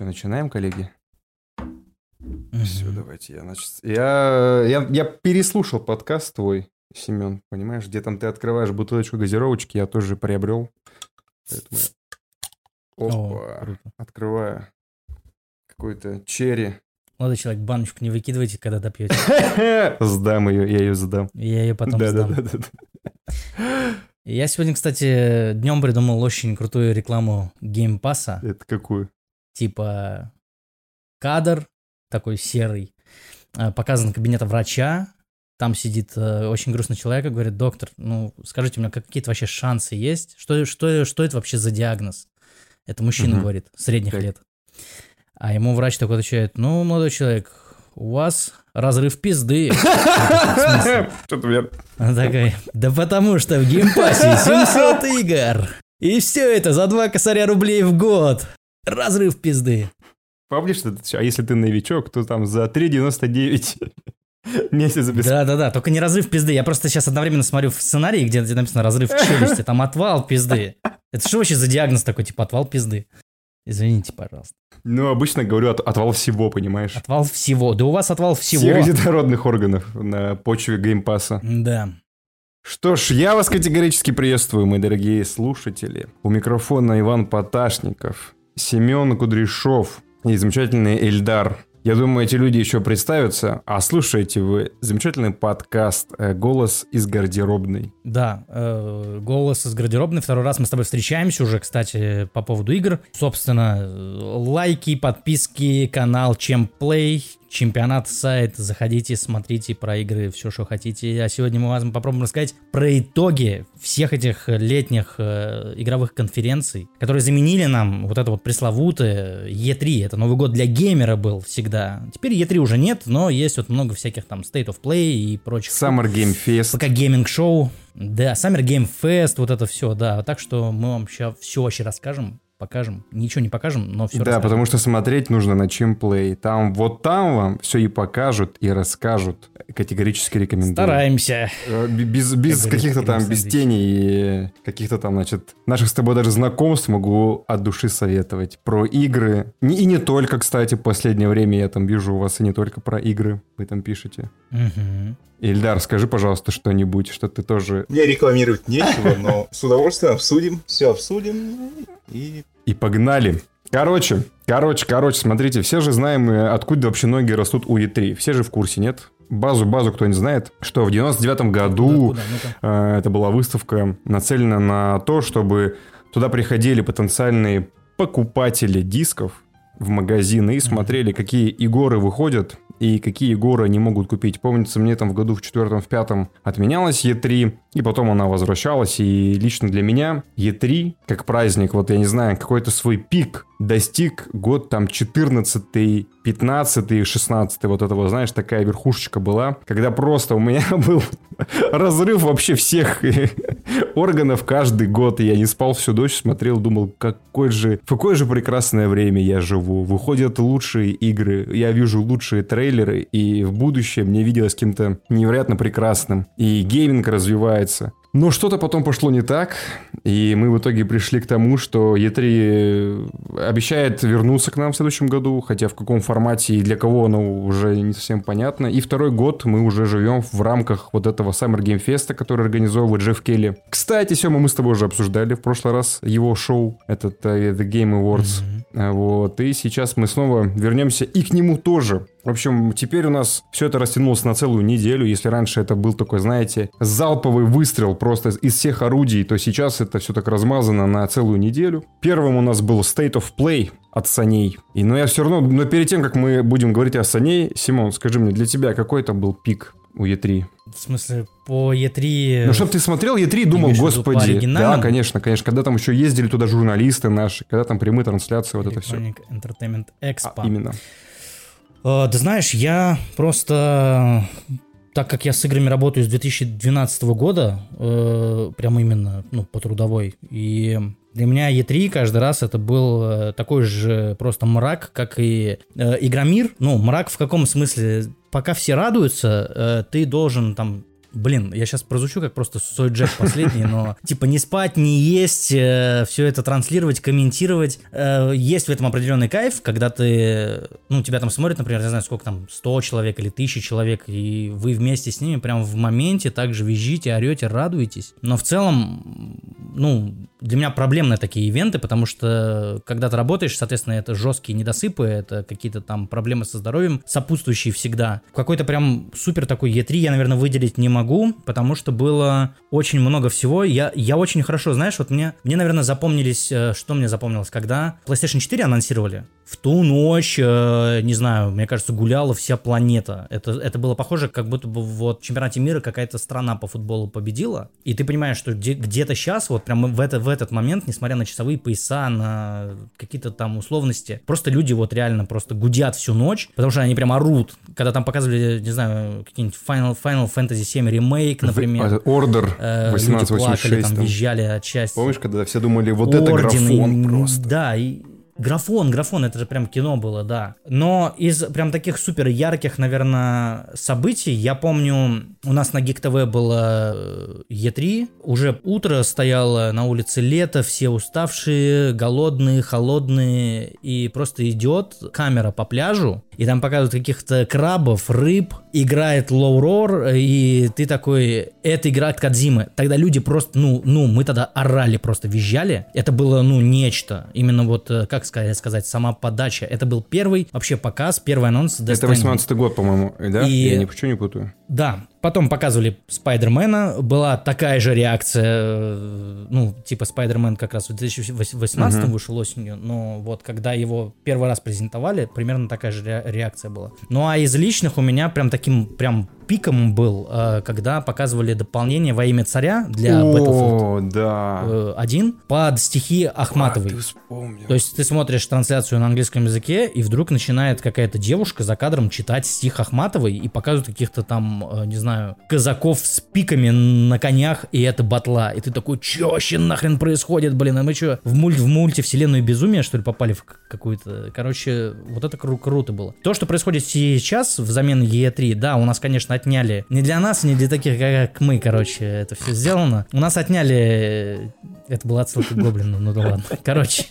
Что, начинаем, коллеги? Все, давайте я, значит... Я, я, я переслушал подкаст твой, Семен, понимаешь, где там ты открываешь бутылочку газировочки, я тоже приобрел. Поэтому я... Опа, О, круто. открываю какой-то черри. Молодой человек, баночку не выкидывайте, когда допьете. Сдам ее, я ее сдам. Я ее потом да, да, сдам. да, да, да. Я сегодня, кстати, днем придумал очень крутую рекламу Game Pass а. Это какую? Типа кадр такой серый. э, Показан кабинета врача. Там сидит э, очень грустный человек и говорит, доктор, ну скажите мне, какие-то вообще шансы есть? Что, что, что это вообще за диагноз? Это мужчина Мгм. говорит, средних Так. лет. А ему врач такой отвечает, ну, молодой человек, у вас разрыв пизды. Что-то я... Она такая, да потому что в Game Pass е 700 игр. И все это за 2 косаря рублей в год. Разрыв пизды. Ты- а если ты новичок, то там за 3,99 месяц без... Да-да-да, только не разрыв пизды. Я просто сейчас одновременно смотрю в сценарии, где, где написано разрыв челюсти. Там отвал пизды. Это что вообще за диагноз такой, типа отвал пизды? Извините, пожалуйста. Ну, обычно говорю от- отвал всего, понимаешь? Отвал всего. Да у вас отвал всего. Всех детородных органов на почве Game Pass а. Да. Что ж, я вас категорически приветствую, мои дорогие слушатели. У микрофона Иван Поташников, Семен Кудряшов и замечательный Эльдар. Я думаю, эти люди еще представятся, а слушаете вы замечательный подкаст э, «Голос из гардеробной». Да, э, голос из гардеробной. Второй раз мы с тобой встречаемся уже, кстати, по поводу игр. Собственно, э, лайки, подписки, канал Чемплей, чемпионат, сайт. Заходите, смотрите про игры, все, что хотите. А сегодня мы вам попробуем рассказать про итоги всех этих летних э, игровых конференций, которые заменили нам вот это вот пресловутое E3. Это Новый год для геймера был всегда. Теперь E3 уже нет, но есть вот много всяких там State of Play и прочих Summer Game Fest. Пока Gaming Show, да, Summer Game Fest, вот это все, да. Так что мы вам сейчас все вообще расскажем, покажем. Ничего не покажем, но все Да, потому что смотреть нужно на Чимплей. Там, вот там вам все и покажут, и расскажут. Категорически рекомендую. Стараемся. Э, Без, без каких-то там, без теней, и каких-то там, значит, наших с тобой даже знакомств могу от души советовать. Про игры. И не только, кстати, в последнее время я там вижу у вас и не только про игры. Вы там пишете. Мгм. Ильдар, скажи, пожалуйста, что-нибудь, что ты тоже... Мне рекламировать нечего, но с удовольствием обсудим. Все обсудим. И И погнали. Короче, короче, короче, смотрите, все же знаем, э, откуда вообще ноги растут у Е3. Все же в курсе, нет? Базу, базу кто не знает, что в 99 году Куда, ну-ка. Э, Это была выставка, нацелена на то, чтобы туда приходили потенциальные покупатели дисков в магазины и смотрели, какие игры выходят и какие игры они могут купить. Помнится, мне там в году в четвертом, в пятом отменялась E3, и потом она возвращалась, и лично для меня E3, как праздник, вот я не знаю, какой-то свой пик достиг год там 14 15 16 вот этого, знаешь, такая верхушечка была, когда просто у меня был разрыв вообще всех органов каждый год, и я не спал всю ночь, смотрел, думал, какой же, в какое же прекрасное время я живу, выходят лучшие игры, я вижу лучшие трейлеры, и в будущем мне виделось каким-то невероятно прекрасным, и гейминг развивается. Но что-то потом пошло не так, и мы в итоге пришли к тому, что E3 обещает вернуться к нам в следующем году, хотя в каком формате и для кого оно уже не совсем понятно. И второй год мы уже живем в рамках вот этого Summer Game Fest, который организовывает Джефф Келли. Кстати, Сема, мы с тобой уже обсуждали в прошлый раз его шоу, этот э, The Game Awards. А, Вот, и сейчас мы снова вернемся и к нему тоже. В общем, теперь у нас все это растянулось на целую неделю. Если раньше это был такой, знаете, залповый выстрел просто из- всех орудий, то сейчас это все так размазано на целую неделю. Первым у нас был State of Play от Саней. И, но я все равно, но перед тем, как мы будем говорить о Саней, Симон, скажи мне, для тебя какой там был пик у Е3? В смысле, по E3... Ну, чтобы ты смотрел Е3 и думал, господи, да, конечно, конечно, когда там еще ездили туда журналисты наши, когда там прямые трансляции, вот это все. Electronic Entertainment Expo. Именно. Э, Ты знаешь, я просто, так как я с играми работаю с 2012 года, э, прям именно, ну, по трудовой, и для меня E3 каждый раз это был э, такой же просто мрак, как и э, Игромир. Ну, мрак в каком смысле? Пока все радуются, э, ты должен там блин, я сейчас прозвучу как просто Сой Джек последний, но типа не спать, не есть, э, все это транслировать, комментировать. Э, есть в этом определенный кайф, когда ты, ну, тебя там смотрят, например, я знаю, сколько там, 100 человек или 1000 человек, и вы вместе с ними прям в моменте также визжите, орете, радуетесь. Но в целом, ну, для меня проблемные такие ивенты, потому что когда ты работаешь, соответственно, это жесткие недосыпы, это какие-то там проблемы со здоровьем, сопутствующие всегда. Какой-то прям супер такой E3 я, наверное, выделить не могу, потому что было очень много всего. Я, я очень хорошо, знаешь, вот мне, мне, наверное, запомнились, э, что мне запомнилось, когда PlayStation 4 анонсировали, в ту ночь, э, не знаю, мне кажется, гуляла вся планета. Это, это было похоже, как будто бы вот в чемпионате мира какая-то страна по футболу победила. И ты понимаешь, что где, где-то сейчас, вот прям в, это, в этот момент, несмотря на часовые пояса, на какие-то там условности, просто люди вот реально просто гудят всю ночь, потому что они прям орут. Когда там показывали, не знаю, какие-нибудь Final, Final Fantasy 7 ремейк, например. Ордер э, 1886. Люди плакали, там, визжали от счастья. Помнишь, когда все думали, вот это графон просто. Да, и Графон, графон, это же прям кино было, да. Но из прям таких супер ярких, наверное, событий, я помню, у нас на Geek TV было E3, уже утро стояло на улице лето, все уставшие, голодные, холодные, и просто идет камера по пляжу, и там показывают каких-то крабов, рыб, играет Roar, и ты такой, это игра от Кадзимы. Тогда люди просто, ну, ну, мы тогда орали, просто визжали. Это было, ну, нечто. Именно вот, э, как сказать, сама подача. Это был первый вообще показ, первый анонс Death Это 18 год, по-моему, да? И... Я ничего не путаю. Да, потом показывали Спайдермена, была такая же реакция, э, ну, типа Спайдермен как раз в 2018 угу. вышел осенью, но вот когда его первый раз презентовали, примерно такая же реакция была. Ну а из личных у меня прям таким прям пиком был, э, когда показывали дополнение во имя царя для О, Battlefield да. 1 э, под стихи Ахматовой. А, То есть ты смотришь трансляцию на английском языке, и вдруг начинает какая-то девушка за кадром читать стих Ахматовой и показывают каких-то там, не знаю, казаков с пиками на конях, и это батла. И ты такой, чё вообще нахрен происходит, блин, а мы что, в, мульт, в мультивселенную безумия, что ли, попали в какую-то... Короче, вот это кру- круто было. То, что происходит сейчас взамен E3, да, у нас, конечно, отняли. Не для нас, не для таких, как мы, короче, это все сделано. У нас отняли... Это была отсылка к Гоблину, ну да ладно. Короче,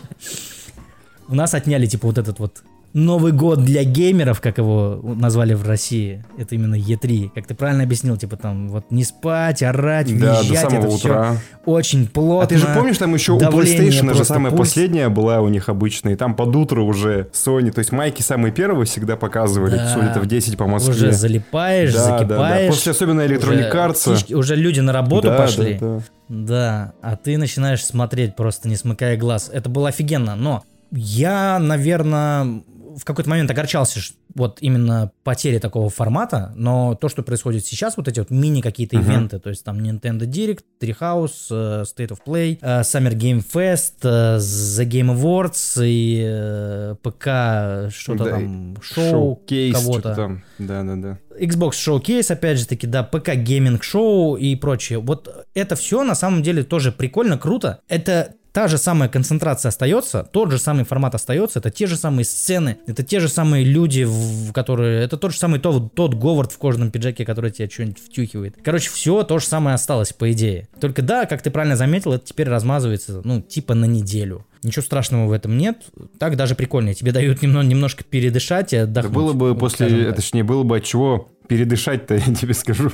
у нас отняли, типа, вот этот вот Новый год для геймеров, как его назвали в России, это именно E3. Как ты правильно объяснил, типа там вот не спать, орать, да, визжать, до самого это утра. все очень плотно. А ты же помнишь, там еще у PlayStation же самая пульс. последняя была у них обычная, и там под утро уже Sony, то есть майки самые первые всегда показывали, да. где-то в 10 по Москве. Уже залипаешь, да, закипаешь. Да, да. После особенно Arts. Уже, уже люди на работу да, пошли. Да, да. Да, а ты начинаешь смотреть просто не смыкая глаз. Это было офигенно, но я, наверное, в какой-то момент огорчался, вот именно потери такого формата, но то, что происходит сейчас, вот эти вот мини какие-то uh-huh. ивенты, то есть там Nintendo Direct, Treehouse, uh, State of Play, uh, Summer Game Fest, uh, The Game Awards и ПК что-то да, там, шоу кого-то. Там. Да, да, да. Xbox Showcase, опять же таки, да, ПК Gaming Show и прочее. Вот это все на самом деле тоже прикольно, круто. Это та же самая концентрация остается, тот же самый формат остается, это те же самые сцены, это те же самые люди, в которые... Это тот же самый тот, тот Говард в кожаном пиджаке, который тебе что-нибудь втюхивает. Короче, все то же самое осталось, по идее. Только да, как ты правильно заметил, это теперь размазывается, ну, типа на неделю. Ничего страшного в этом нет. Так даже прикольнее. Тебе дают немного, немножко передышать и отдохнуть. Да было бы после, точнее, было бы от чего передышать-то, я тебе скажу.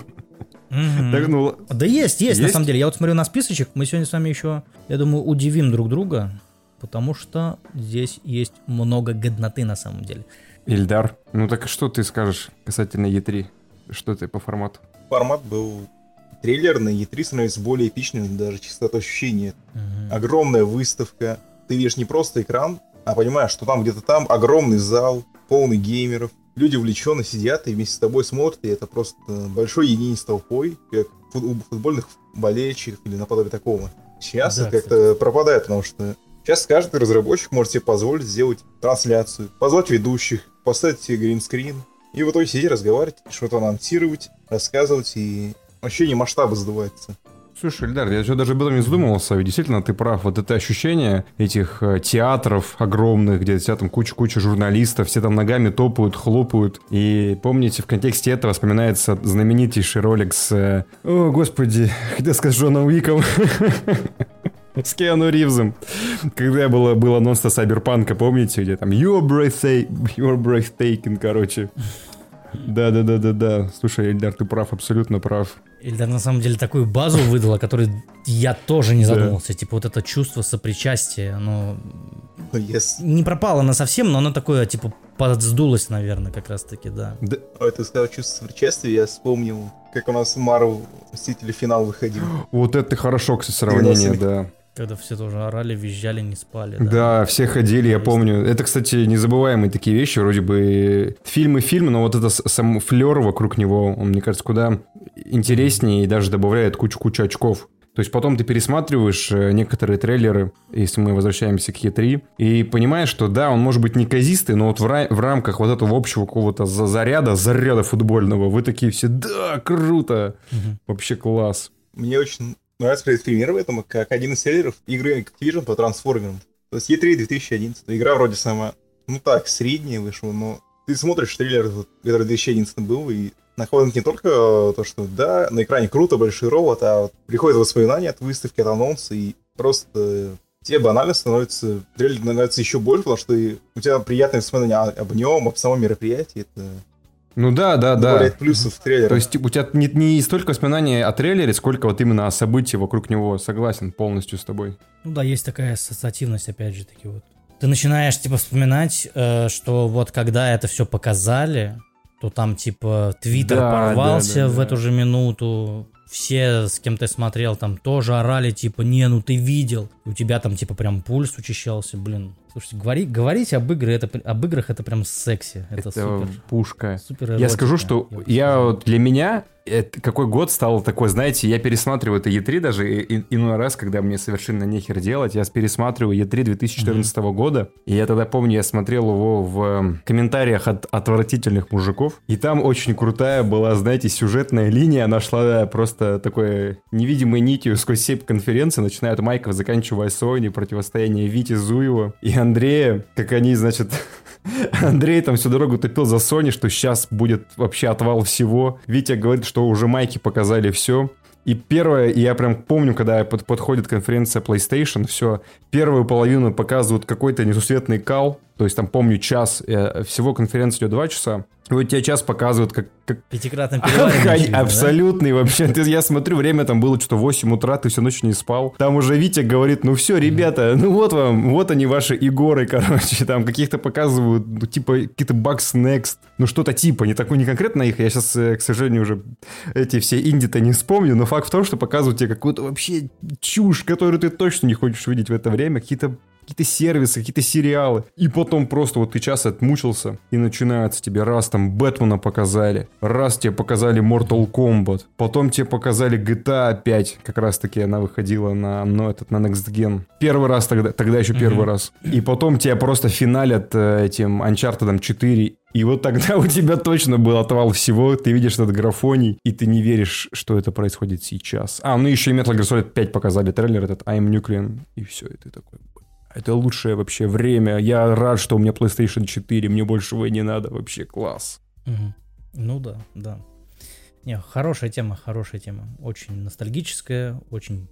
Угу. Так, ну, да есть, есть, есть, на самом деле. Я вот смотрю на списочек, мы сегодня с вами еще, я думаю, удивим друг друга, потому что здесь есть много годноты на самом деле. Ильдар, ну так что ты скажешь касательно E3? Что ты по формату? Формат был трейлерный, E3 становится более эпичным, даже частота ощущения. Угу. Огромная выставка. Ты видишь не просто экран, а понимаешь, что там где-то там огромный зал, полный геймеров, люди увлеченно сидят и вместе с тобой смотрят, и это просто большой единение с толпой, как у футбольных болельщиков или наподобие такого. Сейчас да, это как-то пропадает, потому что сейчас каждый разработчик может себе позволить сделать трансляцию, позвать ведущих, поставить себе гринскрин, и в итоге сидеть, разговаривать, что-то анонсировать, рассказывать, и ощущение масштаба сдувается. Слушай, Эльдар, я еще даже об этом не задумывался, ведь действительно ты прав. Вот это ощущение этих э, театров огромных, где вся там куча-куча журналистов, все там ногами топают, хлопают. И помните, в контексте этого вспоминается знаменитейший ролик с... э, О, господи, хотел сказать Джоном Уиком. С Киану Ривзом. Когда было, был анонс на Сайберпанка, помните, где там You're breathtaking, you're breathtaking, короче. Да-да-да-да-да. Слушай, Эльдар, ты прав, абсолютно прав. Ильдар на самом деле такую базу выдал, о которой я тоже не Да. задумывался. Типа вот это чувство сопричастия, оно Ну, yes. не пропало на совсем, но оно такое, типа, подсдулось, наверное, как раз таки, да. Да, ты сказал чувство сопричастия, я вспомнил, как у нас Марвел Мстители финал выходил. вот это хорошо, кстати, сравнение, 90-х. да. Когда все тоже орали, визжали, не спали. Да, все ходили, я помню. Это, кстати, незабываемые такие вещи, вроде бы фильм и фильм, но вот это сам флер вокруг него, он, мне кажется, куда интереснее и даже добавляет кучу-кучу очков. То есть потом ты пересматриваешь э, некоторые трейлеры, если мы возвращаемся к Е3, и понимаешь, что да, он может быть неказистый, но вот в, ра- в рамках вот этого общего какого-то за- заряда, заряда футбольного, вы такие все, да, круто, Мгм. вообще класс. Мне очень пример в этом, как один из селлеров игры Activision по трансформерам. То есть E3 2011. Игра вроде сама, ну так, средняя вышла, но ты смотришь трейлер, вот, который 2011 был, и находит не только э, то, что да, на экране круто, большой робот, а вот приходят воспоминания от выставки, от анонса, и просто э, тебе банально становится, трейлер нравится еще больше, потому что у тебя приятные воспоминания об нем, об самом мероприятии, это Ну да, да, да. добавляет плюсов в трейлер. То есть типа, у тебя не, не столько воспоминаний о трейлере, сколько вот именно о событии вокруг него. Согласен полностью с тобой. Ну да, есть такая ассоциативность, опять же таки вот. Ты начинаешь, типа, вспоминать, э, что вот когда это все показали, то там, типа, Твиттер Да, порвался да, да, в да. эту же минуту, все, с кем ты смотрел, там тоже орали, типа, не, ну ты видел. И у тебя там, типа, прям пульс учащался, блин. Слушайте, говори, говорить об, игре, это, об играх это прям секси. Это, супер. пушка. Супер Я скажу, что я сказал. вот для меня это, какой год стал такой, знаете, я пересматриваю это Е3 даже и- и- иной раз, когда мне совершенно нехер делать, я пересматриваю Е3 2014 года, и я тогда помню, я смотрел его в эм, комментариях от отвратительных мужиков, и там очень крутая была, знаете, сюжетная линия, она шла просто такой невидимой нитью сквозь всей конференции, начиная от Майков, заканчивая Sony, противостояние Вити Зуева и Андрея, как они, значит, Андрей там всю дорогу топил за Sony, что сейчас будет вообще отвал всего. Витя говорит, что уже майки показали все. И первое, я прям помню, когда под- подходит конференция PlayStation, все, первую половину показывают какой-то несусветный кал, то есть там, помню, час, э, всего конференция идет два часа, и вот тебе час показывают, как, как Пятикратным перевариванием, очевидно, да? Абсолютный вообще. Ты- Я смотрю, время там было что-то 8 утра, ты всю ночь не спал. Там уже Витя говорит, ну все, ребята, ну вот вам, вот они ваши Игоры, короче. Там каких-то показывают, ну типа какие-то Bugs Next, ну что-то типа, не такой, не конкретно их. Я сейчас, к сожалению, уже эти все инди-то не вспомню, но факт в том, что показывают тебе какую-то вообще чушь, которую ты точно не хочешь видеть в это время. Какие-то какие-то сервисы, какие-то сериалы. И потом просто вот ты час отмучился, и начинается тебе раз там Бэтмена показали, раз тебе показали Mortal Kombat, потом тебе показали GTA 5, как раз таки она выходила на, ну, этот, на Next Gen. Первый раз тогда, тогда еще первый Мгм. раз. И потом тебя просто финалят э, этим Uncharted 4, и вот тогда у тебя точно был отвал всего, ты видишь этот графоний, и ты не веришь, что это происходит сейчас. А, ну еще и Metal Gear Solid 5 показали трейлер этот I'm Nuclear, и все, и ты такой, это лучшее вообще время. Я рад, что у меня PlayStation 4, мне больше его не надо. Вообще класс. Мгм. Ну да, да. Не, хорошая тема, хорошая тема. Очень ностальгическая, очень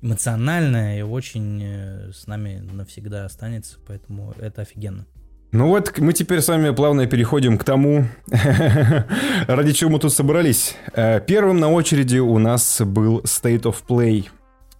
эмоциональная и очень э, с нами навсегда останется, поэтому это офигенно. Ну вот, мы теперь с вами плавно переходим к тому, ради чего мы тут собрались. Э, Первым на очереди у нас был State of Play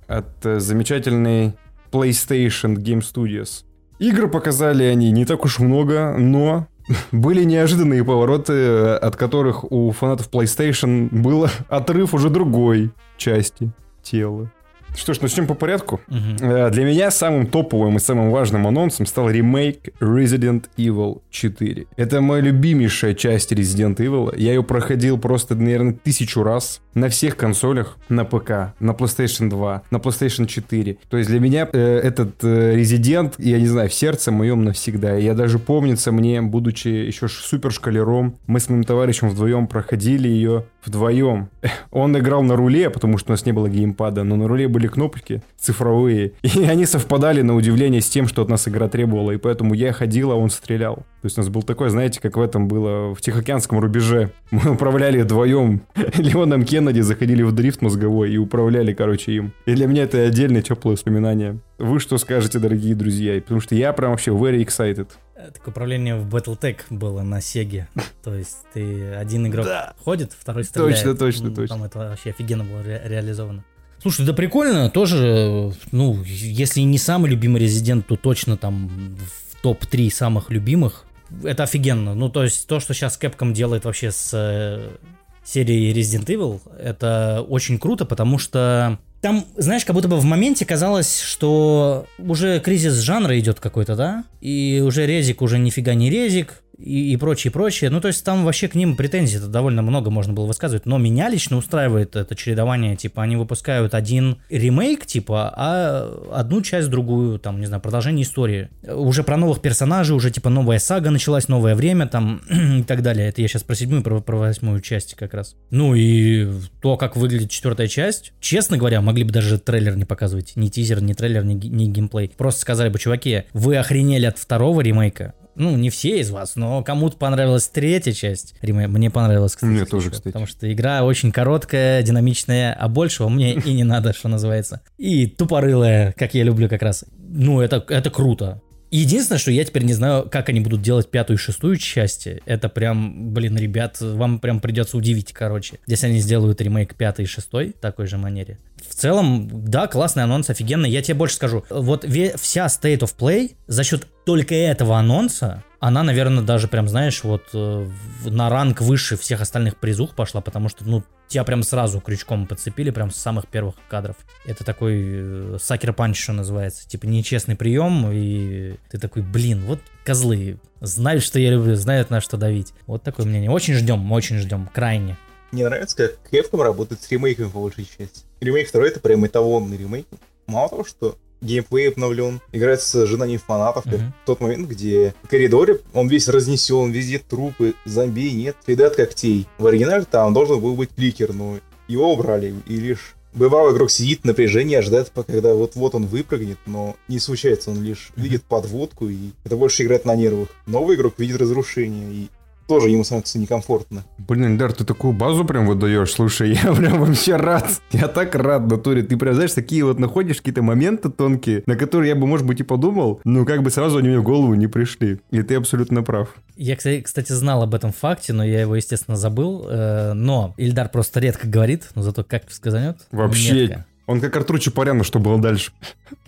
от э, замечательной PlayStation Game Studios. Игры показали они не так уж много, но были неожиданные повороты, от которых у фанатов PlayStation был отрыв уже другой части тела. Что ж, начнем по порядку. Э, Для меня самым топовым и самым важным анонсом стал ремейк Resident Evil 4. Это моя любимейшая часть Resident Evil. Я ее проходил просто, наверное, тысячу раз на всех консолях, на ПК, на PlayStation 2, на PlayStation 4. То есть для меня э, этот э, Resident, я не знаю, в сердце моем навсегда. Я даже помнится мне, будучи еще супер шкалером, мы с моим товарищем вдвоем проходили ее вдвоем. Он играл на руле, потому что у нас не было геймпада, но на руле были кнопки цифровые. И они совпадали на удивление с тем, что от нас игра требовала. И поэтому я ходил, а он стрелял. То есть у нас был такой, знаете, как в этом было в Тихоокеанском рубеже. Мы управляли вдвоем. Леоном Кеннеди заходили в дрифт мозговой и управляли, короче, им. И для меня это отдельное теплое воспоминание. Вы что скажете, дорогие друзья? Потому что я прям вообще very excited. Так управление в Battletech было на Сеге. То есть ты один игрок ходит, второй стреляет. Точно, точно, Ну, точно. Там это вообще офигенно было ре- реализовано. Слушай, да прикольно, тоже, ну, если не самый любимый резидент, то точно там в топ-3 самых любимых. Это офигенно. Ну, то есть то, что сейчас Capcom делает вообще с э, серией Resident Evil, это очень круто, потому что там, знаешь, как будто бы в моменте казалось, что уже кризис жанра идет какой-то, да? И уже резик уже нифига не резик, и, и прочее, прочее. Ну, то есть там вообще к ним претензий это довольно много можно было высказывать. Но меня лично устраивает это чередование. Типа, они выпускают один ремейк, типа, а одну часть другую, там, не знаю, продолжение истории. Уже про новых персонажей, уже, типа, новая сага началась, новое время, там, и так далее. Это я сейчас про седьмую, про, про восьмую часть как раз. Ну, и то, как выглядит четвертая часть, честно говоря, могли бы даже трейлер не показывать. Ни тизер, ни трейлер, ни, ни геймплей. Просто сказали бы, чуваки, вы охренели от второго ремейка, ну, не все из вас, но кому-то понравилась третья часть ремейка. Мне понравилось, кстати. Мне тоже, кстати. Потому что игра очень короткая, динамичная, а большего мне и не надо, что называется. И тупорылая, как я люблю как раз. Ну, это, это круто. Единственное, что я теперь не знаю, как они будут делать пятую и шестую части. Это прям, блин, ребят, вам прям придется удивить, короче. Если они сделают ремейк пятой и шестой в такой же манере. В целом, да, классный анонс, офигенно. Я тебе больше скажу. Вот вся State of Play за счет только этого анонса, она, наверное, даже прям, знаешь, вот э, на ранг выше всех остальных призух пошла, потому что, ну, тебя прям сразу крючком подцепили, прям с самых первых кадров. Это такой э, сакер панч, что называется. Типа нечестный прием, и ты такой, блин, вот козлы. Знают, что я люблю, знают, на что давить. Вот такое мнение. Очень ждем, очень ждем, крайне. Мне нравится, как Capcom работает с ремейками по большей части. Ремейк второй это прям эталонный ремейк. Мало того, что геймплей обновлен, играет с ожиданием фанатов, Мгм. в тот момент, где в коридоре он весь разнесен, везде трупы, зомби нет, следы от когтей. В оригинале там должен был быть кликер, но его убрали, и лишь бывалый игрок сидит в напряжении, ожидает, когда вот-вот он выпрыгнет, но не случается, он лишь видит подводку, и это больше играет на нервах. Новый игрок видит разрушение, и тоже ему становится некомфортно. Блин, Дар, ты такую базу прям выдаешь. Слушай, я прям вообще рад. Я так рад, натуре. Ты прям, знаешь, такие вот находишь какие-то моменты тонкие, на которые я бы, может быть, и подумал, но как бы сразу они мне в голову не пришли. И ты абсолютно прав. Я, кстати, кстати, знал об этом факте, но я его, естественно, забыл. Э, Но Ильдар просто редко говорит, но зато как сказанет. Вообще, метко. он как Артур Чапарян, что было дальше.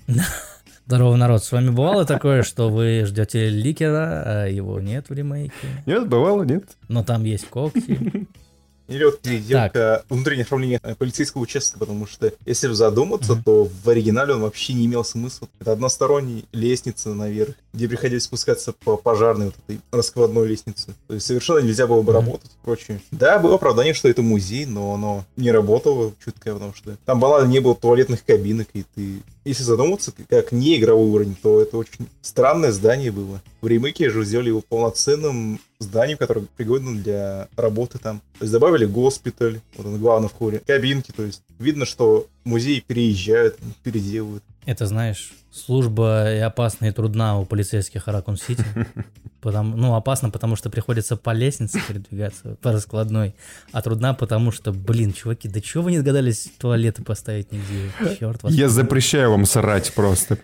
Здорово, народ. С вами бывало такое, что вы ждете ликера, а его нет в ремейке. Нет, бывало, нет. Но там есть когти. Или вот переделка внутреннего оформления э, полицейского участка, потому что, если задуматься, Мгм. то в оригинале он вообще не имел смысла. Это односторонняя лестница наверх, где приходилось спускаться по пожарной вот этой раскладной лестнице. То есть совершенно нельзя было бы Мгм. работать и прочее. Да, было оправдание, что это музей, но оно не работало чутко, потому что там банально не было туалетных кабинок, и ты... Если задуматься, как не игровой уровень, то это очень странное здание было. В ремейке же сделали его полноценным зданием, которое пригодно для работы там. То есть добавили госпиталь, вот он главный в хоре, кабинки, то есть видно, что музей переезжают, переделывают. Это, знаешь, служба и опасна, и трудна у полицейских Аракун Сити. Потому, ну, опасно, потому что приходится по лестнице передвигаться, по раскладной. А трудна, потому что, блин, чуваки, да чего вы не догадались туалеты поставить нигде? Черт вас. Я запрещаю вам срать просто.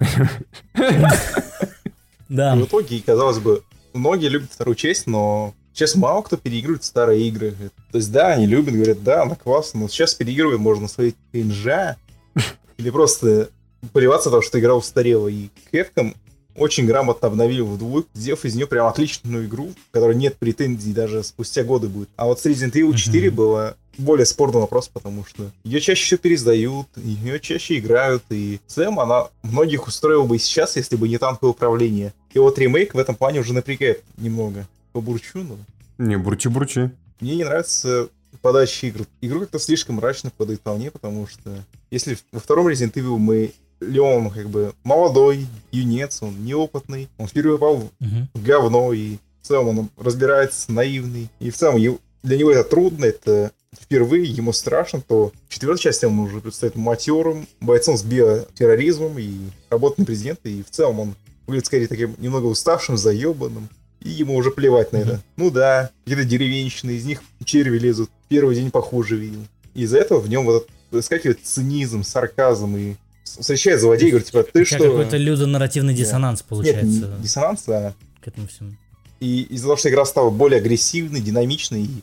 Да, И в итоге, казалось бы, многие любят вторую часть, но сейчас мало кто переигрывает старые игры. То есть, да, они любят, говорят, да, она классная, но сейчас переигрывать можно свои кринжа или просто поливаться, потому что игра устарела. И Capcom очень грамотно обновили в двух, сделав из нее прям отличную игру, в которой нет претензий даже спустя годы будет. А вот с Resident Evil 4 Мгм. было более спорный вопрос, потому что ее чаще всего пересдают, ее чаще играют, и в целом она многих устроила бы и сейчас, если бы не танковое управление. И вот ремейк в этом плане уже напрягает немного. Побурчу, но Не, бурчи-бурчи. мне не нравится подача игр. Игру как-то слишком мрачно подают по мне, потому что если во втором Resident Evil мы Леон как бы молодой, юнец, он неопытный, он впервые попал Мгм. в говно, и в целом он разбирается, наивный. И в целом для него это трудно, это впервые, ему страшно, то в четвертой части он уже предстоит матерым, бойцом с биотерроризмом и работает на президента, и в целом он выглядит скорее таким немного уставшим, заебанным, и ему уже плевать на mm-hmm. это. Ну да, какие-то деревенщины, из них черви лезут, первый день похуже видел. И из-за этого в нем вот этот выскакивает цинизм, сарказм и встречает злодей и говорит, типа, ты что... какой-то людонарративный диссонанс Нет, получается. не диссонанс, а... К этому всему. И из-за того, что игра стала более агрессивной, динамичной, и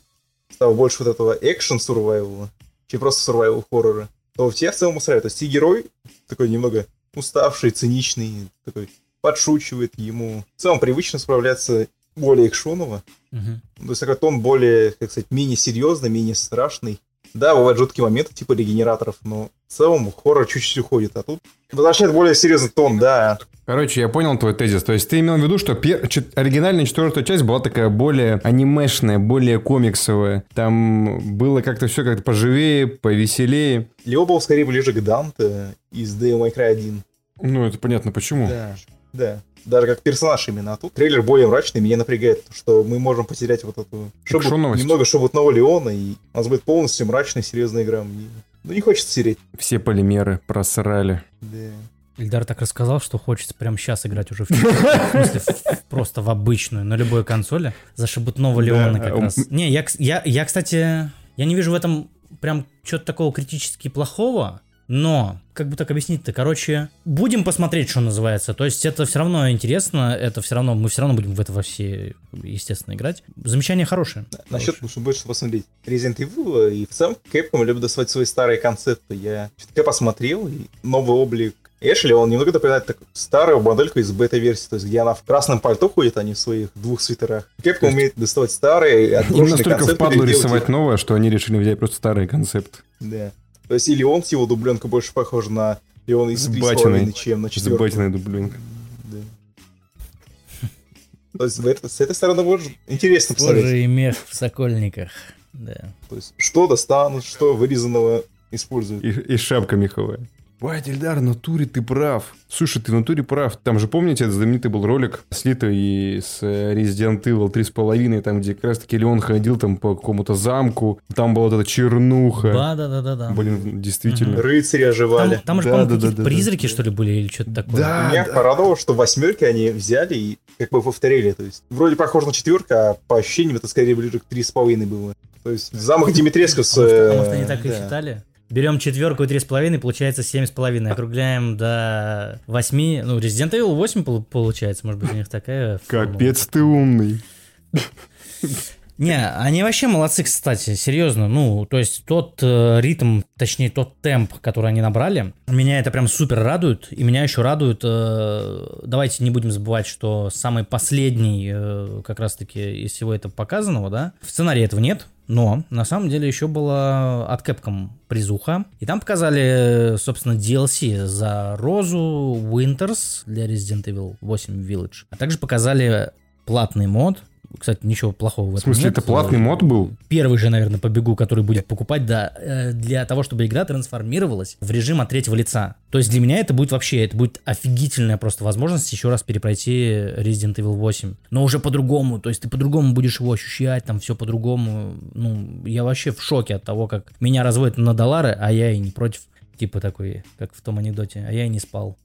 стало больше вот этого экшен сурвайвала, чем просто сурвайвал хоррора, то все в целом устраивает. То есть и герой такой немного уставший, циничный, такой подшучивает ему. В целом привычно справляться более экшоново. Угу. То есть такой тон более, как сказать, менее серьезный, менее страшный. Да, бывают жуткие моменты, типа регенераторов, но в целом хоррор чуть-чуть уходит, а тут возвращает более серьезный тон, да. Короче, я понял твой тезис. То есть ты имел в виду, что пер... чет- оригинальная четвертая часть была такая более анимешная, более комиксовая. Там было как-то все как-то поживее, повеселее. Лео был скорее ближе к Данте из Devil May Cry 1. Ну, это понятно почему. Да, да. Даже как персонаж именно. А тут трейлер более мрачный, меня напрягает, что мы можем потерять вот эту шебут, Экшоновость. немного шебутного Леона, и у нас будет полностью мрачная, серьезная игра. Мне- Ну, не хочется тереть. Все полимеры просрали. Да. Ильдар так рассказал, что хочется прямо сейчас играть уже в смысле, просто в обычную, на любой консоли. За шебутного Леона как ум- раз. Не, я, я, я, кстати, я не вижу в этом прям что-то такого критически плохого, но, как бы так объяснить-то, короче, будем посмотреть, что называется. То есть это все равно интересно, это все равно, мы все равно будем в это во все, естественно, играть. Замечание хорошее. Насчет, чтобы больше посмотреть Resident Evil, и в целом Capcom любит доставать свои старые концепты. Я что-то посмотрел, и новый облик Эшли, он немного напоминает так, старую модельку из бета-версии, то есть где она в красном пальто ходит, а не в своих двух свитерах. Capcom умеет доставать старые, Им отброшенные настолько концепты. впадло рисовать новое, что они решили взять просто старый концепт. Да. То есть или он с его дубленкой больше похож на Леона из С «Три с батиной. половиной», чем на С четвертую. батиной дубленкой. Да. То есть это- с этой стороны может интересно посмотреть. И мех в Сокольниках. Да. То есть что достанут, что вырезанного используют. И, и шапка меховая. Бать, Эльдар, в натуре ты прав. Слушай, ты в натуре прав. Там же, помните, этот знаменитый был ролик, слитый с э, Resident Evil 3.5, там, где как раз-таки Леон ходил там по какому-то замку. Там была вот эта чернуха. Да, да, да, да, да. Блин, действительно. Рыцари Там, оживали. там же, Да, по-моему, да, какие-то да, да, призраки, да. что ли, были или что-то такое. Да. Меня порадовало, что восьмерки они взяли и как бы повторили. То есть вроде похоже на четверка, а по ощущениям это скорее ближе к три с половиной было. То есть замок Димитреску с... А может, а э, они так и да. считали? Берем четверку и три с половиной, получается семь с половиной. Округляем до восьми. Ну, Resident Evil 8 пол- получается, может быть, у них такая формула. Капец ты умный. Не, они вообще молодцы, кстати, серьезно. Ну, то есть тот э, ритм, точнее тот темп, который они набрали, меня это прям супер радует. И меня еще радует, э, давайте не будем забывать, что самый последний, э, как раз-таки из всего этого показанного, да, в сценарии этого нет, но на самом деле еще была от Capcom призуха. И там показали, собственно, DLC за Розу Winters для Resident Evil 8 Village. А также показали платный мод. Кстати, ничего плохого в В этом смысле, нет. это платный мод был? Первый же, наверное, побегу, который будет покупать, да, э, для того, чтобы игра трансформировалась в режим от третьего лица. То есть для меня это будет вообще, это будет офигительная просто возможность еще раз перепройти Resident Evil 8. Но уже по-другому, то есть ты по-другому будешь его ощущать, там все по-другому. Ну, я вообще в шоке от того, как меня разводят на доллары, а я и не против. Типа такой, как в том анекдоте, а я и не спал.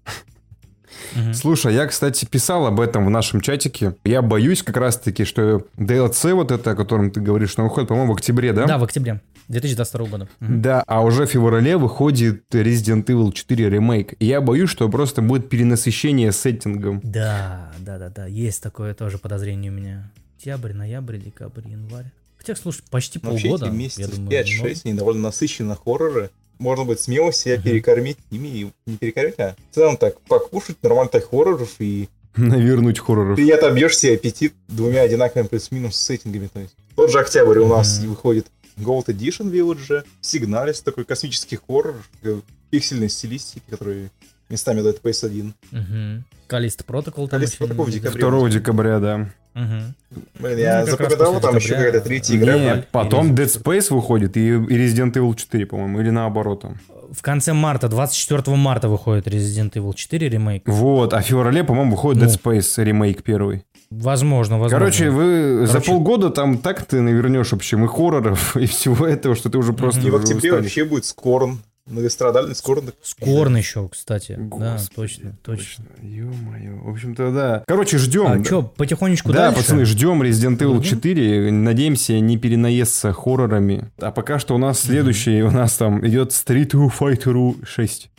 Мгм. Слушай, я, кстати, писал об этом в нашем чатике. Я боюсь как раз-таки, что DLC вот это, о котором ты говоришь, что выходит, по-моему, в октябре, да? Да, в октябре 2022 года. Мгм. Да, а уже в феврале выходит Resident Evil 4 ремейк. И я боюсь, что просто будет перенасыщение сеттингом. Да, да, да, да, есть такое тоже подозрение у меня. Октябрь, ноябрь, декабрь, январь. Хотя, слушай, почти Но вообще полгода. эти думаю, 5-6, они довольно насыщены хорроры. Можно будет смело себя Мгм. перекормить ими, и не перекормить, а в целом так покушать нормально так хорроров, и Навернуть хорроров. ты отобьешь себе аппетит двумя одинаковыми плюс-минус сеттингами. То есть. Тот же октябрь у нас выходит Gold Edition Village, Сигналис, такой космический хоррор, такой пиксельной стилистики, который местами дает PS1. Мгм. Калист Протокол там Callisto еще Protocol в декабре. 2 декабря, да. Мгм. Блин, я Ну, как раз запоминал, там еще какая-то третья игра. Нет, потом Dead Space выходит и, и Resident Evil 4, по-моему, или наоборот. там. В конце марта, 24 марта выходит Resident Evil 4 ремейк. Вот, а в феврале, по-моему, выходит Ну. Dead Space ремейк первый. Возможно, возможно. Короче, вы за Короче- полгода там так ты навернешь, в общем, и хорроров, и всего этого, что ты уже просто... И в октябре вообще будет Скорн. Многострадальный Скорн. Скорн еще, кстати. да, Господи, точно, точно. Ё-моё. В общем-то, да. Короче, ждем. А что, потихонечку Да, дальше? пацаны, ждем Resident Evil Будем? 4. Надеемся, не перенаесться хоррорами. А пока что у нас следующий, у нас там идет Street Fighter 6.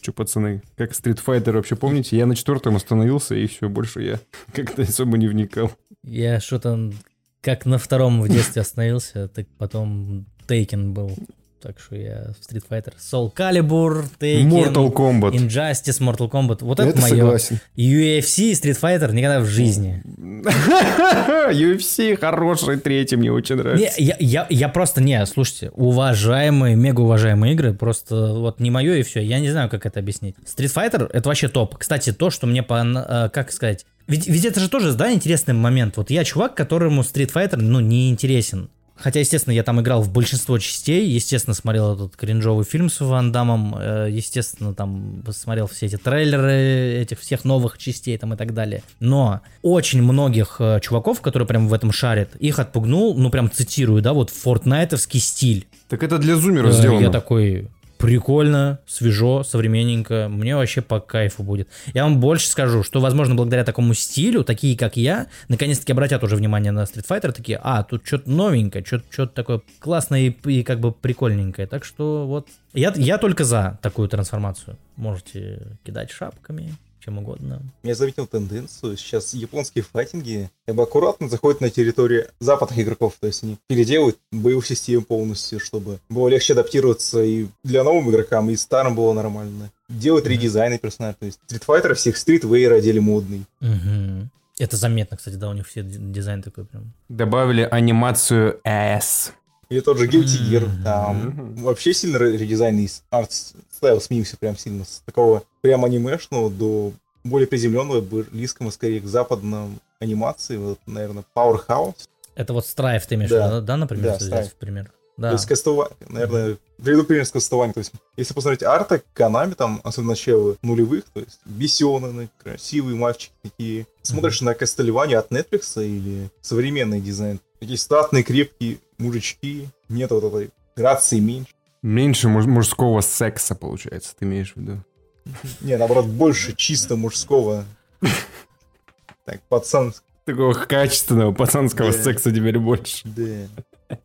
Че, пацаны, как Street Fighter вообще помните? Я на четвертом остановился, и все, больше я как-то особо не вникал. Я что-то как на втором в детстве остановился, так потом Тейкен был. Так что я в Street Fighter. Soul Calibur, Taken, Mortal Kombat. Injustice, Mortal Kombat. Вот это, Это мое. согласен. UFC, Street Fighter никогда в жизни. UFC хороший, третий мне очень Не, нравится. я, я, я просто, не, слушайте, уважаемые, мега уважаемые игры, просто вот не мое и все, я не знаю, как это объяснить. Street Fighter это вообще топ. Кстати, то, что мне, по, э, как сказать, ведь, ведь это же тоже, да, интересный момент. Вот я чувак, которому Street Fighter, ну, не интересен. Хотя, естественно, я там играл в большинство частей, естественно, смотрел этот кринжовый фильм с Ван Дамом, э, естественно, там посмотрел все эти трейлеры этих всех новых частей там и так далее. Но очень многих э, чуваков, которые прям в этом шарят, их отпугнул, ну прям цитирую, да, вот фортнайтовский стиль. Так это для зумеров Э, сделано. Я такой, прикольно, свежо, современненько, мне вообще по кайфу будет. Я вам больше скажу, что, возможно, благодаря такому стилю, такие, как я, наконец-таки обратят уже внимание на Street Fighter, такие, а, тут что-то новенькое, что-то такое классное и, и как бы прикольненькое. Так что вот, я, я только за такую трансформацию. Можете кидать шапками, чем угодно. Я заметил тенденцию. Сейчас японские файтинги как бы аккуратно заходят на территорию западных игроков. То есть они переделывают боевую систему полностью, чтобы было легче адаптироваться и для новым игрокам, и старым было нормально. Делают Мгм. редизайны персонажей. То есть Street Fighter всех streetwear одели модный. Мгм. Это заметно, кстати, да, у них все дизайн такой прям. Добавили анимацию S. Или тот же Guilty Gear, там вообще сильно ре- редизайн и art style сменился прям сильно. С такого прям анимешного до более приземленного, близкого скорее к западным анимации. Вот, наверное, Powerhouse. Это вот Strife ты имеешь в Да. виду, да, да, например, Да, взять в пример? То Да. есть кастование, наверное, приведу пример с кастованием. То есть, если посмотреть арта Канами, там, особенно начало нулевых, то есть Бесены, красивые мальчики такие. Смотришь на Кастельванию от Netflix или современный дизайн. Такие статные, крепкие мужички. Нет вот этой грации меньше. Меньше муж- мужского секса, получается, ты имеешь в виду. Не, наоборот, больше чисто мужского. Так, пацан. Такого качественного пацанского Да. секса теперь больше. Да.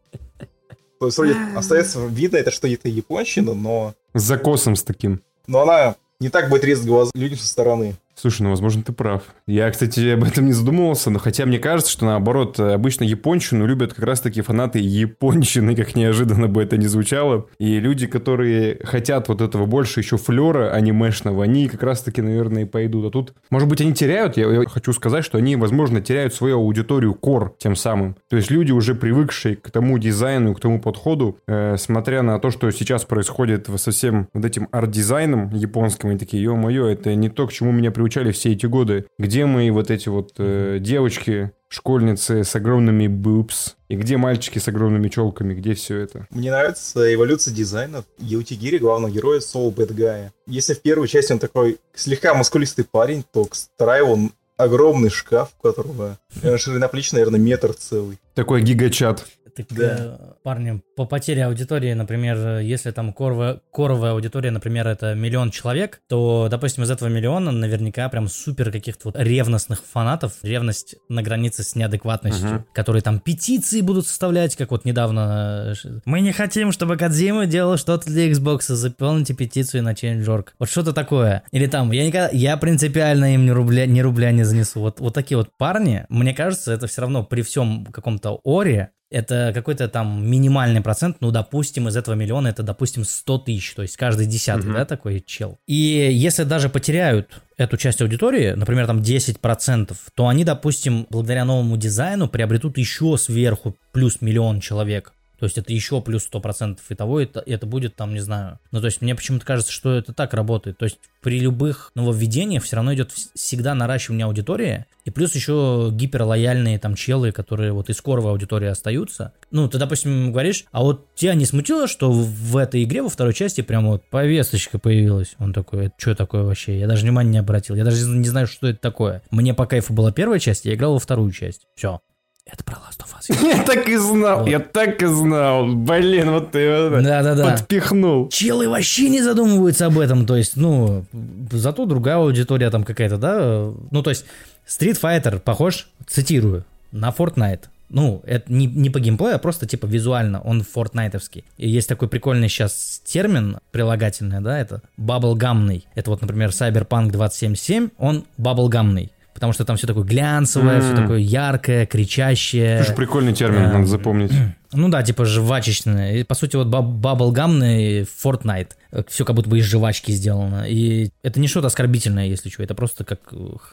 То есть, вроде остается видно, это что это японщина, но, С закосом с таким. но она не так будет резать глаза людям со стороны. Слушай, ну, возможно, ты прав. Я, кстати, об этом не задумывался, но хотя мне кажется, что, наоборот, обычно японщину любят как раз-таки фанаты японщины, как неожиданно бы это ни звучало. И люди, которые хотят вот этого больше еще флера анимешного, они как раз-таки, наверное, и пойдут. А тут, может быть, они теряют, я, я хочу сказать, что они, возможно, теряют свою аудиторию кор тем самым. То есть люди, уже привыкшие к тому дизайну, к тому подходу, э, смотря на то, что сейчас происходит со всем вот этим арт-дизайном японским, они такие, ё-моё, это не то, к чему меня приучали все эти годы. Где мои вот эти вот э, девочки, школьницы с огромными бубс, и где мальчики с огромными челками, где все это? Мне нравится эволюция дизайна Яутигири, главного героя Soul Bad Guy. Если в первой части он такой слегка мускулистый парень, то к второй он огромный шкаф, у которого э, ширина плеч, наверное, метр целый. Такой гигачат. Так, Да. э, парни, по потере аудитории, например, если там коровая, коровая аудитория, например, это миллион человек, то, допустим, из этого миллиона наверняка прям супер каких-то вот ревностных фанатов, ревность на границе с неадекватностью, Мгм. которые там петиции будут составлять, как вот недавно. э, Мы не хотим, чтобы Кадзима делал что-то для Xbox, заполните петицию на Change.org. Вот что-то такое. Или там, я никогда, я принципиально им ни рубля, ни рубля не занесу. Вот, вот такие вот парни, мне кажется, это все равно при всем каком-то оре, это какой-то там минимальный процент, ну, допустим, из этого миллиона это, допустим, 100 тысяч, то есть каждый десятый, Мгм. да, такой чел. И если даже потеряют эту часть аудитории, например, там 10%, то они, допустим, благодаря новому дизайну приобретут еще сверху плюс миллион человек. То есть это еще плюс 100% и того, это, это будет там, не знаю. Ну, то есть мне почему-то кажется, что это так работает. То есть при любых нововведениях все равно идет вс- всегда наращивание аудитории. И плюс еще гиперлояльные там челы, которые вот из коровой аудитории остаются. Ну, ты, допустим, говоришь, а вот тебя не смутило, что в этой игре во второй части прям вот повесточка появилась? Он такой, это что такое вообще? Я даже внимания не обратил. Я даже не знаю, что это такое. Мне по кайфу была первая часть, я играл во вторую часть. Все. Это про Last of Us. Я так и знал, вот. я так и знал. Блин, вот ты да, да, да. подпихнул. Челы вообще не задумываются об этом. То есть, ну, зато другая аудитория там какая-то, да? Ну, то есть, Street Fighter похож, цитирую, на Fortnite. Ну, это не, не по геймплею, а просто типа визуально, он фортнайтовский. И есть такой прикольный сейчас термин прилагательный, да, это баблгамный. Это вот, например, Cyberpunk 277, он баблгамный потому что там все такое глянцевое, mm. все такое яркое, кричащее. Это же прикольный термин, э, надо запомнить. Ну да, типа жвачечное. И, по сути, вот баблгамный Fortnite. Все как будто бы из жвачки сделано. И это не что-то оскорбительное, если что, это просто как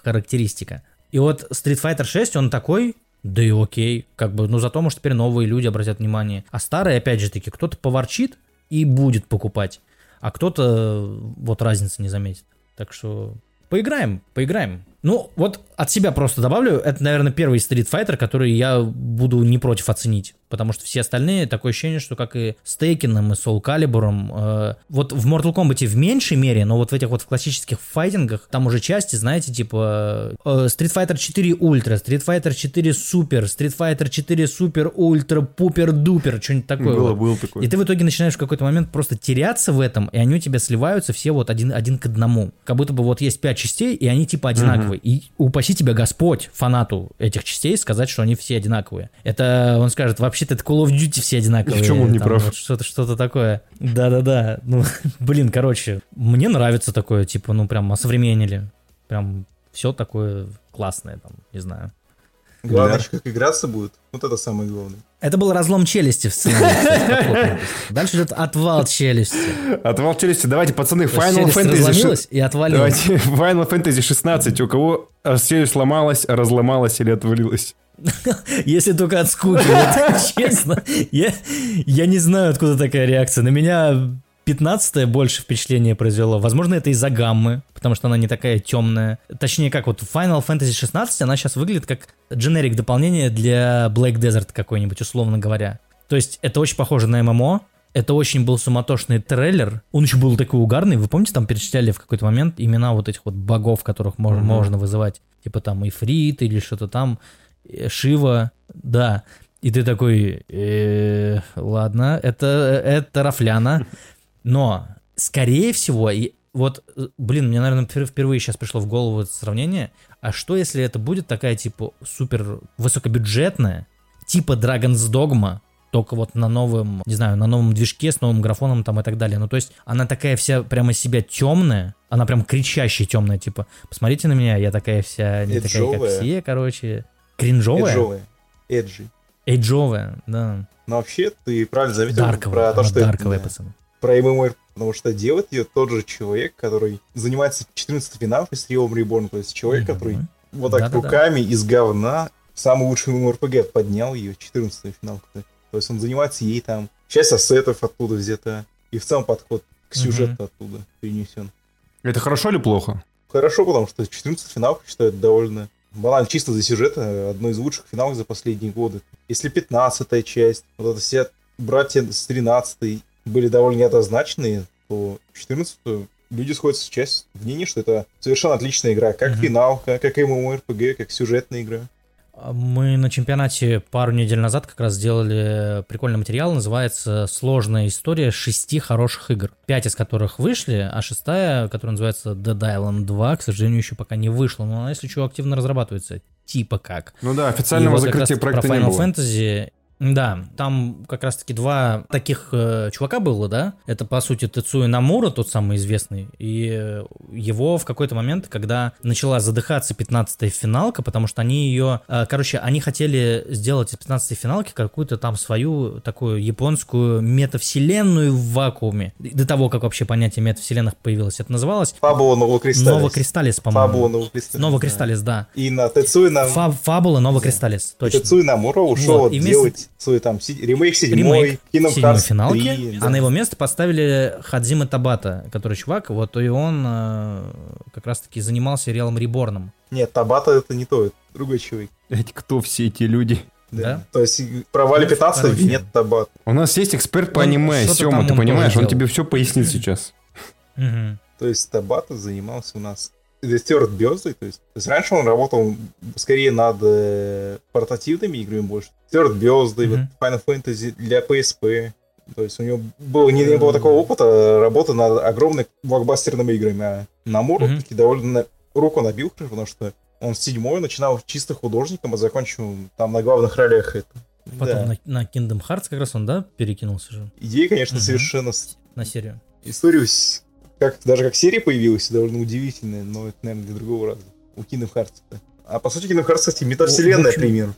характеристика. И вот Street Fighter 6, он такой, да и окей, как бы, ну зато, может, теперь новые люди обратят внимание. А старые, опять же таки, кто-то поворчит и будет покупать, а кто-то вот разницы не заметит. Так что поиграем, поиграем. Ну, вот от себя просто добавлю, это, наверное, первый Street Fighter, который я буду не против оценить. Потому что все остальные, такое ощущение, что как и с Тейкином, и Soul Calibur, э, вот в Mortal Kombat в меньшей мере, но вот в этих вот в классических файтингах, там уже части, знаете, типа э, Street Fighter 4 Ultra, Street Fighter 4 Super, Street Fighter 4 Super Ultra Пупер Дупер, что-нибудь такое. Было, вот. было такое. И ты в итоге начинаешь в какой-то момент просто теряться в этом, и они у тебя сливаются все вот один, один к одному. Как будто бы вот есть пять частей, и они типа одинаковые. Угу. И упаси тебя Господь, фанату этих частей, сказать, что они все одинаковые. Это он скажет, вообще-то это Call of Duty все одинаковые. В чем он не там, прав? Вот что-то, что-то такое. Да-да-да. Ну, блин, короче, мне нравится такое, типа, ну, прям осовременили. Прям все такое классное, там, не знаю. Главное, да. как играться будет. Вот это самое главное. Это был разлом челюсти в сценарии. Дальше идет отвал челюсти. Отвал челюсти. Давайте, пацаны, Final Fantasy... и отвалилась. Давайте, Final Fantasy 16. У кого челюсть сломалась, разломалась или отвалилась? Если только от скуки, вот, честно. Я, я не знаю, откуда такая реакция. На меня 15 больше впечатление произвело. Возможно, это из-за гаммы, потому что она не такая темная. Точнее, как вот Final Fantasy 16, она сейчас выглядит как дженерик дополнение для Black Desert какой-нибудь, условно говоря. То есть это очень похоже на ММО, это очень был суматошный трейлер. Он еще был такой угарный. Вы помните, там перечисляли в какой-то момент имена вот этих вот богов, которых можно, mm-hmm. можно вызывать. Типа там Ифрит или что-то там. Э, Шива. Да. И ты такой, э, ладно, это, это рафляна. Но, скорее всего, и вот, блин, мне, наверное, впервые сейчас пришло в голову это сравнение. А что, если это будет такая, типа, супер высокобюджетная, типа Dragon's Dogma, только вот на новом, не знаю, на новом движке с новым графоном там и так далее. Ну, то есть она такая вся прямо себя темная, она прям кричащая темная, типа, посмотрите на меня, я такая вся, не Эджовая. такая, как все, короче. Кринжовая? Эджовая. Эджи. Эйджовая, да. Но вообще, ты правильно заметил дарковая, про то, что... Дарковая, это, пацаны про ММР, потому что делает ее тот же человек, который занимается 14 финалов из Realm Reborn, то есть человек, mm-hmm. который вот так да, руками да, да. из говна самый лучший ММРПГ поднял ее, 14 финал. То есть он занимается ей там, часть ассетов оттуда взята, и в целом подход к сюжету mm-hmm. оттуда перенесен. Это хорошо или плохо? Хорошо, потому что 14 финалов, считаю, довольно банально, чисто за сюжет, одно из лучших финалов за последние годы. Если 15 часть, вот это все братья с 13 были довольно неоднозначные, то 14 люди сходятся с часть мнения, что это совершенно отличная игра, как mm-hmm. финал, как, как MMORPG, как сюжетная игра. Мы на чемпионате пару недель назад как раз сделали прикольный материал, называется «Сложная история шести хороших игр», пять из которых вышли, а шестая, которая называется Dead Island 2, к сожалению, еще пока не вышла, но она, если что, активно разрабатывается, типа как. Ну да, официального вот закрытия проекта про Final не было. Fantasy да, там как раз-таки два таких э, чувака было, да? Это, по сути, Тецуя Намура, тот самый известный, и его в какой-то момент, когда начала задыхаться 15-я финалка, потому что они ее... Э, короче, они хотели сделать из 15-й финалки какую-то там свою такую японскую метавселенную в вакууме. До того, как вообще понятие метавселенных появилось. Это называлось... Фабула Новокристаллис. Новокристаллис, по-моему. Фабула Новокристаллис. Новокристаллис, да. И на Тецуя Намура... Фаб, Фабула Новокристаллис, точно. Тецуя Намура ушел вот, делать свой там си- ремейк седьмой, ремейк Kingdom Hearts финалки, 3, да. а на его место поставили Хадзима Табата, который чувак, вот и он э, как раз-таки занимался сериалом Реборном. Нет, Табата это не то. другой человек. Эти кто все эти люди? Да? То есть про Вали Ну, 15 короче. нет табат. У нас есть эксперт по Он аниме, Сема, ты он понимаешь? Он делал. тебе все пояснит сейчас. То есть Табата занимался у нас Стюарт Бёзлey, то есть, то есть раньше он работал скорее над э, портативными играми больше. Стюарт вот Мгм. Final Fantasy для PSP. То есть у него было, не, не было такого опыта работы над огромными блокбастерными играми. А на Муру Мгм. таки довольно руку набил, потому что он с седьмой начинал чисто художником, а закончил там на главных ролях это. Потом Да. на, на Kingdom Hearts как раз он, да, перекинулся же Идея, конечно, Мгм. совершенно... на серию. Историю, с- как, даже как серия появилась, довольно удивительная, но это, наверное, для другого раза. У Kingdom Hearts. -то. А по сути, Kingdom Hearts, кстати, метавселенная, пример.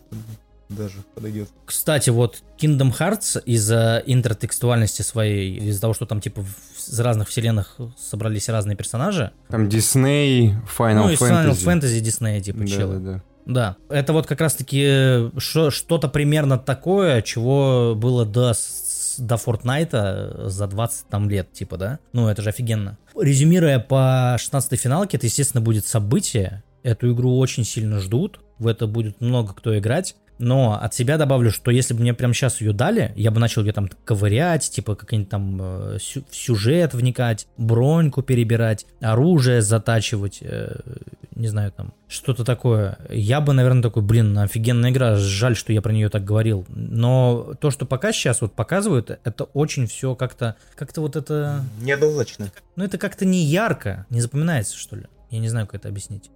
Даже подойдет. Кстати, вот Kingdom Hearts из-за интертекстуальности своей, из-за того, что там типа в- из разных вселенных собрались разные персонажи, Там Дисней, Final ну и Final Fantasy. Fantasy Disney типа Да, челы. да, да. Да, это вот как раз-таки шо- что-то примерно такое, чего было до, до Fortnite за 20 там лет, типа, да? Ну, это же офигенно. Резюмируя по 16 финалке, это, естественно, будет событие. Эту игру очень сильно ждут, в это будет много кто играть. Но от себя добавлю, что если бы мне прямо сейчас ее дали, я бы начал ее там ковырять, типа как-нибудь там э, в сюжет вникать, броньку перебирать, оружие затачивать, э, не знаю, там, что-то такое. Я бы, наверное, такой, блин, офигенная игра, жаль, что я про нее так говорил. Но то, что пока сейчас вот показывают, это очень все как-то, как-то вот это, Неоднозначно. ну это как-то не ярко, не запоминается, что ли. Я не знаю, как это объяснить.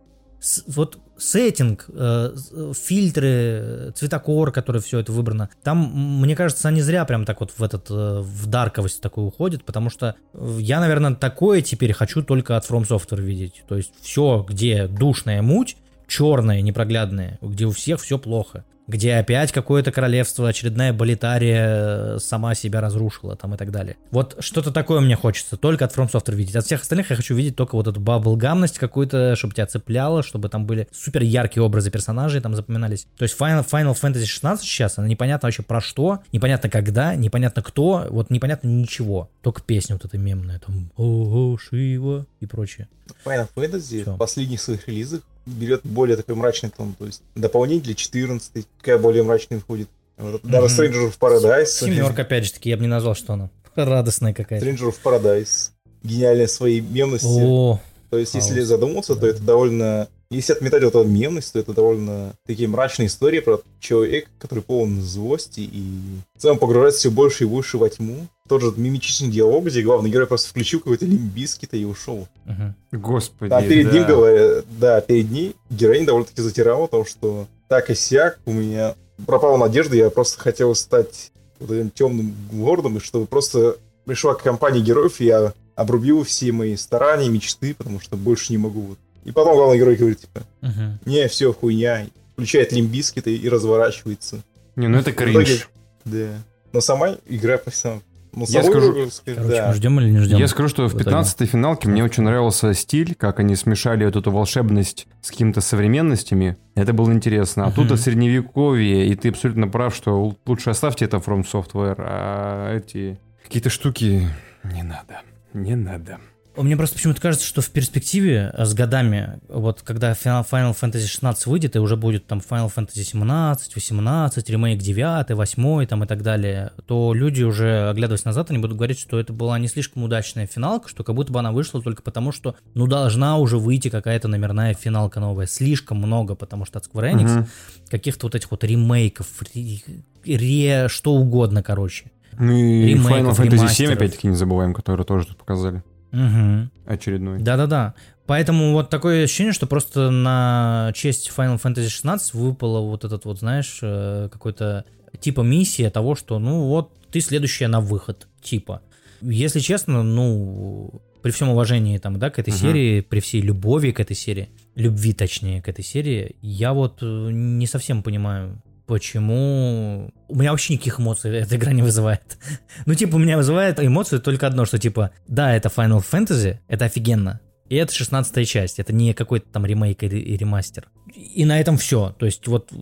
Вот сеттинг, э, фильтры, цветокор, который все это выбрано, там, мне кажется, они зря прям так вот в этот, э, в дарковость такую уходят, потому что э, я, наверное, такое теперь хочу только от From Software видеть. То есть все, где душная муть, черная, непроглядная, где у всех все плохо. Где опять какое-то королевство, очередная болитария э, сама себя разрушила там и так далее. Вот что-то такое мне хочется, только от From Software видеть. От всех остальных я хочу видеть только вот эту баблгамность какую-то, чтобы тебя цепляло, чтобы там были супер яркие образы персонажей, там запоминались. То есть Final, Final Fantasy 16 сейчас, она непонятно вообще про что, непонятно когда, непонятно кто, вот непонятно ничего. Только песня вот эта мемная, там «Ого, Шива» и прочее. Final Fantasy Всё. в последних своих релизах берет более такой мрачный тон. То есть дополнение для 14 какая более мрачная выходит. Вот, Даже Мгм. Stranger of Paradise. Семерка, опять же таки, я бы не назвал, что она радостная какая-то. Stranger of Paradise. Гениальная своей мемности. О, То есть, если задуматься, то это довольно... Если отметать вот эту мемность, то это довольно такие мрачные истории про человека, который полон злости и в целом погружается все больше и больше во тьму. Тот же мимичный диалог, где главный герой просто включил какой-то лимбискит и ушел. мгм. Господи, А перед да. ним говорят, да, перед ней героиня довольно-таки затирала то, что так и сяк, у меня пропала надежда, я просто хотел стать вот этим темным лордом, и чтобы просто пришла к компании героев, и я обрубил все мои старания, мечты, потому что больше не могу. Вот. И потом главный герой говорит, типа, Мгм. не, все, хуйня, включает лимбискет и, разворачивается. Не, ну это кринж. Да. Но сама игра по сам. Ну, Я скажу- игру, Короче, да. ждем или не ждем? Я скажу, что в в итоге. 15-й финалке мне очень нравился стиль, как они смешали вот эту волшебность с какими-то современностями. Это было интересно. А тут это средневековье, и ты абсолютно прав, что лучше оставьте это From Software, а эти какие-то штуки не надо. Не надо. Мне просто почему-то кажется, что в перспективе э, с годами, вот когда Final, Final Fantasy 16 выйдет, и уже будет там Final Fantasy 17, 18, ремейк 9, 8 там и так далее, то люди уже, оглядываясь назад, они будут говорить, что это была не слишком удачная финалка, что как будто бы она вышла только потому, что ну должна уже выйти какая-то номерная финалка новая. Слишком много, потому что от Square Enix Мгм. каких-то вот этих вот ремейков, ре, ре- что угодно, короче. Ну и Final Fantasy 7 ремастеров. опять-таки не забываем, который тоже тут показали. Угу. Очередной. Да-да-да. Поэтому вот такое ощущение, что просто на честь Final Fantasy 16 выпало вот этот вот, знаешь, э, какой-то типа миссия того, что, ну вот, ты следующая на выход, типа. Если честно, ну, при всем уважении там, да, к этой Мгм. серии, при всей любови к этой серии, любви, точнее, к этой серии, я вот э, не совсем понимаю, почему... У меня вообще никаких эмоций эта игра не вызывает. Ну, типа, у меня вызывает эмоции только одно, что, типа, да, это Final Fantasy, это офигенно, и это 16 часть, это не какой-то там ремейк или ремастер. И на этом все. То есть вот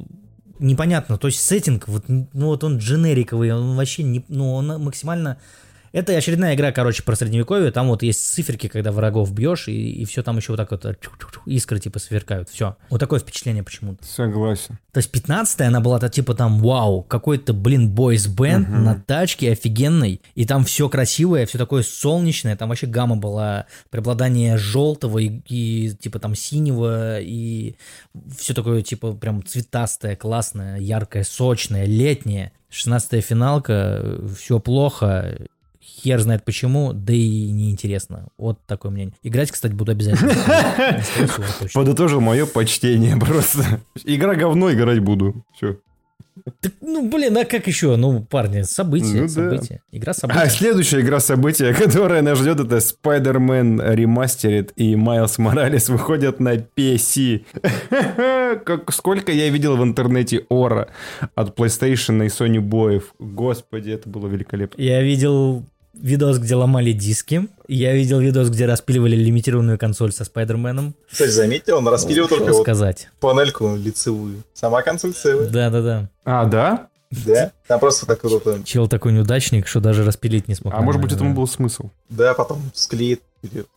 непонятно, то есть сеттинг, вот, ну вот он дженериковый, он вообще не, ну он максимально Это очередная игра, короче, про средневековье. Там вот есть циферки, когда врагов бьешь, и, и все там еще вот так вот э, искры типа сверкают. Все. Вот такое впечатление почему-то. Согласен. То есть 15 она была -то, типа там, вау, какой-то, блин, бойс бенд угу. на тачке офигенный. И там все красивое, все такое солнечное. Там вообще гамма была, преобладание желтого и, и типа там синего, и все такое типа прям цветастое, классное, яркое, сочное, летнее. 16 финалка, все плохо, хер знает почему, да и неинтересно. Вот такое мнение. Играть, кстати, буду обязательно. Подытожил мое почтение просто. Игра говно, играть буду. Все. Так, ну, блин, а как еще? Ну, парни, события, ну, события. Да. Игра события. А следующая игра события, которая нас ждет, это Spider-Man Remastered и Miles Morales выходят на PC. как, сколько я видел в интернете ора от PlayStation и Sony боев. Господи, это было великолепно. Я видел видос, где ломали диски. Я видел видос, где распиливали лимитированную консоль со Спайдерменом. Кстати, заметьте, он распиливал только вот сказать. панельку лицевую. Сама консоль целая. Да-да-да. А, да? Да, там просто так вот. Чел такой неудачник, что даже распилить не смог. А может быть, этому был смысл? Да, потом склеит.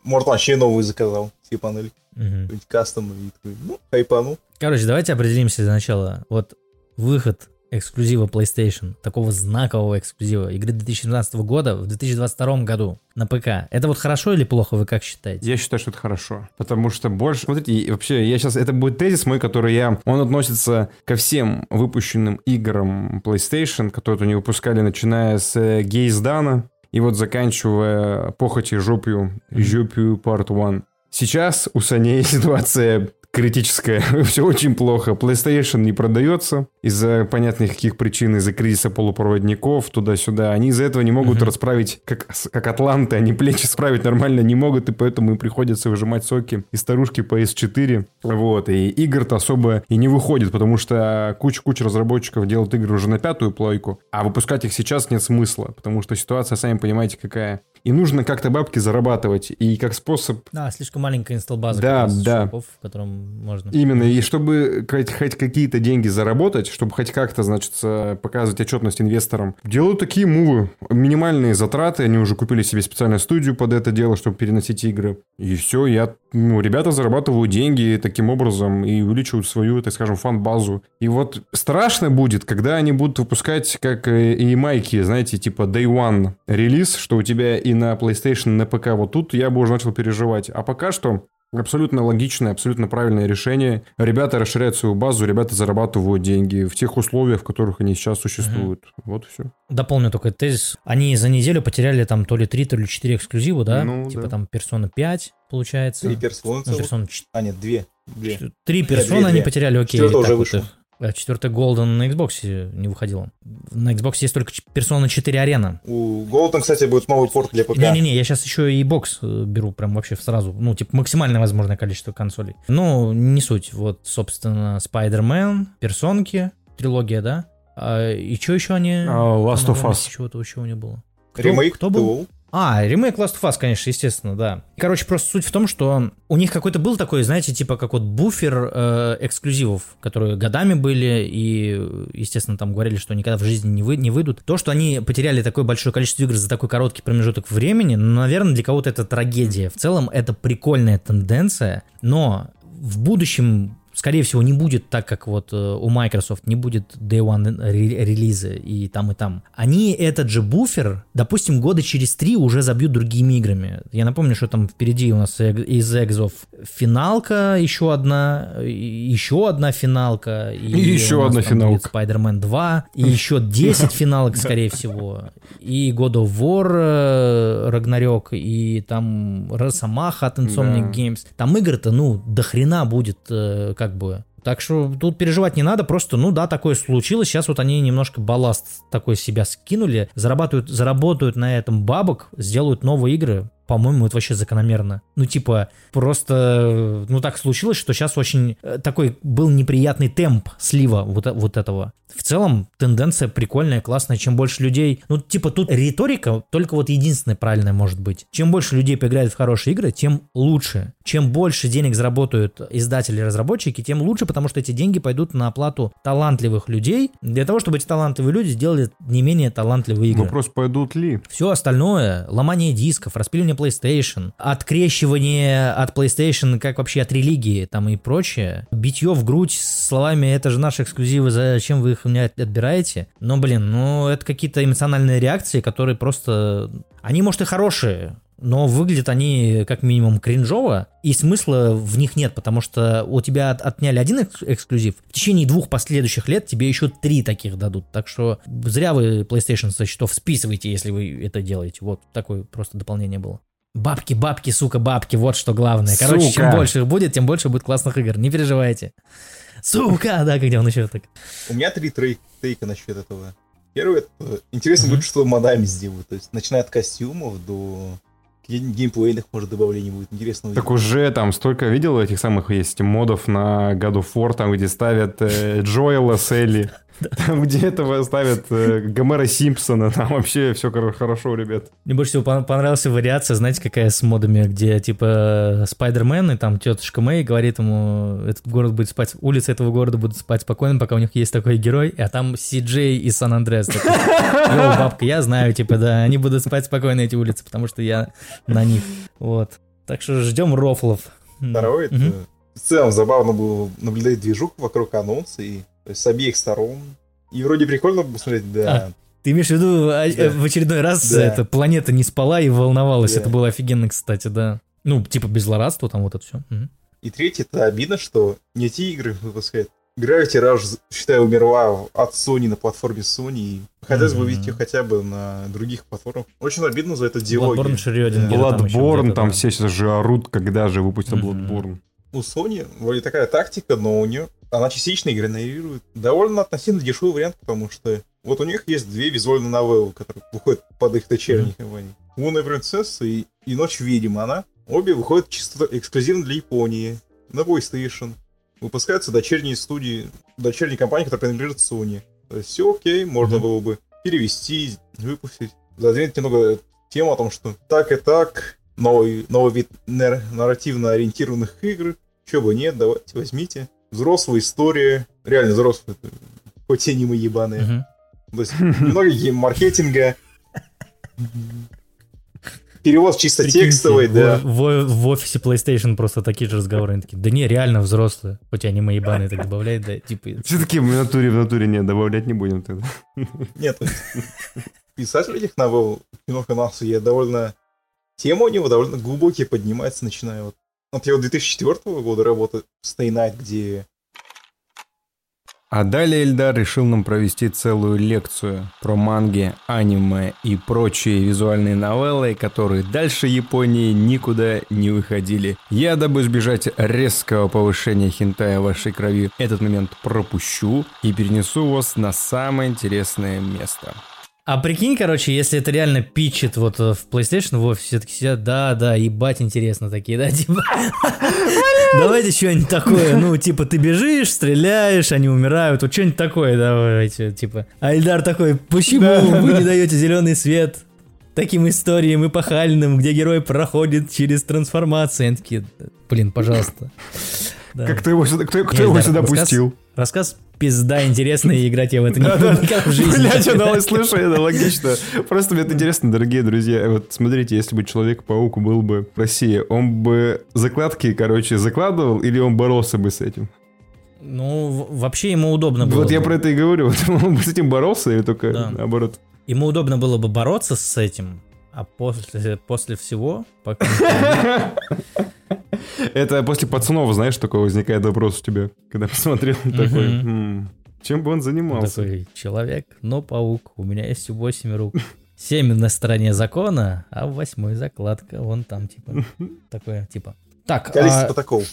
Может, вообще новую заказал, все панели. Угу. Кастом, и такой, ну, хайпану. Короче, давайте определимся для начала. Вот выход эксклюзива PlayStation, такого знакового эксклюзива игры 2017 года в 2022 году на ПК. Это вот хорошо или плохо, вы как считаете? Я считаю, что это хорошо, потому что больше... Смотрите, вообще, я сейчас... Это будет тезис мой, который я... Он относится ко всем выпущенным играм PlayStation, которые они выпускали, начиная с Гейздана и вот заканчивая похоти жопью, жопью Part 1. Сейчас у Sony ситуация критическая, все очень плохо. PlayStation не продается из-за понятных каких причин, из-за кризиса полупроводников, туда-сюда. Они из-за этого не могут uh-huh. расправить, как, как Атланты, они плечи справить нормально не могут, и поэтому им приходится выжимать соки из старушки PS4. Вот, и игр-то особо и не выходит, потому что куча-куча разработчиков делают игры уже на пятую плойку, а выпускать их сейчас нет смысла, потому что ситуация, сами понимаете, какая. И нужно как-то бабки зарабатывать, и как способ... Да, слишком маленькая инсталл-база. Да, да. Шопов, в котором можно. Именно, и чтобы хоть, хоть какие-то деньги заработать, чтобы хоть как-то, значит, показывать отчетность инвесторам, делают такие мувы. Минимальные затраты, они уже купили себе специальную студию под это дело, чтобы переносить игры. И все, я, ну, ребята зарабатывают деньги таким образом и увеличивают свою, так скажем, фан-базу. И вот страшно будет, когда они будут выпускать, как и майки, знаете, типа Day One релиз, что у тебя и на PlayStation, и на ПК вот тут я бы уже начал переживать. А пока что Абсолютно логичное, абсолютно правильное решение. Ребята расширяют свою базу, ребята зарабатывают деньги в тех условиях, в которых они сейчас существуют. Угу. Вот и все. Дополню только тезис. Они за неделю потеряли там то ли 3, то ли 4 эксклюзива, да? Ну, типа да. там персона 5, получается. Три персоны. Ну, персона... А, нет, две. две. Три персоны они потеряли, окей. Четвертая уже вышла. А четвертый Golden на Xbox не выходил. На Xbox есть только Persona 4 арена. У Golden, кстати, будет новый порт для ПК. Не-не-не, я сейчас еще и бокс э, беру прям вообще сразу. Ну, типа максимальное возможное количество консолей. Ну, не суть. Вот, собственно, Spider-Man, персонки, трилогия, да? А, и что еще они... Uh, Last of Us. Чего-то еще у них было. Кто, Ремейк кто был? А, ремейк Last of Us, конечно, естественно, да. Короче, просто суть в том, что у них какой-то был такой, знаете, типа как вот буфер э, эксклюзивов, которые годами были, и, естественно, там говорили, что никогда в жизни не, вы, не выйдут. То, что они потеряли такое большое количество игр за такой короткий промежуток времени, ну, наверное, для кого-то это трагедия. В целом, это прикольная тенденция, но в будущем скорее всего, не будет так, как вот э, у Microsoft, не будет Day One релиза и там, и там. Они этот же буфер, допустим, года через три уже забьют другими играми. Я напомню, что там впереди у нас из экзов финалка, еще одна, еще одна финалка. И, и еще одна финалка. Spider-Man 2, и еще 10 финалок, скорее всего. И God of War, Рагнарёк, и там Росомаха от Insomniac Games. Там игр-то, ну, до хрена будет, э, как как бы. Так что тут переживать не надо, просто, ну да, такое случилось. Сейчас вот они немножко балласт такой себя скинули, зарабатывают, заработают на этом бабок, сделают новые игры. По-моему, это вообще закономерно. Ну, типа, просто, ну, так случилось, что сейчас очень э, такой был неприятный темп слива вот, вот этого. В целом, тенденция прикольная, классная. Чем больше людей... Ну, типа, тут риторика только вот единственная правильная может быть. Чем больше людей поиграют в хорошие игры, тем лучше. Чем больше денег заработают издатели и разработчики, тем лучше, потому что эти деньги пойдут на оплату талантливых людей, для того, чтобы эти талантливые люди сделали не менее талантливые игры. Вопрос, пойдут ли? Все остальное, ломание дисков, распиливание PlayStation, открещивание от PlayStation, как вообще от религии там и прочее, битье в грудь словами «это же наши эксклюзивы, зачем вы их у меня отбираете?» Но, блин, ну это какие-то эмоциональные реакции, которые просто... Они, может, и хорошие, но выглядят они как минимум кринжово, и смысла в них нет, потому что у тебя отняли один экс- эксклюзив, в течение двух последующих лет тебе еще три таких дадут, так что зря вы PlayStation со счетов списываете, если вы это делаете. Вот такое просто дополнение было. Бабки, бабки, сука, бабки, вот что главное. Короче, Сука. чем больше их будет, тем больше будет классных игр, не переживайте. Сука, да, где он еще так. У меня три трей- тейка насчет этого. Первый, это интересно будет, что модами сделают. То есть, начиная от костюмов до ге- геймплейных, может, добавлений будет. Интересно Так уже там столько видел этих самых есть модов на God of War, там где ставят э, Джоэла с Элли, там где этого ставят э, Гомера Симпсона, там вообще все хорошо, ребят. Мне больше всего пон- понравилась вариация, знаете, какая с модами, где типа Спайдермен и там тетушка Мэй говорит ему, этот город будет спать, улицы этого города будут спать спокойно, пока у них есть такой герой, а там Си Джей и Сан Андреас. Йоу, бабка, я знаю, типа, да, они будут спать спокойно, эти улицы, потому что я на них. Вот. Так что ждем рофлов. Это Мгм. в целом забавно было наблюдать движуху вокруг анонса и то есть, с обеих сторон. И вроде прикольно посмотреть, да. Ты имеешь в виду, а, Да. э, в очередной раз Да. эта планета не спала и волновалась. Да. Это было офигенно, кстати, да. Ну, типа без злорадства, там вот это все. И третье, это обидно, что не те игры выпускают. Gravity Rush, считаю, умерла от Sony на платформе Sony. И хотелось бы Мгм. видеть ее хотя бы на других платформах. Очень обидно за это диалоги. Bloodborne там еще Bloodborne, где-то, там да. все сейчас же орут, когда же выпустят Мгм. Bloodborne. У Sony вроде такая тактика, но у нее она частично генерирует довольно относительно дешевый вариант, потому что вот у них есть две визуальные новеллы, которые выходят под их дочерней компанией. Лунная принцесса и, и Ночь ведьм. Она обе выходят чисто эксклюзивно для Японии на PlayStation. Выпускаются дочерние студии, дочерние компании, которые принадлежат Sony. То есть все окей, можно Мгм. было бы перевести, выпустить. Задвинуть немного тему о том, что так и так, новый, новый вид нар- нарративно ориентированных игр, чего бы нет, давайте возьмите. Взрослая история, реально взрослая, хоть и не мы ебаные. Мгм. То есть немного гейм-маркетинга. Перевод чисто Прикиньте, текстовый, в- да. В, в офисе PlayStation просто такие же разговоры. Они такие, да не, реально взрослые. Хоть они мои ебаные так добавляют, да, типа... Все таки в натуре, в натуре нет, добавлять не будем тогда. Нет, писатель этих новелл Кино я довольно... Тема у него довольно глубокие поднимается, начиная вот от его 2004 года работы Stay Night, где А далее Эльдар решил нам провести целую лекцию про манги, аниме и прочие визуальные новеллы, которые дальше Японии никуда не выходили. Я, дабы избежать резкого повышения хентая в вашей крови, этот момент пропущу и перенесу вас на самое интересное место. А прикинь, короче, если это реально питчит вот э, в PlayStation в офисе, все таки сидят, да, да, ебать интересно такие, да, типа... Давайте что-нибудь такое, ну, типа, ты бежишь, стреляешь, они умирают, вот что-нибудь такое давайте, типа. А Ильдар такой, почему вы не даете зеленый свет таким историям эпохальным, где герой проходит через трансформации? Они такие, блин, пожалуйста. Как ты его сюда, кто, кто его сюда пустил? Рассказ пизда интересный, и играть я в это не буду никак в жизни. Блять, я давай слышу, это логично. Просто мне это интересно, дорогие друзья. Вот смотрите, если бы Человек-паук был бы в России, он бы закладки, короче, закладывал или он боролся бы с этим? Ну, вообще ему удобно было. Вот я про это и говорю. Вот он бы с этим боролся или только Да. наоборот? Ему удобно было бы бороться с этим, а после, после всего, пока... Это после пацанов, знаешь, такой возникает вопрос у тебя, когда посмотрел такой, Мгм. «М, чем бы он занимался? такой, человек, но паук, у меня есть восемь рук. Семь на стороне закона, а в восьмой закладка, вон там, типа, такое, типа. Так, количество а протокол.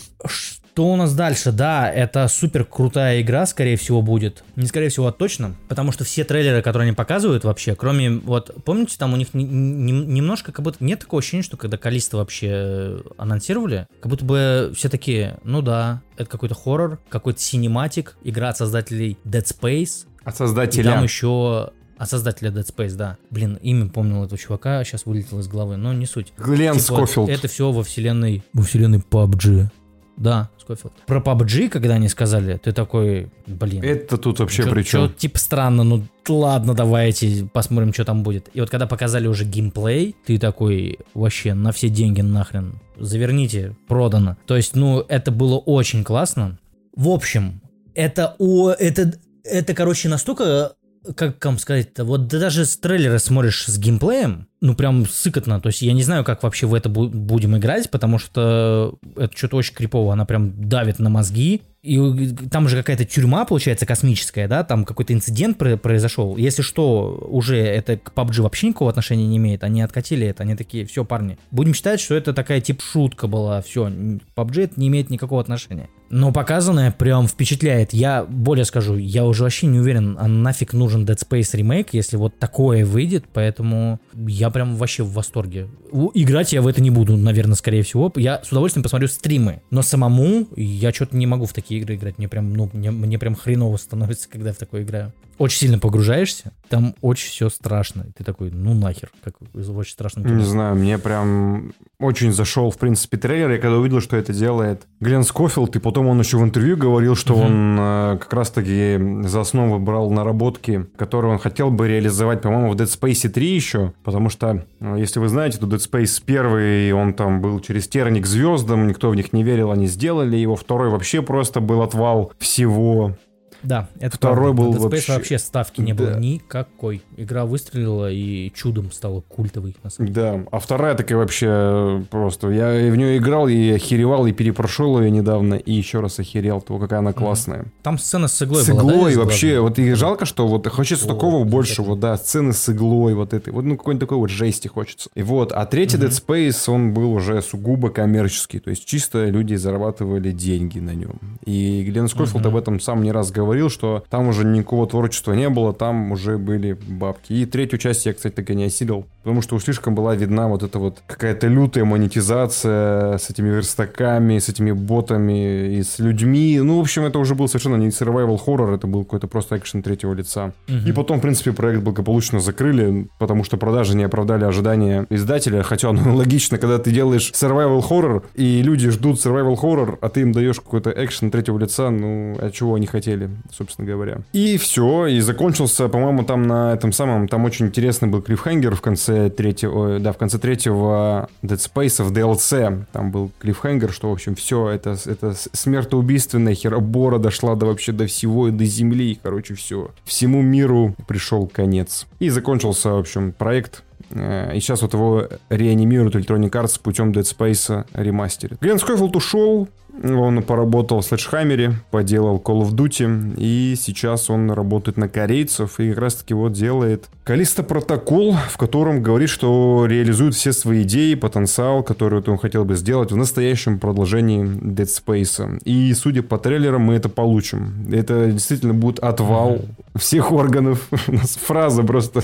Что у нас дальше? Да, это супер крутая игра, скорее всего, будет. Не скорее всего, а точно. Потому что все трейлеры, которые они показывают вообще, кроме вот, помните, там у них не- не- немножко как будто нет такого ощущения, что когда Калиста вообще э, анонсировали, как будто бы все такие, ну да, это какой-то хоррор, какой-то синематик, игра от создателей Dead Space, От и создателя. там еще от создателя Dead Space, да. Блин, имя помнил этого чувака, сейчас вылетело из головы, но не суть. Глен Типа, Скофилд. Это все во вселенной, во вселенной PUBG. Да, Скофилд. Про PUBG, когда они сказали, ты такой, блин. Это тут вообще чё- при чё, чем? типа странно, ну ладно, давайте посмотрим, что там будет. И вот когда показали уже геймплей, ты такой, вообще, на все деньги нахрен, заверните, продано. То есть, ну, это было очень классно. В общем, это, о, это, это, короче, настолько, как вам сказать-то, вот ты даже с трейлера смотришь с геймплеем, ну прям сыкотно, то есть я не знаю, как вообще в это бу- будем играть, потому что это что-то очень крипово, она прям давит на мозги, и там же какая-то тюрьма, получается, космическая, да, там какой-то инцидент про- произошел. Если что, уже это к PUBG вообще никакого отношения не имеет, они откатили это, они такие, все, парни, будем считать, что это такая тип шутка была, все, PUBG это не имеет никакого отношения. Но показанное прям впечатляет. Я более скажу, я уже вообще не уверен, а нафиг нужен Dead Space ремейк, если вот такое выйдет, поэтому я прям вообще в восторге. Играть я в это не буду, наверное, скорее всего. Я с удовольствием посмотрю стримы, но самому я что-то не могу в такие игры играть. Мне прям, ну, мне, мне прям хреново становится, когда я в такое играю. Очень сильно погружаешься, там очень все страшно. И ты такой, ну нахер, как из очень страшного кино. Не знаю, мне прям очень зашел, в принципе, трейлер. Я когда увидел, что это делает Глен Скофилд, и потом он еще в интервью говорил, что Мгм. он э, как раз-таки за основу брал наработки, которые он хотел бы реализовать, по-моему, в Dead Space 3 еще, потому что, э, если вы знаете, то Dead Space 1, он там был через терник звездам, никто в них не верил, они сделали его. Второй вообще просто был отвал всего. Да, это Второй правда. был Dead Space вообще- вообще ставки не было Да. никакой. Игра выстрелила и чудом стала культовой. На самом деле. Да, а вторая такая вообще просто. Я в нее играл, и охеревал, и перепрошел ее недавно, и еще раз охерел, то какая она классная. Там сцена с иглой С была, да, иглой вообще, вот и жалко, что вот хочется О, такого замечательно. большего, да, сцены с иглой вот этой, вот ну какой-нибудь такой вот жести хочется. И вот, а третий Dead Space, он был уже сугубо коммерческий, то есть чисто люди зарабатывали деньги на нем. И Глен Скофилд об этом сам не раз говорил, что там уже никакого творчества не было, там уже были бабки. И третью часть я, кстати, так и не осилил, потому что уж слишком была видна вот эта вот какая-то лютая монетизация с этими верстаками, с этими ботами и с людьми. Ну, в общем, это уже был совершенно не survival horror, это был какой-то просто экшен третьего лица. Мгм. И потом, в принципе, проект благополучно закрыли, потому что продажи не оправдали ожидания издателя, хотя ну, логично, когда ты делаешь survival horror, и люди ждут survival horror, а ты им даешь какой-то экшен третьего лица, ну, а чего они хотели, собственно говоря. И все, и закончился, по-моему, там на этом самом, там очень интересный был клиффхенгер в конце третьего, да, в конце третьего Dead Space в DLC, там был клиффхенгер, что, в общем, все, это, это смертоубийственная херобора дошла до вообще до всего и до земли, и, короче, все. Всему миру пришел конец. И закончился, в общем, проект. Э, И сейчас вот его реанимируют Electronic Arts путем Dead Space ремастерит. Глен Скофилд ушел, он поработал в Следжхаммере, поделал Call of Duty, и сейчас он работает на корейцев, и как раз таки вот делает Калиста протокол, в котором говорит, что реализует все свои идеи, потенциал, который вот он хотел бы сделать в настоящем продолжении Dead Space. И судя по трейлерам, мы это получим. Это действительно будет отвал всех органов. У нас фраза просто,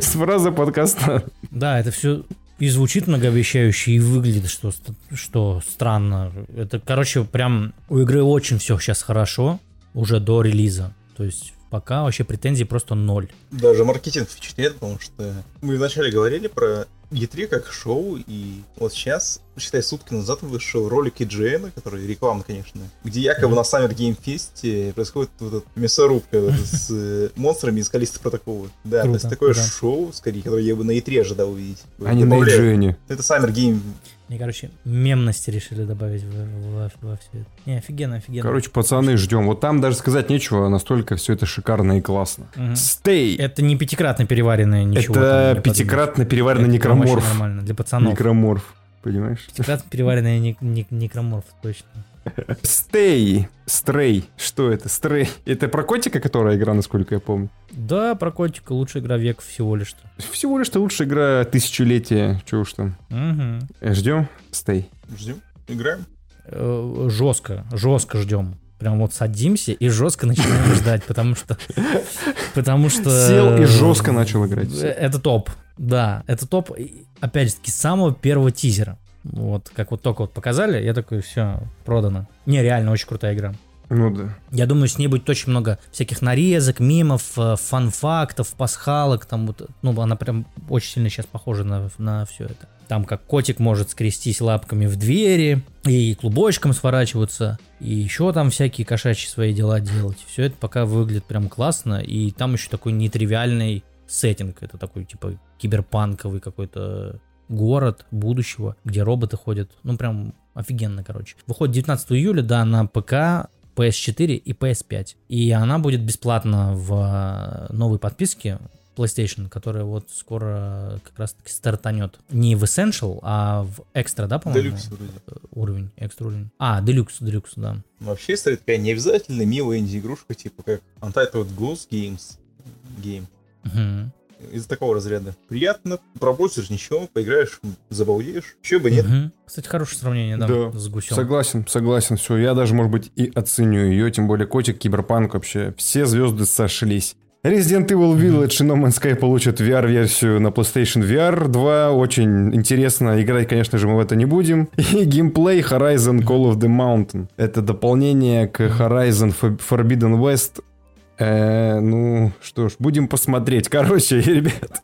фразы подкаста. Да, это все и звучит многообещающе, и выглядит, что, что странно. Это, короче, прям у игры очень все сейчас хорошо, уже до релиза. То есть пока вообще претензий просто ноль. Даже маркетинг впечатляет, потому что мы вначале говорили про E3 как шоу, и вот сейчас, считай, сутки назад вышел ролик EGN, который реклама, конечно, где якобы Мгм. на Summer Game Fest происходит вот эта мясорубка с э, монстрами из Калиста протокола. Да, то есть такое шоу, скорее, которое я бы на E3 ожидал увидеть. А не на. Дженни. Это Summer Game Мне, короче, мемности решили добавить во, все это. Не, офигенно, офигенно. Короче, пацаны, ждем. Вот там даже сказать нечего, настолько все это шикарно и классно. Стей! Это не пятикратно переваренное ничего. Это пятикратно переваренный подобного. Это некроморф. нормально, для пацанов. Некроморф. Понимаешь? Пятикратно переваренный не- не- некроморф, точно. Стей. Стрей. Что это? Стрей. Это про котика, которая игра, насколько я помню. Да, про котика лучшая игра века всего лишь. Всего лишь-то лучшая игра тысячелетия. Чего уж там. Э, Ждем. Стей. Ждем, играем. э, жестко, жестко ждем. Прям вот садимся и жестко начинаем ждать, потому что... Потому что... Сел и жестко начал играть. Это топ, да, это топ, опять же таки, самого первого тизера. Вот, как вот только вот показали, я такой, все, продано. Не, реально очень крутая игра. Ну да. Я думаю, с ней будет очень много всяких нарезок, мемов, э, фан-фактов, пасхалок. Там вот, ну, она прям очень сильно сейчас похожа на, на все это. Там как котик может скрестись лапками в двери, и клубочком сворачиваться, и еще там всякие кошачьи свои дела делать. Все это пока выглядит прям классно, и там еще такой нетривиальный сеттинг. Это такой типа киберпанковый какой-то город будущего, где роботы ходят. Ну, прям офигенно, короче. Выходит 19 июля, да, на ПК, PS4 и PS5. И она будет бесплатно в э, новой подписке PlayStation, которая вот скоро как раз таки стартанет. Не в Essential, а в Extra, да, по-моему? Deluxe вроде. Э, уровень, экстра уровень. А, Deluxe, Deluxe, да. Вообще, стоит такая необязательная милая инди-игрушка, типа как Untitled Goose Games Game. Угу из такого разряда. Приятно, пропустишь ничего, поиграешь, забалдеешь. Еще бы нет. Угу. Кстати, хорошее сравнение, да, да, с гусем. Согласен, согласен, все. Я даже, может быть, и оценю ее, тем более котик, киберпанк вообще. Все звезды сошлись. Resident Evil Village и No Man's Sky получат VR-версию на PlayStation VR 2. Очень интересно. Играть, конечно же, мы в это не будем. И геймплей Horizon Call of the Mountain. Это дополнение к Horizon Forbidden West. Э, ну, что ж, будем посмотреть. Короче, ребят.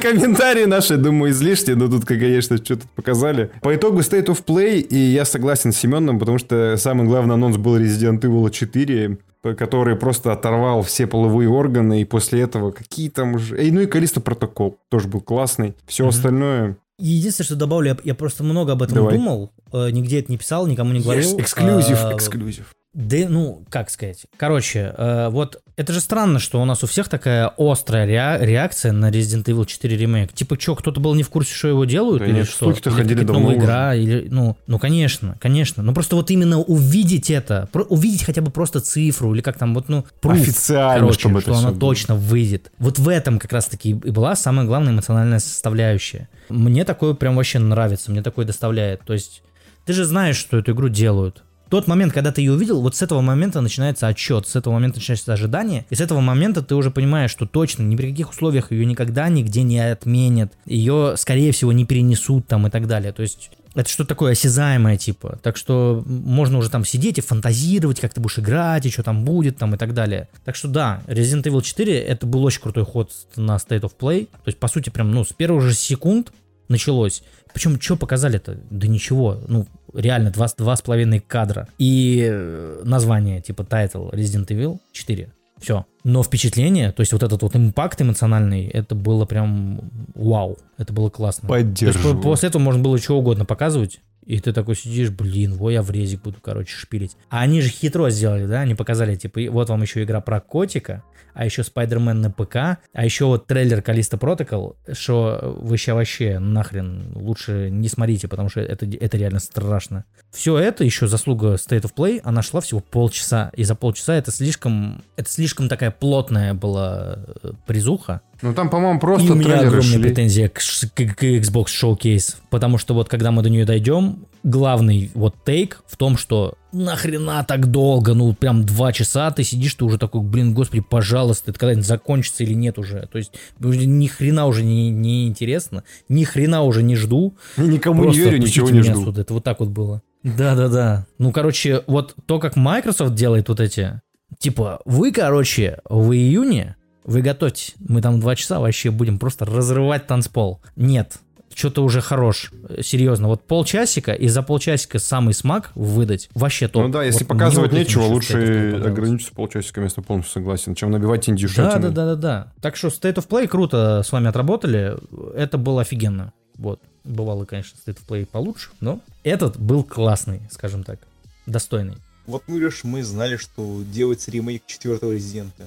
Комментарии наши, думаю, излишние, но тут, конечно, что-то показали. По итогу State of Play, и я согласен с Семеном, потому что самый главный анонс был Resident Evil 4, который просто оторвал все половые органы, и после этого какие там уже... Эй, ну и Калиста протокол тоже был классный. Все остальное... Единственное, что добавлю, я, я просто много об этом Давай. думал, э, нигде это не писал, никому не говорил. Yes, эксклюзив, А, эксклюзив. Да, ну, как сказать. Короче, э, вот это же странно, что у нас у всех такая острая реа- реакция на Resident Evil 4 ремейк. Типа, что, кто-то был не в курсе, что его делают, Да или нет, что? Или ходили давно новая уже. игра, или, ну, ну, конечно, конечно. Ну, просто вот именно увидеть это, про- увидеть хотя бы просто цифру, или как там, вот, ну, proof, Официально, короче, чтобы что она было. точно выйдет. Вот в этом как раз-таки и была самая главная эмоциональная составляющая. Мне такое прям вообще нравится, мне такое доставляет. То есть, ты же знаешь, что эту игру делают. Тот момент, когда ты ее увидел, вот с этого момента начинается отчет, с этого момента начинается ожидание, и с этого момента ты уже понимаешь, что точно ни при каких условиях ее никогда нигде не отменят, ее, скорее всего, не перенесут там и так далее. То есть это что-то такое осязаемое, типа. Так что можно уже там сидеть и фантазировать, как ты будешь играть, и что там будет, там и так далее. Так что да, Resident Evil 4 это был очень крутой ход на State of Play. То есть, по сути, прям, ну, с первых же секунд началось. Причем, что показали-то? Да ничего. Ну, реально, два, два с половиной кадра. И э, название, типа, title Resident Evil 4. Все. Но впечатление, то есть вот этот вот импакт эмоциональный, это было прям вау. Это было классно. То есть Поддерживаю. по- после этого можно было что угодно показывать. И ты такой сидишь, блин, во, я в резик буду, короче, шпилить. А они же хитро сделали, да? Они показали, типа, вот вам еще игра про котика, а еще Спайдермен на ПК, а еще вот трейлер Калиста Протокол, что вы ща вообще нахрен лучше не смотрите, потому что это, это реально страшно. Все это еще заслуга State of Play, она шла всего полчаса, и за полчаса это слишком, это слишком такая плотная была э, призуха, Ну там, по-моему, и просто у меня огромная шли. претензия к, к- к Xbox Showcase, потому что вот когда мы до нее дойдем, главный вот тейк в том, что нахрена так долго, ну прям два часа ты сидишь, ты уже такой, блин, господи, пожалуйста, это когда-нибудь закончится или нет уже, то есть уже ни хрена уже не, не интересно, ни хрена уже не жду, И Никому не Просто верю, отпустите ничего не жду. отсюда. Это вот так вот было. Да-да-да. Ну, короче, вот то, как Microsoft делает вот эти... Типа, вы, короче, в июне, вы готовьте, мы там два часа вообще будем просто разрывать танцпол. Нет, что-то уже хорош. Э, Серьезно, вот полчасика, и за полчасика самый смак выдать. Вообще топ. Ну да, если Вот показывать вот нечего, лучше ограничиться полчасика, если полностью согласен, чем набивать Да, индюшатину. да, да, да, да. Так что State of Play круто с вами отработали. Это было офигенно. Вот. Бывало, конечно, State of Play получше, но этот был классный, скажем так. Достойный. Вот мы лишь мы знали, что делается ремейк четвертого Резидента.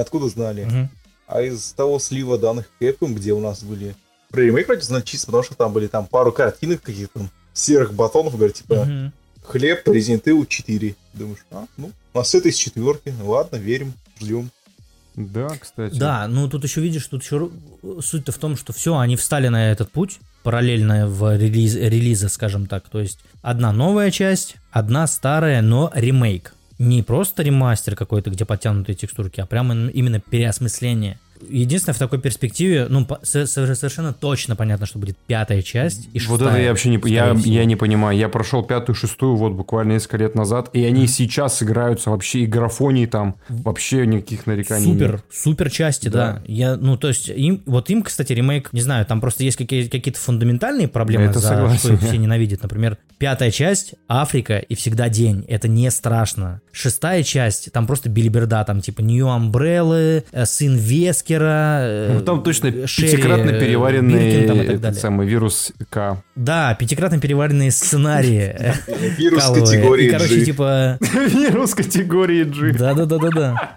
Откуда знали? Мгм. А из того слива данных Capcom, где у нас были... Про ремейк вроде знали чисто, потому что там были там пару картинок каких-то там, серых батонов, говорят, типа Мгм. хлеб Resident Evil 4. Думаешь, а, ну, у нас это из четверки. Ну ладно, верим, ждем. Да, кстати. Да, ну тут еще видишь, тут еще суть-то в том, что все, они встали на этот путь, параллельно в релиз, релизы, скажем так. То есть одна новая часть, одна старая, но ремейк. Не просто ремастер какой-то, где подтянутые текстурки, а прямо именно переосмысление. Единственное, в такой перспективе, ну, совершенно точно понятно, что будет пятая часть и шестая. Вот это я вообще не, я, я не понимаю. Я прошел пятую, шестую вот буквально несколько лет назад, и они mm. сейчас играются вообще, и графонии там вообще никаких нареканий Супер, нет. супер части, да. да. Я, ну, то есть, им, вот им, кстати, ремейк, не знаю, там просто есть какие- какие-то фундаментальные проблемы, это за согласен, что их все ненавидят. Например, пятая часть, Африка и всегда день. Это не страшно. Шестая часть, там просто билиберда, там типа Нью Амбреллы, э, Сын Вески, Вескера, э, ну, там точно Шерри, пятикратно э, переваренный там, этот самый вирус К. Да, пятикратно переваренные сценарии. Вирус категории G. Короче, типа... Вирус категории G. Да-да-да-да-да.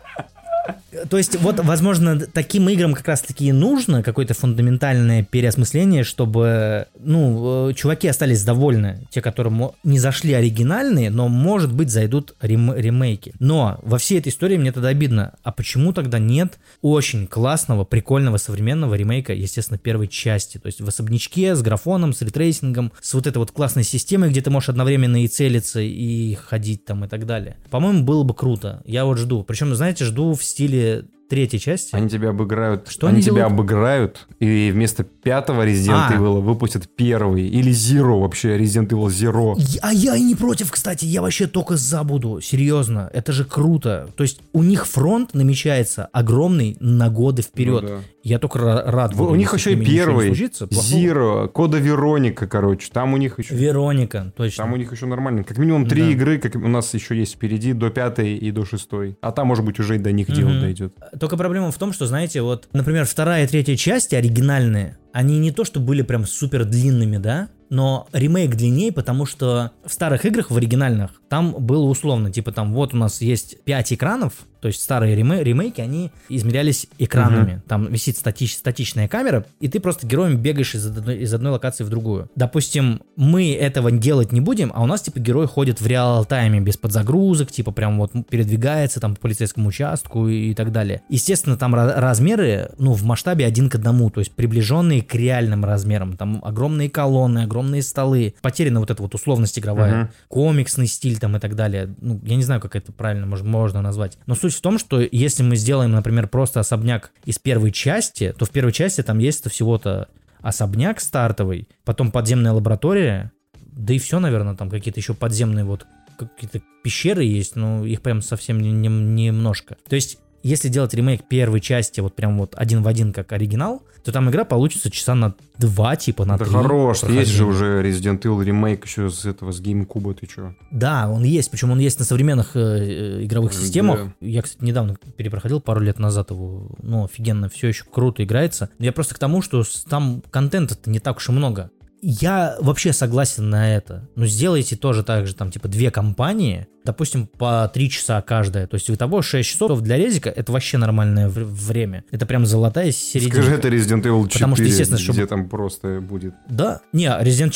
То есть, вот, возможно, таким играм как раз-таки и нужно какое-то фундаментальное переосмысление, чтобы, ну, э, чуваки остались довольны, те, которым не зашли оригинальные, но, может быть, зайдут рем ремейки. Но во всей этой истории мне тогда обидно, а почему тогда нет очень классного, прикольного, современного ремейка, естественно, первой части, то есть в особнячке, с графоном, с рейтрейсингом, с вот этой вот классной системой, где ты можешь одновременно и целиться, и ходить там, и так далее. По-моему, было бы круто. Я вот жду. Причем, знаете, жду в стиле did третьей части. Они тебя обыграют. Что они, они тебя обыграют, и вместо пятого Resident а. Evil выпустят первый. Или Zero вообще, Resident Evil Zero. А я и не против, кстати, я вообще только за буду. Серьезно, это же круто. То есть у них фронт намечается огромный на годы вперед. Ну, да. Я только рад. Буду, у них еще и первый. Zero, Кода Вероника, короче. Там у них еще... Вероника, точно. Там у них еще нормально. Как минимум три да. игры, как у нас еще есть впереди, до пятой и до шестой. А там, может быть, уже и до них угу. дело дойдет. Только проблема в том, что, знаете, вот, например, вторая и третья части оригинальные, они не то, что были прям супер длинными, да, но ремейк длиннее, потому что в старых играх, в оригинальных, там было условно, типа там вот у нас есть 5 экранов, то есть старые ремей, ремейки, они измерялись экранами. Угу. Там висит статич, статичная камера, и ты просто героем бегаешь из одной, из одной локации в другую. Допустим, мы этого делать не будем, а у нас типа герой ходит в реал-тайме без подзагрузок, типа прям вот передвигается там по полицейскому участку и, и так далее. Естественно, там размеры, ну, в масштабе один к одному, то есть приближенные к реальным размерам. Там огромные колонны, огромные столы. Потеряна вот эта вот условность игровая. Угу. Комиксный стиль там и так далее. Ну, я не знаю, как это правильно можно, можно назвать. Но суть в том, что если мы сделаем, например, просто особняк из первой части, то в первой части там есть всего-то особняк стартовый, потом подземная лаборатория, да и все, наверное, там какие-то еще подземные вот какие-то пещеры есть, но их прям совсем не, немножко. То есть если делать ремейк первой части, вот прям вот один в один как оригинал, то там игра получится часа на два, типа на да три. хорош, есть же уже Resident Evil ремейк еще с этого, с GameCube, ты что? Да, он есть, причем он есть на современных э, э игровых системах. Да. Я, кстати, недавно перепроходил пару лет назад его, ну, офигенно, все еще круто играется. Я просто к тому, что там контента-то не так уж и много. Я вообще согласен на это. Но сделайте тоже так же, там, типа, две компании, допустим, по 3 часа каждая. То есть, у того 6 часов для резика это вообще нормальное время. Это прям золотая середина. Скажи, это Resident Evil 4, Потому что, естественно, где чтобы... там просто будет. Да, не, Resident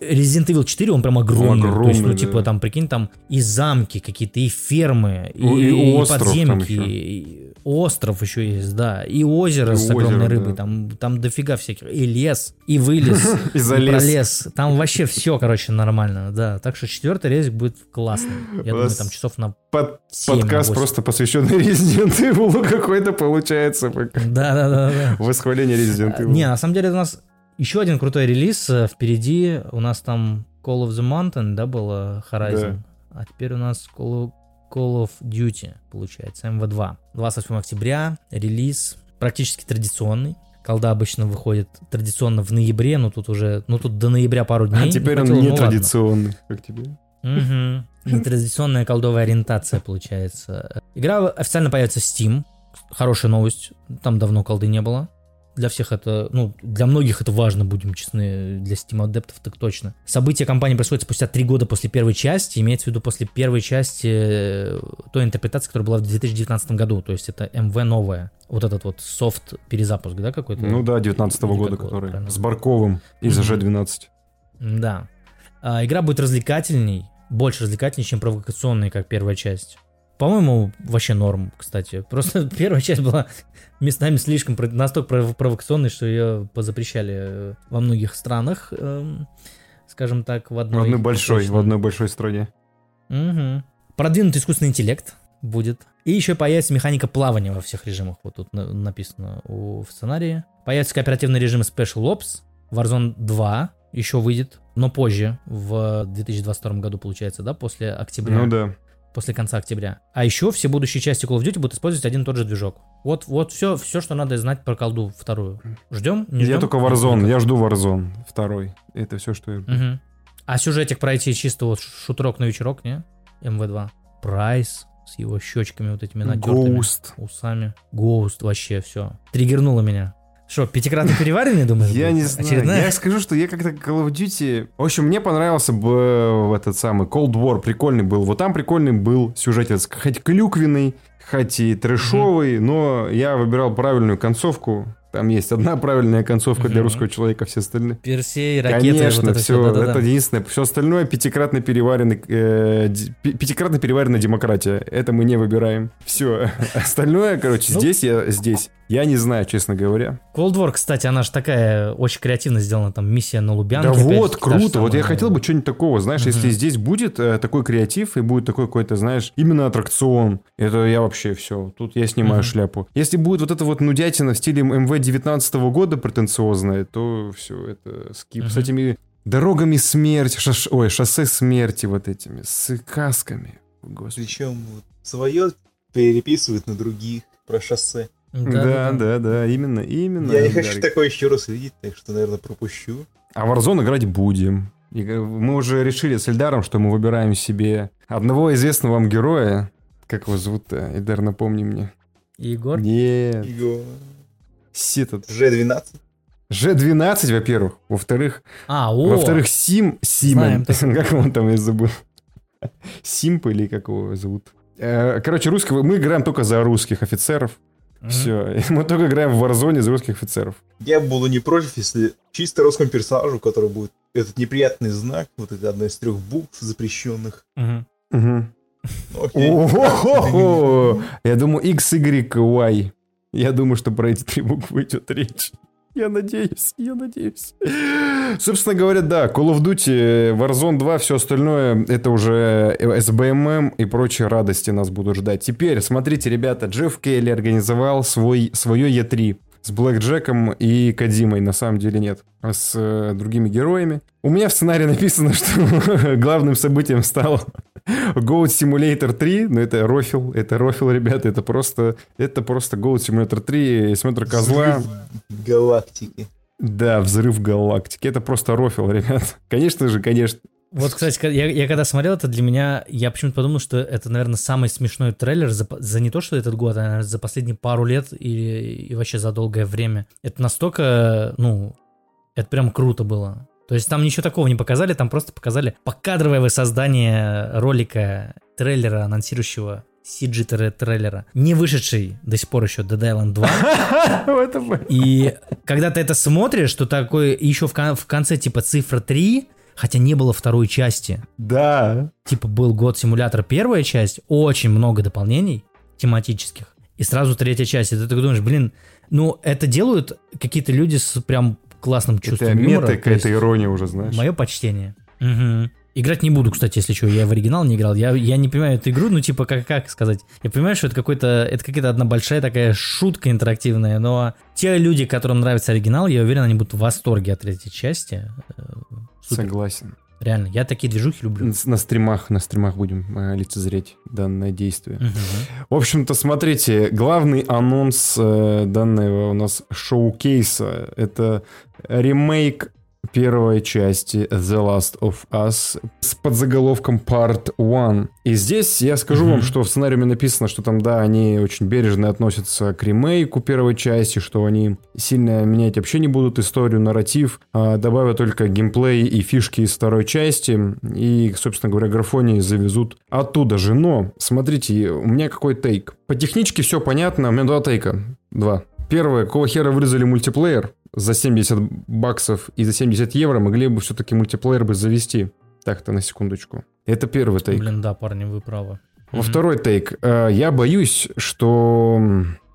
Resident Evil 4, он прям огромный. огромный то есть, ну, типа, да. там, прикинь, там и замки какие-то, и фермы, и, и, и подземки, и остров еще есть, да, и озеро и с озеро, огромной рыбой, да. там, там дофига всяких, и лес, и вылез, и пролез. Там вообще все, короче, нормально, да. Так что четвертый резик будет классный. Я думаю, там часов на под, подкаст просто посвященный Resident Evil какой-то получается. Да-да-да. Восхваление Resident Evil. Не, на самом деле у нас еще один крутой релиз э, впереди. У нас там Call of the Mountain, да, было Horizon. Да. А теперь у нас Call of, Call of Duty, получается, MV2. 28 октября, релиз практически традиционный. Колда обычно выходит традиционно в ноябре, но тут уже, ну тут до ноября пару дней. А теперь не он не ну, традиционный, как тебе? Угу. Нетрадиционная колдовая ориентация получается. Игра официально появится в Steam. Хорошая новость. Там давно колды не было для всех это, ну, для многих это важно, будем честны, для Steam адептов так точно. События компании происходят спустя три года после первой части, имеется в виду после первой части э, той интерпретации, которая была в 2019 году, то есть это MV новая. Вот этот вот софт перезапуск, да, какой-то? Ну да, 19 -го года, который правильно? с Барковым из G12. Да. А, игра будет развлекательней, больше развлекательней, чем провокационной, как первая часть. По-моему, вообще норм, кстати. Просто первая часть была местами слишком настолько провокационной, что ее позапрещали э, во многих странах, эм, скажем так, в одной... В одной большой, в одной большой стране. Угу. Продвинутый искусственный интеллект будет. И еще появится механика плавания во всех режимах. Вот тут написано в сценарии. Появится кооперативный режим Special Ops. Warzone 2 еще выйдет, но позже, в 2022 году, получается, да, после октября. Ну да. После конца октября. А еще все будущие части Call of Duty будут использовать один и тот же движок. Вот, вот все, все, что надо знать про колду вторую. Ждем? Не ждем? Я только Warzone, я жду Warzone второй. Это все, что я жду. Угу. А сюжетик пройти чисто вот шутерок на вечерок, не? МВ2. Прайс с его щечками вот этими надертыми. Ghost. Усами. Гоуст вообще все. Триггернуло меня. Что, пятикратно переваренный, думаешь? Я не знаю. Очередная? Я скажу, что я как-то Call of Duty... В общем, мне понравился бы этот самый Cold War, прикольный был. Вот там прикольный был сюжетец. Хоть клюквенный, хоть и трэшовый, mm-hmm. но я выбирал правильную концовку. Там есть одна правильная концовка угу. для русского человека, все остальные. Персей, ракеты, Конечно, вот это все, все, да, это единственное. Все остальное пятикратно переваренный, э, пятикратно переваренная демократия. Это мы не выбираем. Все. Остальное, короче, ну, здесь я здесь. Я не знаю, честно говоря. Cold War, кстати, она же такая очень креативно сделана, там миссия на Лубянке. Да вот, круто. Вот я хотел бы что-нибудь такого, знаешь, угу. если здесь будет э, такой креатив и будет такой какой-то, знаешь, именно аттракцион, это я вообще все. Тут я снимаю угу. шляпу. Если будет вот это вот нудятина в стиле МВ 19 года претенциозная, то все, это скип. Угу. С этими дорогами смерти, шаш... ой, шоссе смерти вот этими, с касками. Господи. Причем вот свое переписывают на других про шоссе. Да, да, да, да, именно, именно. Я не хочу такое еще раз видеть, так что, наверное, пропущу. А Warzone играть будем. И мы уже решили с Эльдаром, что мы выбираем себе одного известного вам героя. Как его зовут-то? Эльдар, напомни мне. Егор? Нет. Егор. Ситот. Ж12? Ж12, во-первых. Во-вторых... А, о! Во-вторых, Сим... Симон. как он там, я забыл. Симп или как его зовут? Э, короче, русского... Мы играем только за русских офицеров. Все. Мы только играем в Warzone из русских офицеров. Я буду не против, если чисто русскому персонажу, который будет этот неприятный знак, вот это одна из трех букв запрещенных. Угу. Я думаю, X, Y, Y. Я думаю, что про эти три буквы идет речь. Я надеюсь, я надеюсь. Собственно говоря, да, Call of Duty, Warzone 2, все остальное, это уже SBMM и прочие радости нас будут ждать. Теперь, смотрите, ребята, Джефф Келли организовал свой, свое E3 с Блэк Джеком и Кадимой, на самом деле нет, а с э, другими героями. У меня в сценарии написано, что главным событием стал Goat Simulator 3, но это рофил, это рофил, ребята, это просто, это просто Goat Simulator 3, смотр козла. Взрыв галактики. Да, взрыв галактики. Это просто рофил, ребят. Конечно же, конечно. Вот, кстати, я, я когда смотрел это, для меня, я почему-то подумал, что это, наверное, самый смешной трейлер за, за не то, что этот год, а наверное, за последние пару лет и, и вообще за долгое время. Это настолько, ну, это прям круто было. То есть там ничего такого не показали, там просто показали покадровое воссоздание ролика, трейлера, анонсирующего CG трейлера, не вышедший до сих пор еще Dead Island 2. И когда ты это смотришь, что такое еще в, в конце типа цифра 3, хотя не было второй части. Да. Типа был год симулятор первая часть, очень много дополнений тематических. И сразу третья часть. И ты такой думаешь, блин, ну это делают какие-то люди с прям классным чувством это юмора. Это какая-то ирония уже, знаешь. Мое почтение. Угу. Играть не буду, кстати, если что, я в оригинал не играл. Я, я не понимаю эту игру, ну, типа, как, как сказать. Я понимаю, что это какой-то, это какая-то одна большая такая шутка интерактивная, но те люди, которым нравится оригинал, я уверен, они будут в восторге от третьей части. Э, супер. Согласен. Реально, я такие движухи люблю. На стримах, на стримах будем э, лицезреть данное действие. Угу. В общем-то, смотрите, главный анонс э, данного у нас шоу-кейса это ремейк первой части The Last of Us с подзаголовком Part 1. И здесь я скажу mm-hmm. вам, что в сценарии написано, что там, да, они очень бережно относятся к ремейку первой части, что они сильно менять вообще не будут историю, нарратив, а добавят только геймплей и фишки из второй части, и, собственно говоря, графонии завезут оттуда же. Но, смотрите, у меня какой тейк. По техничке все понятно, у меня два тейка. Два. Первое, какого хера вырезали мультиплеер? За 70 баксов и за 70 евро могли бы все-таки мультиплеер бы завести. Так-то на секундочку. Это первый тейк. Блин, да, парни, вы правы. Во второй тейк. Э, я боюсь, что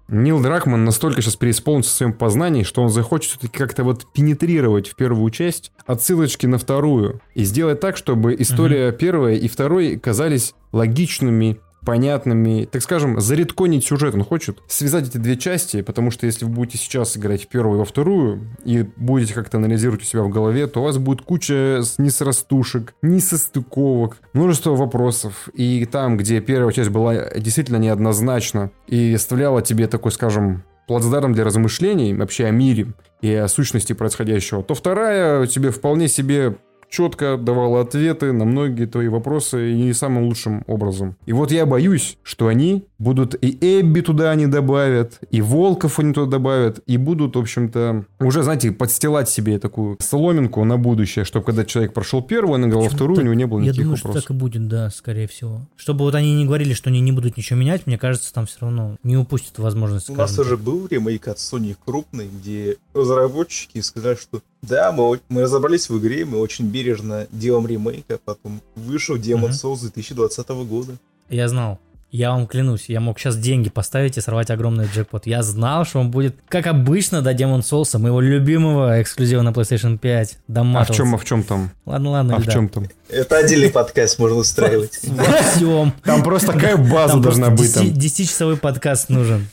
Нил Дракман настолько сейчас переисполнится в своем познании, что он захочет все-таки как-то вот пенетрировать в первую часть отсылочки на вторую и сделать так, чтобы история угу. первой и второй казались логичными, понятными, так скажем, заредконить сюжет он хочет, связать эти две части, потому что если вы будете сейчас играть в первую и во вторую, и будете как-то анализировать у себя в голове, то у вас будет куча несрастушек, несостыковок, множество вопросов. И там, где первая часть была действительно неоднозначна и оставляла тебе такой, скажем, плацдарм для размышлений вообще о мире и о сущности происходящего, то вторая тебе вполне себе четко давала ответы на многие твои вопросы и не самым лучшим образом. И вот я боюсь, что они будут и Эбби туда они добавят, и Волков они туда добавят, и будут, в общем-то, уже, знаете, подстилать себе такую соломинку на будущее, чтобы когда человек прошел первую, он играл вторую, так, у него не было никаких Я думаю, вопросов. что так и будет, да, скорее всего. Чтобы вот они не говорили, что они не будут ничего менять, мне кажется, там все равно не упустят возможность. У нас уже был ремейк от Sony крупный, где разработчики сказали, что да, мы, мы разобрались в игре, мы очень бережно делаем ремейк, а потом вышел Demon Souls 2020 года. Я знал. Я вам клянусь, я мог сейчас деньги поставить и сорвать огромный джекпот. Я знал, что он будет, как обычно, до Demon Souls, моего любимого эксклюзива на PlayStation 5. А в чем, а в чем там? Ладно, ладно, А в чем там? Это отдельный подкаст можно устраивать. Во всем. Там просто такая база должна быть. Там 10-часовой подкаст нужен.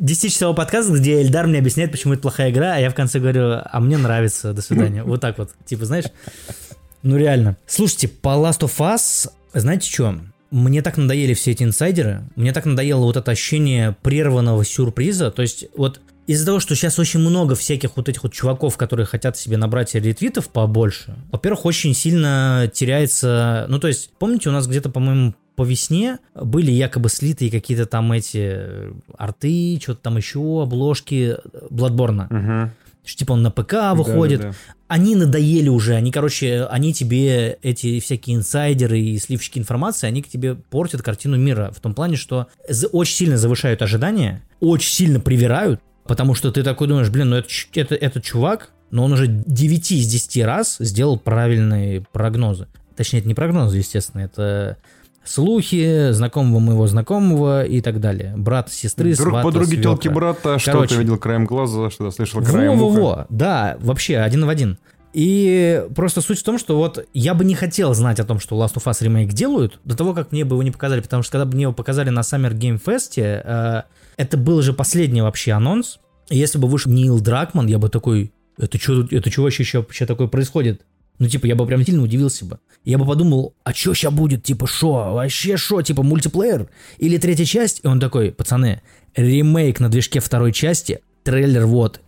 10-часовой подкаст, где Эльдар мне объясняет, почему это плохая игра, а я в конце говорю, а мне нравится, до свидания. Вот так вот. Типа, знаешь, ну реально. Слушайте, по Last of Us, знаете что? Мне так надоели все эти инсайдеры, мне так надоело вот это ощущение прерванного сюрприза, то есть вот из-за того, что сейчас очень много всяких вот этих вот чуваков, которые хотят себе набрать ретвитов побольше, во-первых, очень сильно теряется, ну то есть, помните, у нас где-то, по-моему, по весне были якобы слитые какие-то там эти арты, что-то там еще, обложки Бладборна. Угу. Что, типа он на ПК выходит. Да, да, да. Они надоели уже, они, короче, они тебе, эти всякие инсайдеры и сливщики информации, они к тебе портят картину мира. В том плане, что очень сильно завышают ожидания, очень сильно привирают, потому что ты такой думаешь, блин, ну это, это, этот чувак, но он уже 9 из 10 раз сделал правильные прогнозы. Точнее, это не прогнозы, естественно, это слухи знакомого моего знакомого и так далее. Брат, сестры, Друг свата, подруги, телки брата, что-то видел краем глаза, что-то слышал краем во, уха. Во, во, да, вообще один в один. И просто суть в том, что вот я бы не хотел знать о том, что Last of Us ремейк делают, до того, как мне бы его не показали, потому что когда бы мне его показали на Summer Game Fest, э, это был же последний вообще анонс. Если бы вышел Нил Дракман, я бы такой, это что, это что вообще вообще такое происходит? Ну, типа, я бы прям сильно удивился бы. Я бы подумал, а что сейчас будет? Типа, шо? Вообще шо? Типа, мультиплеер? Или третья часть? И он такой, пацаны, ремейк на движке второй части, трейлер вот.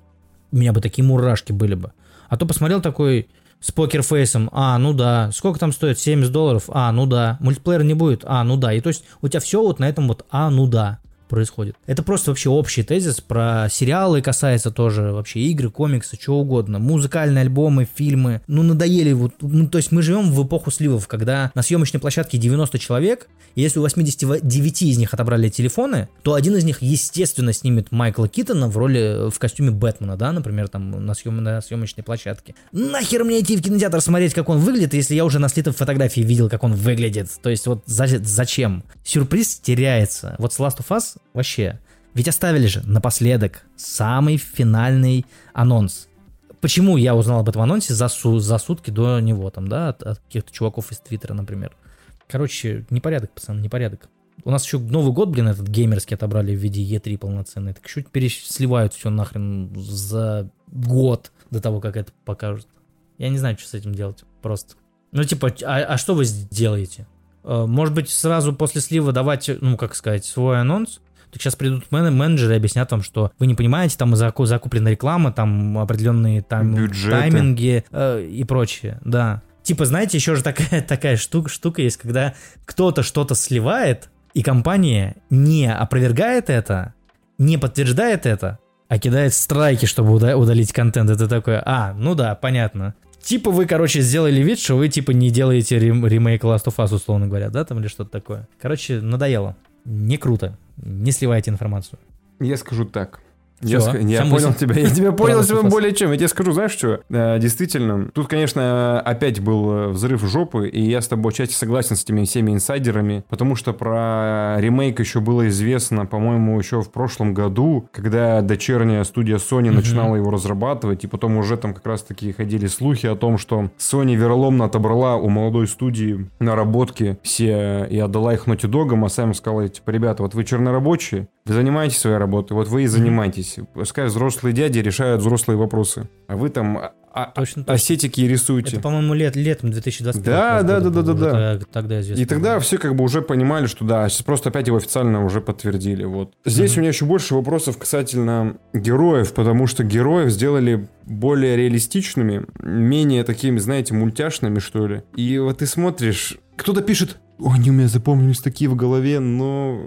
У меня бы такие мурашки были бы. А то посмотрел такой с покерфейсом, а, ну да. Сколько там стоит? 70 долларов? А, ну да. Мультиплеер не будет? А, ну да. И то есть у тебя все вот на этом вот, а, ну да происходит. Это просто вообще общий тезис про сериалы касается тоже, вообще игры, комиксы, чего угодно, музыкальные альбомы, фильмы. Ну, надоели вот, ну, то есть мы живем в эпоху сливов, когда на съемочной площадке 90 человек, и если у 89 из них отобрали телефоны, то один из них, естественно, снимет Майкла Китона в роли, в костюме Бэтмена, да, например, там на, съем, на съемочной площадке. Нахер мне идти в кинотеатр смотреть, как он выглядит, если я уже на слитом фотографии видел, как он выглядит? То есть вот зачем? Сюрприз теряется. Вот с Last of Us вообще. Ведь оставили же напоследок самый финальный анонс. Почему я узнал об этом анонсе за, су- за сутки до него, там, да, от, от каких-то чуваков из Твиттера, например. Короче, непорядок, пацаны, непорядок. У нас еще Новый год, блин, этот геймерский отобрали в виде E3 полноценный. Так чуть пересливают все нахрен за год до того, как это покажут. Я не знаю, что с этим делать. Просто. Ну, типа, а, а что вы сделаете? Э, может быть, сразу после слива давать, ну, как сказать, свой анонс? Так сейчас придут мен менеджеры и объяснят вам, что вы не понимаете, там заку закуплена реклама, там определенные там, тайминги э, и прочее, да. Типа, знаете, еще же такая, такая штука, штука есть, когда кто-то что-то сливает, и компания не опровергает это, не подтверждает это, а кидает страйки, чтобы удалить контент. Это такое, а, ну да, понятно. Типа вы, короче, сделали вид, что вы, типа, не делаете рем ремейк Last of Us, условно говоря, да, там или что-то такое. Короче, надоело. Не круто. Не сливайте информацию. Я скажу так. Я, ск- я понял восемь. тебя, я тебя понял, Us. более чем. Я тебе скажу, знаешь что? Э, Действительно, тут, конечно, опять был э, взрыв жопы, и я с тобой отчасти согласен с этими всеми инсайдерами, потому что про ремейк еще было известно, по-моему, еще в прошлом году, когда дочерняя студия Sony начинала его разрабатывать, и потом уже там как раз-таки ходили слухи о том, что Sony вероломно отобрала у молодой студии наработки все и отдала их Naughty Dog, а сами сказала, типа, ребята, вот вы чернорабочие, вы занимаетесь своей работой, вот вы и занимаетесь. Пускай взрослые дяди решают взрослые вопросы, а вы там а- а- Точно, точно. осетики рисуйте. Это, по-моему, лет, летом 2021 Да, да, да, да, да, да. Это Тогда известно. И тогда все как бы уже понимали, что да, сейчас просто опять его официально уже подтвердили. Вот. Здесь у меня еще больше вопросов касательно героев, потому что героев сделали более реалистичными, менее такими, знаете, мультяшными, что ли. И вот ты смотришь, кто-то пишет, «О, они у меня запомнились такие в голове, но...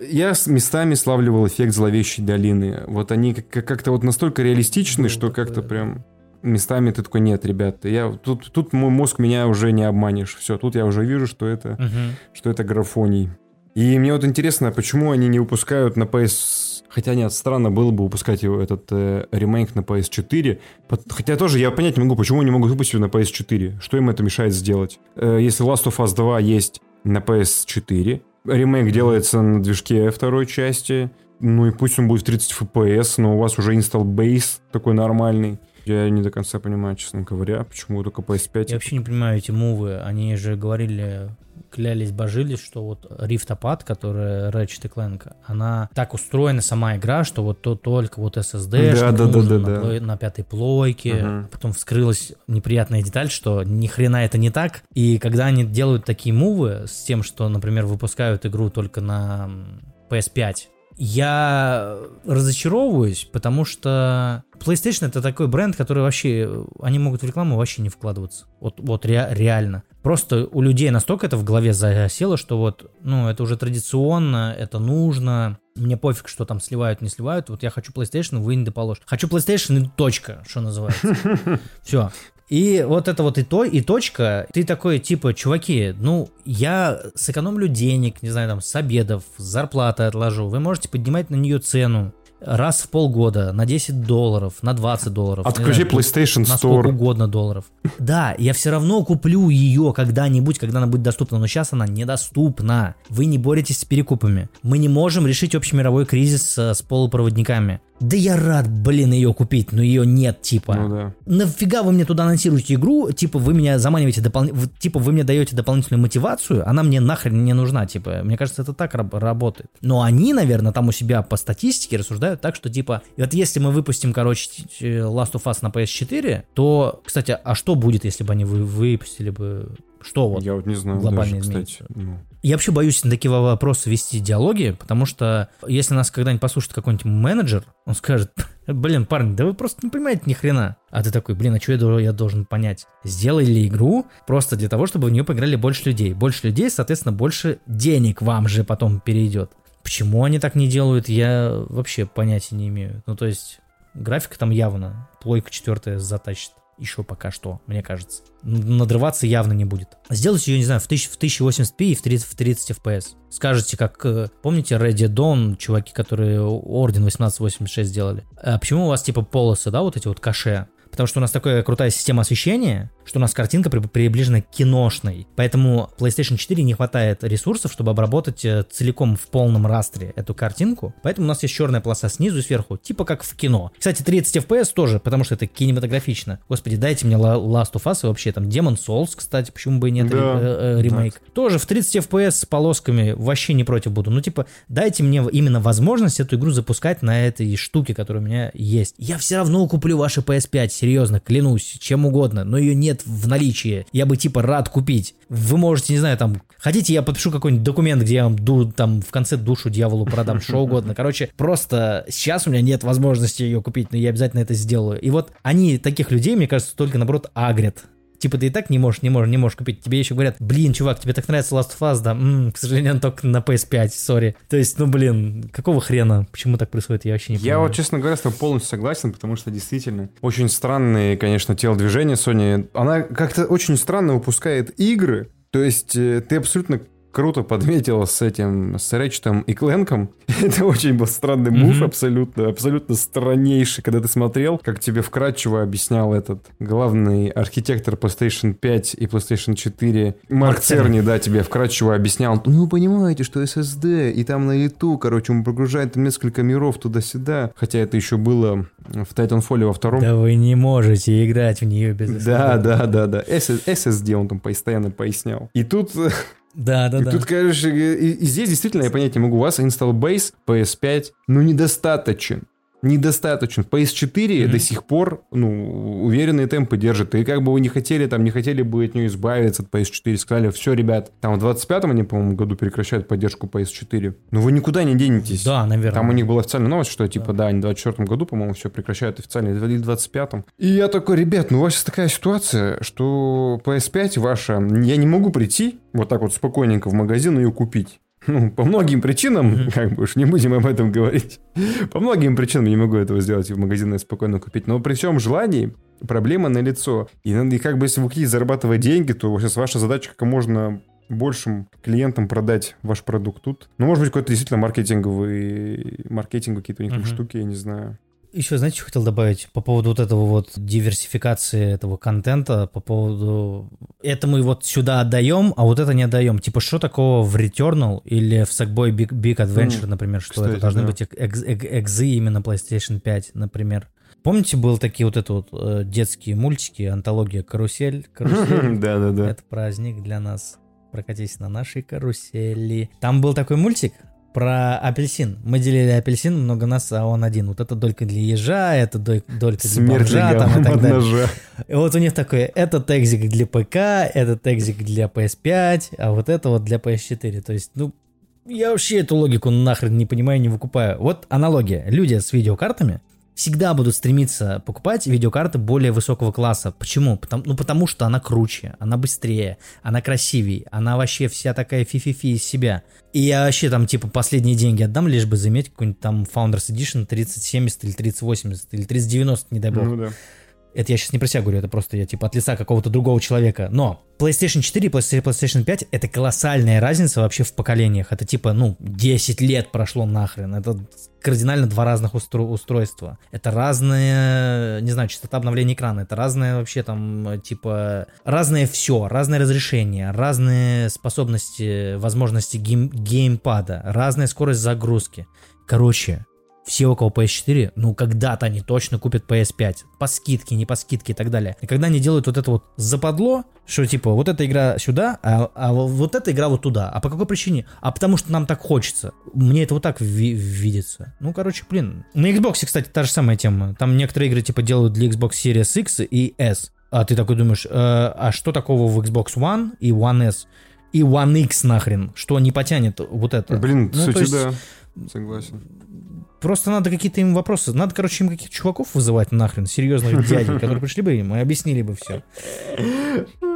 Я с местами славливал эффект зловещей долины. Вот они как- как-то вот настолько реалистичны, что как-то прям местами ты такой, нет, ребята, я, тут, тут мой мозг меня уже не обманешь. Все, тут я уже вижу, что это, Мгм. что это графоний. И мне вот интересно, почему они не выпускают на PS... Хотя нет, странно было бы выпускать его, этот э, ремейк на PS4. Пот- Хотя тоже я понять не могу, почему они могут выпустить его на PS4. Что им это мешает сделать? Э, если Last of Us 2 есть на PS4, ремейк делается на движке второй части, ну и пусть он будет в 30 FPS, но у вас уже install base такой нормальный. Я не до конца понимаю, честно говоря, почему только PS5. Я вообще не понимаю эти мувы. Они же говорили, клялись, божились, что вот Riftapad, которая Ratchet Clank, она так устроена сама игра, что вот то только вот SSD, Да, да, да, да, на, да. плой- на пятой плойке. Мгм. Потом вскрылась неприятная деталь, что ни хрена это не так. И когда они делают такие мувы с тем, что, например, выпускают игру только на м, PS5, я разочаровываюсь, потому что PlayStation это такой бренд, который вообще, они могут в рекламу вообще не вкладываться. Вот, вот ре- реально. Просто у людей настолько это в голове засело, что вот, ну, это уже традиционно, это нужно. Мне пофиг, что там сливают, не сливают. Вот я хочу PlayStation, вынь да положь. Хочу PlayStation и точка, что называется. Все. И вот это вот и то, и точка, ты такой, типа, чуваки, ну, я сэкономлю денег, не знаю, там, с обедов, с зарплаты отложу, вы можете поднимать на нее цену раз в полгода на 10 долларов, на 20 долларов. Отключи знаю, PlayStation на сколько Store. угодно долларов. Да, я все равно куплю ее когда-нибудь, когда она будет доступна, но сейчас она недоступна. Вы не боретесь с перекупами. Мы не можем решить общемировой кризис э, с полупроводниками. Да я рад, блин, ее купить, но ее нет, типа. Ну да. Нафига вы мне туда анонсируете игру? Типа, вы меня заманиваете дополнительно... Типа, вы мне даете дополнительную мотивацию, она мне нахрен не нужна, типа. Мне кажется, это так раб- работает. Но они, наверное, там у себя по статистике рассуждают так, что, типа, вот если мы выпустим, короче, э, Last of Us на PS4, то, кстати, а что будет, если бы они вы- выпустили бы... Что вот? Я вот не знаю глобально даже, изменится. кстати. ну. Я вообще боюсь на такие вопросы вести диалоги, потому что если нас когда-нибудь послушает какой-нибудь менеджер, он скажет, блин, парни, да вы просто не понимаете ни хрена. А ты такой, блин, а что я, я должен понять? Сделали игру просто для того, чтобы в нее поиграли больше людей. Больше людей, соответственно, больше денег вам же потом перейдет. Почему они так не делают, я вообще понятия не имею. Ну, то есть, графика там явно, плойка четвертая затащит. Еще пока что, мне кажется. Надрываться явно не будет. Сделать ее, не знаю, в, 1000 в 1080p и в 30, в 30 FPS. Скажете, как, э, помните Ready Dawn, чуваки, которые Орден 1886 сделали? А почему у вас типа полосы, да, вот эти вот каше? Потому что у нас такая крутая система освещения, что у нас картинка при- приближена к киношной. Поэтому PlayStation 4 не хватает ресурсов, чтобы обработать э, целиком в полном растре эту картинку. Поэтому у нас есть черная полоса снизу и сверху, типа как в кино. Кстати, 30 FPS тоже, потому что это кинематографично. Господи, дайте мне La- Last of Us и вообще там Demon Souls, кстати, почему бы и нет Да, э, э, ремейк. Тоже в 30 FPS с полосками вообще не против буду. Ну, типа, дайте мне именно возможность эту игру запускать на этой штуке, которая у меня есть. Я все равно куплю ваши PS5, серьезно, клянусь, чем угодно, но ее нет в наличии. Я бы, типа, рад купить. Вы можете, не знаю, там, хотите, я подпишу какой-нибудь документ, где я вам ду, там в конце душу дьяволу продам, что угодно. Короче, просто сейчас у меня нет возможности ее купить, но я обязательно это сделаю. И вот они таких людей, мне кажется, только, наоборот, агрят. Типа ты и так не можешь, не можешь, не можешь купить. Тебе еще говорят, блин, чувак, тебе так нравится Last of Us, да? М, к сожалению, он только на PS5, сори. То есть, ну, блин, какого хрена? Почему так происходит, я вообще не Я понимаю. вот, честно говоря, с тобой полностью согласен, потому что действительно очень странные, конечно, телодвижения Sony. Она как-то очень странно выпускает игры. То есть э, ты абсолютно круто подметил с этим, с Рэчетом и Кленком. Это очень был странный мув, абсолютно, абсолютно страннейший, когда ты смотрел, как тебе вкратчиво объяснял этот главный архитектор PlayStation 5 и PlayStation 4, Марк Церни, да, тебе вкратчиво объяснял, ну, вы понимаете, что SSD, и там на лету, короче, он прогружает несколько миров туда-сюда, хотя это еще было в Titanfall во втором. Да вы не можете играть в нее без SSD. Да, да, да, да. SSD он там постоянно пояснял. И тут да, да, и да. тут, конечно, и, и здесь действительно я понять не могу. Вас install base PS5, ну, недостаточен недостаточен. PS4 mm-hmm. до сих пор, ну, уверенные темпы держит. И как бы вы не хотели, там, не хотели бы от нее избавиться, от PS4, сказали, все, ребят, там в 25-м они, по-моему, году прекращают поддержку PS4. Но вы никуда не денетесь. Да, наверное. Там у них была официальная новость, что, типа, да, да они в 24-м году, по-моему, все прекращают официально, или в 25-м. И я такой, ребят, ну, у вас сейчас такая ситуация, что PS5 ваша, я не могу прийти вот так вот спокойненько в магазин ее купить. Ну, по многим причинам, как бы уж не будем об этом говорить, по многим причинам я не могу этого сделать и в магазине спокойно купить. Но при всем желании проблема на лицо. И, и как бы если вы хотите зарабатывать деньги, то сейчас ваша задача как можно большим клиентам продать ваш продукт тут. Ну, может быть, какой-то действительно маркетинговый, маркетинг какие-то у них uh-huh. штуки, я не знаю. Еще, знаете, что хотел добавить по поводу вот этого вот диверсификации этого контента, по поводу... Это мы вот сюда отдаем, а вот это не отдаем. Типа, что такого в Returnal или в Sackboy Big, Big Adventure, mm, например, что кстати, это должны да. быть экз, экзы именно PlayStation 5, например. Помните, был такие вот это вот э, детские мультики, антология «Карусель»? «Карусель». Да-да-да. Это праздник для нас. Прокатись на нашей карусели. Там был такой мультик, про апельсин. Мы делили апельсин, много нас, а он один. Вот это долька для ежа, это долька для Смерть бомжа, там, и так далее. Ножа. И вот у них такой, это текзик для ПК, это текзик для PS5, а вот это вот для PS4. То есть, ну, я вообще эту логику нахрен не понимаю, не выкупаю. Вот аналогия. Люди с видеокартами, всегда будут стремиться покупать видеокарты более высокого класса. Почему? Потому, ну, потому что она круче, она быстрее, она красивее, она вообще вся такая фи-фи-фи из себя. И я вообще там, типа, последние деньги отдам, лишь бы заиметь какой-нибудь там Founders Edition 3070 или 3080 или 3090, не дай бог. Ну, да. Это я сейчас не про себя говорю, это просто я типа от лица какого-то другого человека. Но PlayStation 4 и PlayStation 5 это колоссальная разница вообще в поколениях. Это типа, ну, 10 лет прошло нахрен. Это кардинально два разных устро- устройства. Это разные, не знаю, частота обновления экрана. Это разное вообще там, типа, разное все, разное разрешение, разные способности, возможности гейм- геймпада, разная скорость загрузки. Короче, все, у кого PS4, ну, когда-то они точно купят PS5. По скидке, не по скидке и так далее. И когда они делают вот это вот западло, что типа вот эта игра сюда, а, а вот эта игра вот туда. А по какой причине? А потому что нам так хочется. Мне это вот так ви- видится. Ну, короче, блин. На Xbox, кстати, та же самая тема. Там некоторые игры типа делают для Xbox Series X и S. А ты такой думаешь, э, а что такого в Xbox One и One S? И One X нахрен, что не потянет вот это. Блин, ну, кстати, есть, да, согласен. Просто надо какие-то им вопросы. Надо, короче, им каких-то чуваков вызывать нахрен, серьезных дядей, которые пришли бы им и объяснили бы все.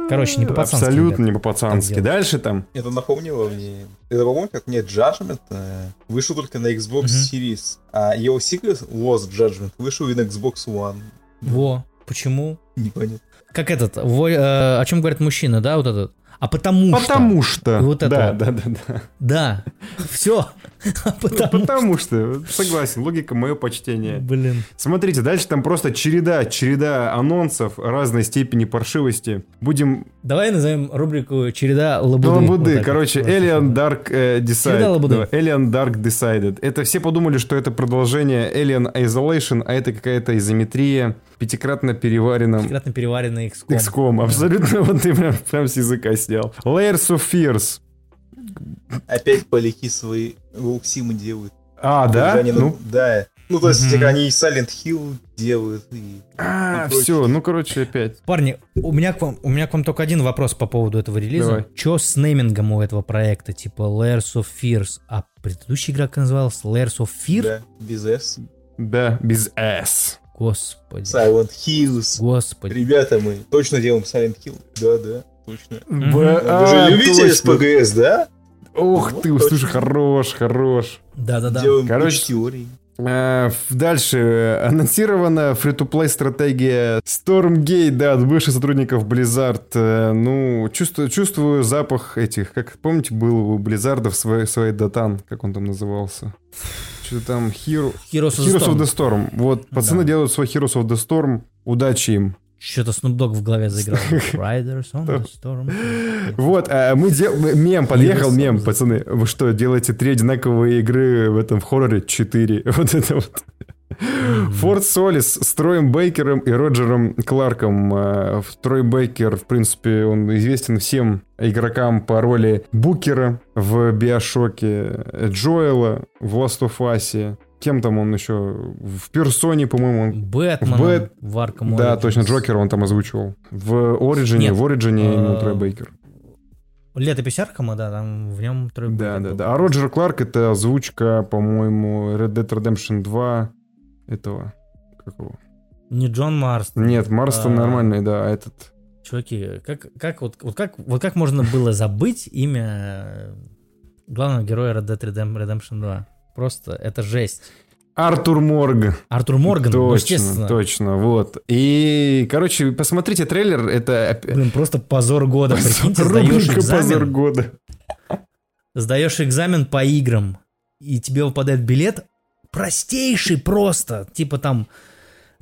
Короче, не по-пацански. Абсолютно не по-пацански. Дальше там. Это напомнило мне. Это, по-моему, как мне Judgment э, вышел только на Xbox Series, а его сиквел Was Judgment вышел и на Xbox One. Во, почему? Непонятно. Как этот, э, о чем говорят мужчины, да, вот этот? А потому, потому что. что. И вот это. Да, да, да, да. Да, все. потому, потому что. что. Согласен, логика мое почтение. Блин. Смотрите, дальше там просто череда, череда анонсов разной степени паршивости. Будем... Давай назовем рубрику череда лабуды. Лабуды, вот короче, Alien Dark э, Decided. Череда лабуды. Alien Dark Decided. Это все подумали, что это продолжение Alien Isolation, а это какая-то изометрия пятикратно переваренном... Пятикратно переваренный XCOM. XCOM, абсолютно, вот ты прям, прям с языка снял. Layers of Fears. Опять поляки свои волксимы делают. А, да? Они, ну, да. Ну, то есть, mm-hmm. они и Silent Hill делают. И, а, и все, ну, короче, опять. Парни, у меня, к вам, у меня к вам только один вопрос по поводу этого релиза. Давай. Че с неймингом у этого проекта? Типа Layers of Fears. А предыдущая игра как называлась? Layers of Fear? Да, без S. Да, без S. Господи. Silent Hills. Господи. Ребята, мы точно делаем Silent Hill. Да, да, точно. Б- Вы а, же любите SPGS, да? Ух ты, слушай, хорош, хорош. Да-да-да. Короче, теории. Э, Дальше анонсирована фри-то-плей стратегия Stormgate, да, от бывших сотрудников Blizzard. Э, Ну, чувствую, чувствую запах этих, как помните, был у Blizzard в своей, своей Дотан, как он там назывался? Что-то там Hero, Heroes of the Heroes of Storm. the Storm. Вот, пацаны Да. делают свой Heroes of the Storm. Удачи им. Что-то Snoop Dogg в голове заиграл. Riders on the Storm. Вот, а мы дел... мем, подъехал мем, пацаны. Вы что, делаете три одинаковые игры в этом хорроре? Четыре. Вот это вот. Fort Solis с Троем Бейкером и Роджером Кларком. Э, Трой Бейкер, в принципе, он известен всем игрокам по роли Букера в BioShock 'е, Джоэла в Last of Us. Кем там он еще? В Персоне, по-моему, он Бэтмен В Бэт- в Arkham Да, Origins. точно, Джокера он там озвучивал. В Ориджине, Нет. в Ориджине Э, Трой Бейкер. Летопись Аркхама, да, там в нем трое Да, да, да. А Роджер Кларк это озвучка, по-моему, Red Dead Redemption 2 этого. Как его? Не Джон Марстон. Нет, Марстон А. нормальный, да, а этот. Чуваки, как, как, вот, вот, как, вот как можно было забыть имя э, главного героя Red Dead Redem- Redemption 2? Просто это жесть. Артур Морг. Артур Морган, ну, точно, естественно. точно, вот. И, короче, посмотрите трейлер, это Блин, просто позор года. Прикиньте, сдаешь рубрика «Позор экзамен, года. сдаешь экзамен по играм, и тебе выпадает билет простейший просто. Типа там,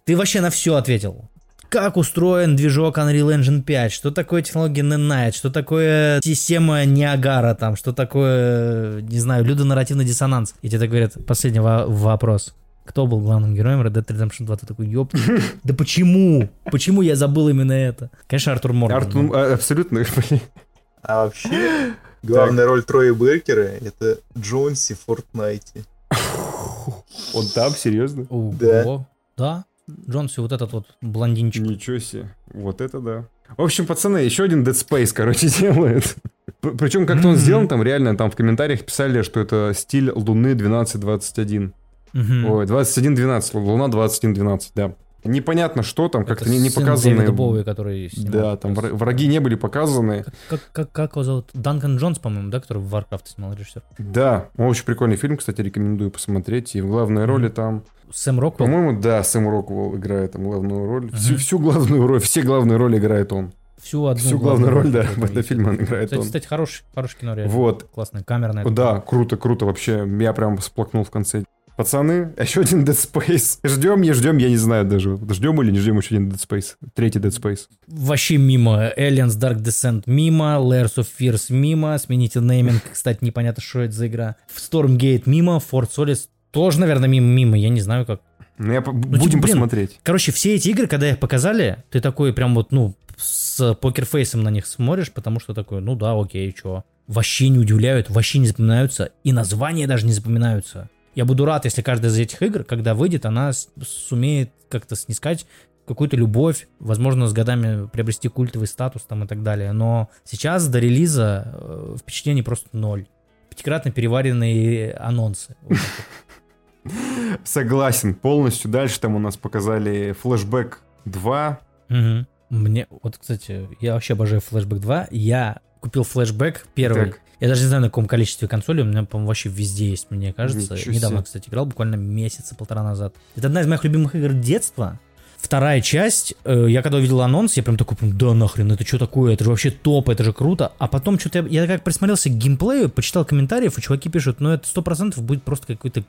ты вообще на все ответил. Как устроен движок Unreal Engine 5, что такое технология Nanite, что такое система Ниагара, там, что такое, не знаю, людонарративный диссонанс. И тебе так говорят, последний во- вопрос. Кто был главным героем Red Dead Redemption 2? Ты такой, ёп, да почему? Почему я забыл именно это? Конечно, Артур Морган. Артур, ну. а, абсолютно, блин. А вообще, главная роль Троя Бейкера — это Джонси в Фортнайте. Он там, серьезно? Ого. Да. Джонси, вот этот вот блондинчик. Ничего себе. Вот это да. В общем, пацаны, еще один Dead Space, короче, делает. Причем как-то он сделан, там реально, там в комментариях писали, что это стиль Луны 1221. Мгм. Ой, 2112, Луна 2112, да. Непонятно, что там, как-то не, не показаны. Боуи, который снимал Да, как там вра- враги не были показаны. Как, как, как его зовут? Данкан Джонс, по-моему, да, который в Warcraft снимал режиссер. Да, очень прикольный фильм, кстати, рекомендую посмотреть. И в главной роли там, Сэм Роквелл. по-моему, да, Сэм Роквелл играет там главную роль. Всю, Мгм. всю главную роль, все главные роли играет он. Всю одну Всю главную роль, да, в этом есть. фильме он играет Кстати, он. кстати, хороший, хороший кино, реально. Вот. Классная камера на О, Да, круто, круто вообще. Я прям всплакнул в конце. Пацаны, еще один Dead Space. Ждем, не ждем, я не знаю даже. Ждем или не ждем еще один Dead Space. Третий Dead Space. Вообще мимо. Aliens Dark Descent мимо. Layers of Fears мимо. Смените нейминг. Кстати, непонятно, что это за игра. Stormgate мимо. Fort Solis тоже, наверное, мимо. мимо. Я не знаю, как. Ну, я типа, будем блин, посмотреть. Короче, все эти игры, когда их показали, ты такой прям вот, ну, с покерфейсом на них смотришь, потому что такой, ну да, окей, чё. Вообще не удивляют, вообще не запоминаются, и названия даже не запоминаются. Я буду рад, если каждая из этих игр, когда выйдет, она сумеет как-то снискать какую-то любовь, возможно, с годами приобрести культовый статус там и так далее. Но сейчас до релиза э, впечатлений просто ноль. Пятикратно переваренные анонсы. Согласен, полностью. Дальше там у нас показали флешбэк 2. Мгм. Мне, вот, кстати, я вообще обожаю Flashback 2. Я купил флешбэк первый. Так. Я даже не знаю, на каком количестве консолей. У меня, по-моему, вообще везде есть, мне кажется. Ничего Недавно, себе. кстати, играл, буквально месяца полтора назад. Это одна из моих любимых игр детства. Вторая часть, э, я когда увидел анонс, я прям такой, да нахрен, это что такое, это же вообще топ, это же круто. А потом что-то я, я как присмотрелся к геймплею, почитал комментариев, и чуваки пишут, ну это сто процентов будет просто какой-то,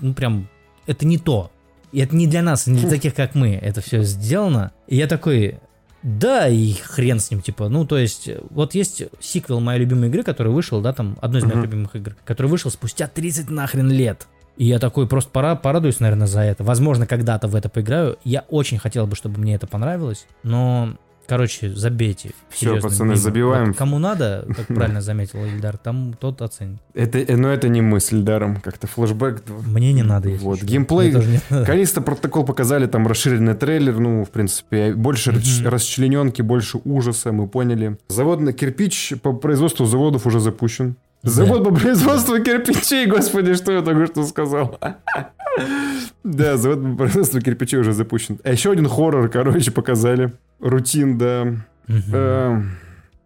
ну прям, это не то. И это не для нас, не для таких, как мы, это все сделано. И я такой, да, и хрен с ним, типа, ну, то есть, вот есть сиквел моей любимой игры, который вышел, да, там, одной из моих Мгм. любимых игр, который вышел спустя 30 нахрен лет. И я такой просто пора, порадуюсь, наверное, за это. Возможно, когда-то в это поиграю. Я очень хотел бы, чтобы мне это понравилось, но, короче, забейте. Серьезно, пацаны, мимо. забиваем. Вот кому надо, как правильно заметил Ильдар, там тот оценит. Это, э, но это не мысль даром. Как-то флешбэк 2. Мне не надо, если Вот, чё. геймплей-. Наконец-то протокол показали, там расширенный трейлер, ну, в принципе, больше расч- расчлененки, больше ужаса, мы поняли. Завод на кирпич по производству заводов уже запущен. Завод по производству кирпичей, господи, что я только что сказал. Да, завод по производству кирпичей уже запущен. А еще один хоррор, короче, показали. Рутин, да. Эм,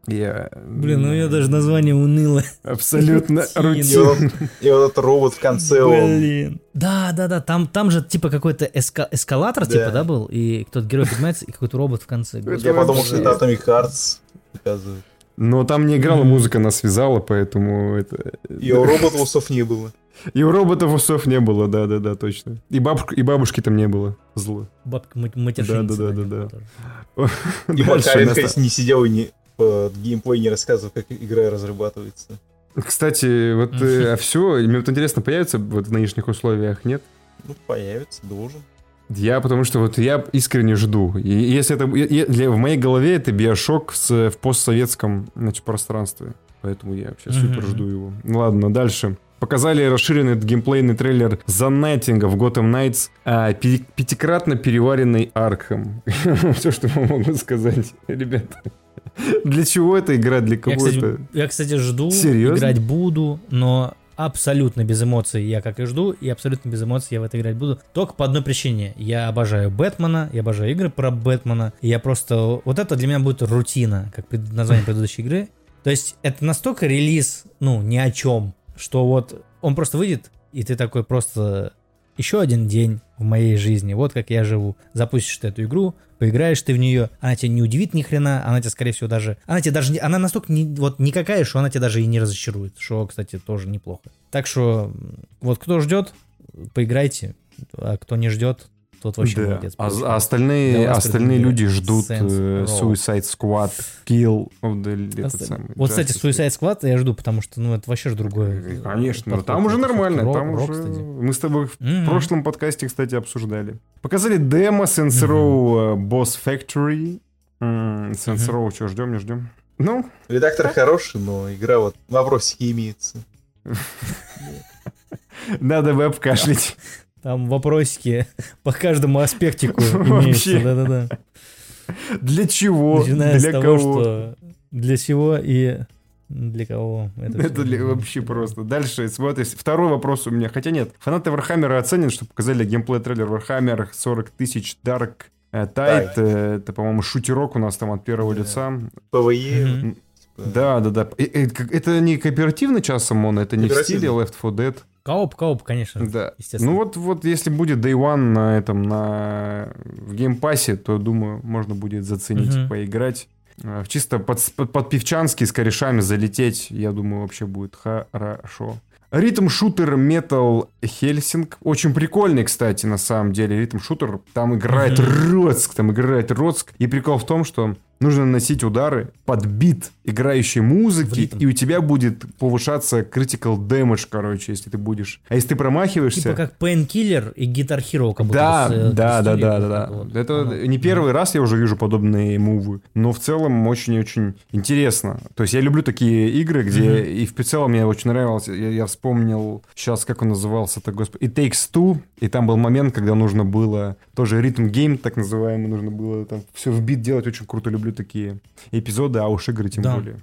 Я... Блин, ну у меня даже название уныло. Абсолютно рутин. и вот этот робот в конце, он... Блин. Да, да, да, там, там же типа какой-то эска- эскалатор, Да. типа, да, был, и кто-то герой поднимается, и какой-то робот в конце. Я подумал, что это Atomic Hearts показывает. Но там не играла музыка, нас связала, поэтому это... И у робота усов не было. И у роботов усов не было, да-да-да, точно. И, бабушка, и бабушки там не было. Зло. Бабка ма- матершинница. Да, да. И Макаренко нас- не сидел и не под геймплей не рассказывал, как игра разрабатывается. Кстати, вот Мгм. все, мне вот интересно, появится вот в нынешних условиях, нет? Ну, появится, должен. Я потому что вот я искренне жду. И если это... и- для- в моей голове это биошок с, в постсоветском значит, пространстве. Поэтому я вообще Мгм. супер жду его. Ладно, дальше. Показали расширенный геймплейный трейлер The Nighting в Gotham Knights, а, пи- пятикратно переваренный Аркхем. Все, что я могу сказать, ребята. Для чего эта игра, для Я, кого кстати, это? я, кстати, жду, Серьезно? играть буду, но абсолютно без эмоций я как и жду, и абсолютно без эмоций я в это играть буду. Только по одной причине. Я обожаю Бэтмена, я обожаю игры про Бэтмена. И я просто... Вот это для меня будет рутина, как название предыдущей игры. То есть это настолько релиз, ну, ни о чем, что вот он просто выйдет, и ты такой просто... Еще один день в моей жизни, вот как я живу. Запустишь ты эту игру, поиграешь ты в нее, она тебя не удивит ни хрена, она тебя, скорее всего, даже... Она тебя даже... Она настолько не, вот никакая, что она тебя даже и не разочарует, что, кстати, тоже неплохо. Так что, вот кто ждет, поиграйте, а кто не ждет, тот вообще Да. молодец. А, а остальные, остальные люди ждут Saints э. Suicide Squad, Kill этот Осталь- самый, Вот, кстати, Justice League. Suicide Squad я жду, потому что, ну, это вообще же другое. Э, Конечно, но подход. там уже нормально. Там рок- уже... Rocksteady. Мы с тобой в Мгм. прошлом подкасте, кстати, обсуждали. Показали демо Saints Row э, Boss Factory. Saints Мгм. Row, что, ждем, не ждем? Ну, Редактор хороший, но игра вот вопросики имеется. надо бы обкашлять. Там вопросики по каждому аспектику Вообще. имеются. Да-да-да. Для чего? Начиная Для с того, кого? что для чего и для кого. Это, Это ли- вообще просто. Дальше смотришь. Второй вопрос у меня. Хотя нет, фанаты Warhammer 'а оценят, что показали геймплей трейлер Warhammer 40 тысяч Dark э, Tide. Э, Это, по-моему, шутерок у нас там от первого Да. лица. PvE. Типа, Да, да, да. Это не кооперативный часом он, это не в стиле Left 4 Dead. Кооп, кооп, конечно. Да. Естественно. Ну вот, вот если будет Day One на этом, на в Game Pass 'е, то, думаю, можно будет заценить, Мгм. поиграть. А, Чисто под, под, под пивчански с корешами залететь, я думаю, вообще будет хорошо. Ритм-шутер Metal Helsing. Очень прикольный, кстати, на самом деле. Ритм-шутер. Там играет Мгм. Роцк. Там играет Роцк. И прикол в том, что нужно наносить удары под бит играющей музыки, и у тебя будет повышаться critical damage, короче, если ты будешь. А если ты промахиваешься... Типа как Painkiller и Guitar Hero. Как будто Да, с, э, да, да, да, да, это да. вот. Это Оно- не первый раз я уже вижу подобные мувы, но в целом очень-очень интересно. То есть я люблю такие игры, где Мгм. и в целом мне очень нравилось. Я, я вспомнил сейчас, как он назывался-то, господи, It Takes Two, и там был момент, когда нужно было тоже rhythm game, так называемый, нужно было там все в бит делать. Очень круто люблю такие эпизоды, а уж игры тем Да. более.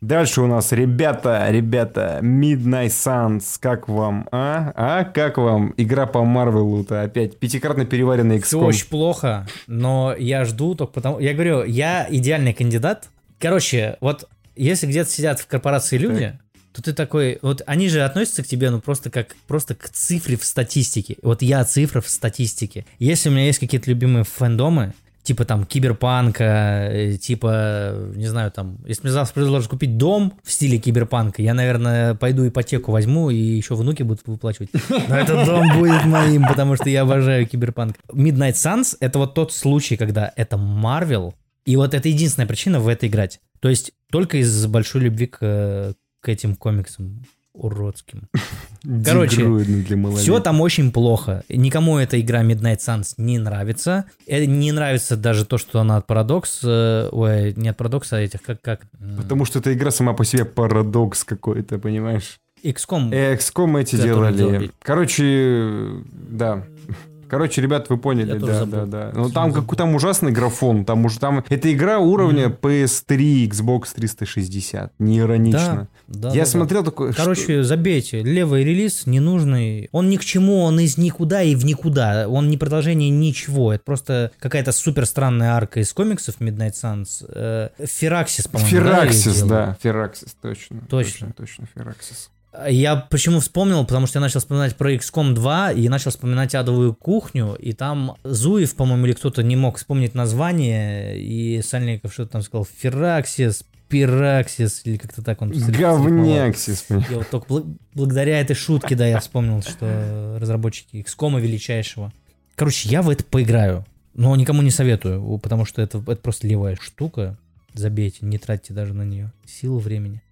Дальше у нас, ребята, ребята, Midnight Suns, как вам, а? А, как вам игра по Марвелу-то опять? Пятикратно переваренный Все XCOM. очень плохо, но я жду только потому... Я говорю, я идеальный кандидат. Короче, вот если где-то сидят в корпорации люди, то ты такой... Вот они же относятся к тебе, ну, просто как... Просто к цифре в статистике. Вот я цифра в статистике. Если у меня есть какие-то любимые фэндомы, типа там киберпанка, э, типа, не знаю, там, если мне завтра предложат купить дом в стиле киберпанка, я, наверное, пойду ипотеку возьму и еще внуки будут выплачивать. Но этот дом будет моим, потому что я обожаю киберпанк. Midnight Suns — это вот тот случай, когда это Marvel, и вот это единственная причина в это играть. То есть только из большой любви к, к этим комиксам уродским. Короче. Все там очень плохо. Никому эта игра Midnight Suns не нравится. Э, Не нравится даже то, что она от Paradox. э, Ой, не от Paradox, а этих как... как м, Потому что эта игра сама по себе парадокс какой-то, понимаешь? XCOM. Э, XCOM эти делали. делали. Короче, да. Короче, ребят, вы поняли, Я да, да, да. Ну Всё там какой там ужасный графон, там уже там... Это игра уровня PS3, Xbox 360. Не иронично. Да, Я да, да. смотрел такой... что- Короче, забейте. Левый релиз ненужный. Он ни к чему, он из никуда и в никуда. Он не продолжение ничего. Это просто какая-то супер странная арка из комиксов Midnight Suns. Э, Фераксис, по-моему. да, Фераксис, делал? да, Фераксис, точно. Точно. Точно, Фераксис. Я почему вспомнил, потому что я начал вспоминать про XCOM 2 и начал вспоминать адовую кухню, и там Зуев, по-моему, или кто-то не мог вспомнить название, и Сальников что-то там сказал, Фераксис, Пираксис, или как-то так он Говняксис. Я вот только бл- благодаря этой шутке, да, я вспомнил, что разработчики XCOM величайшего. Короче, я в это поиграю, но никому не советую, потому что это, это просто левая штука. Забейте, не тратьте даже на нее силу времени.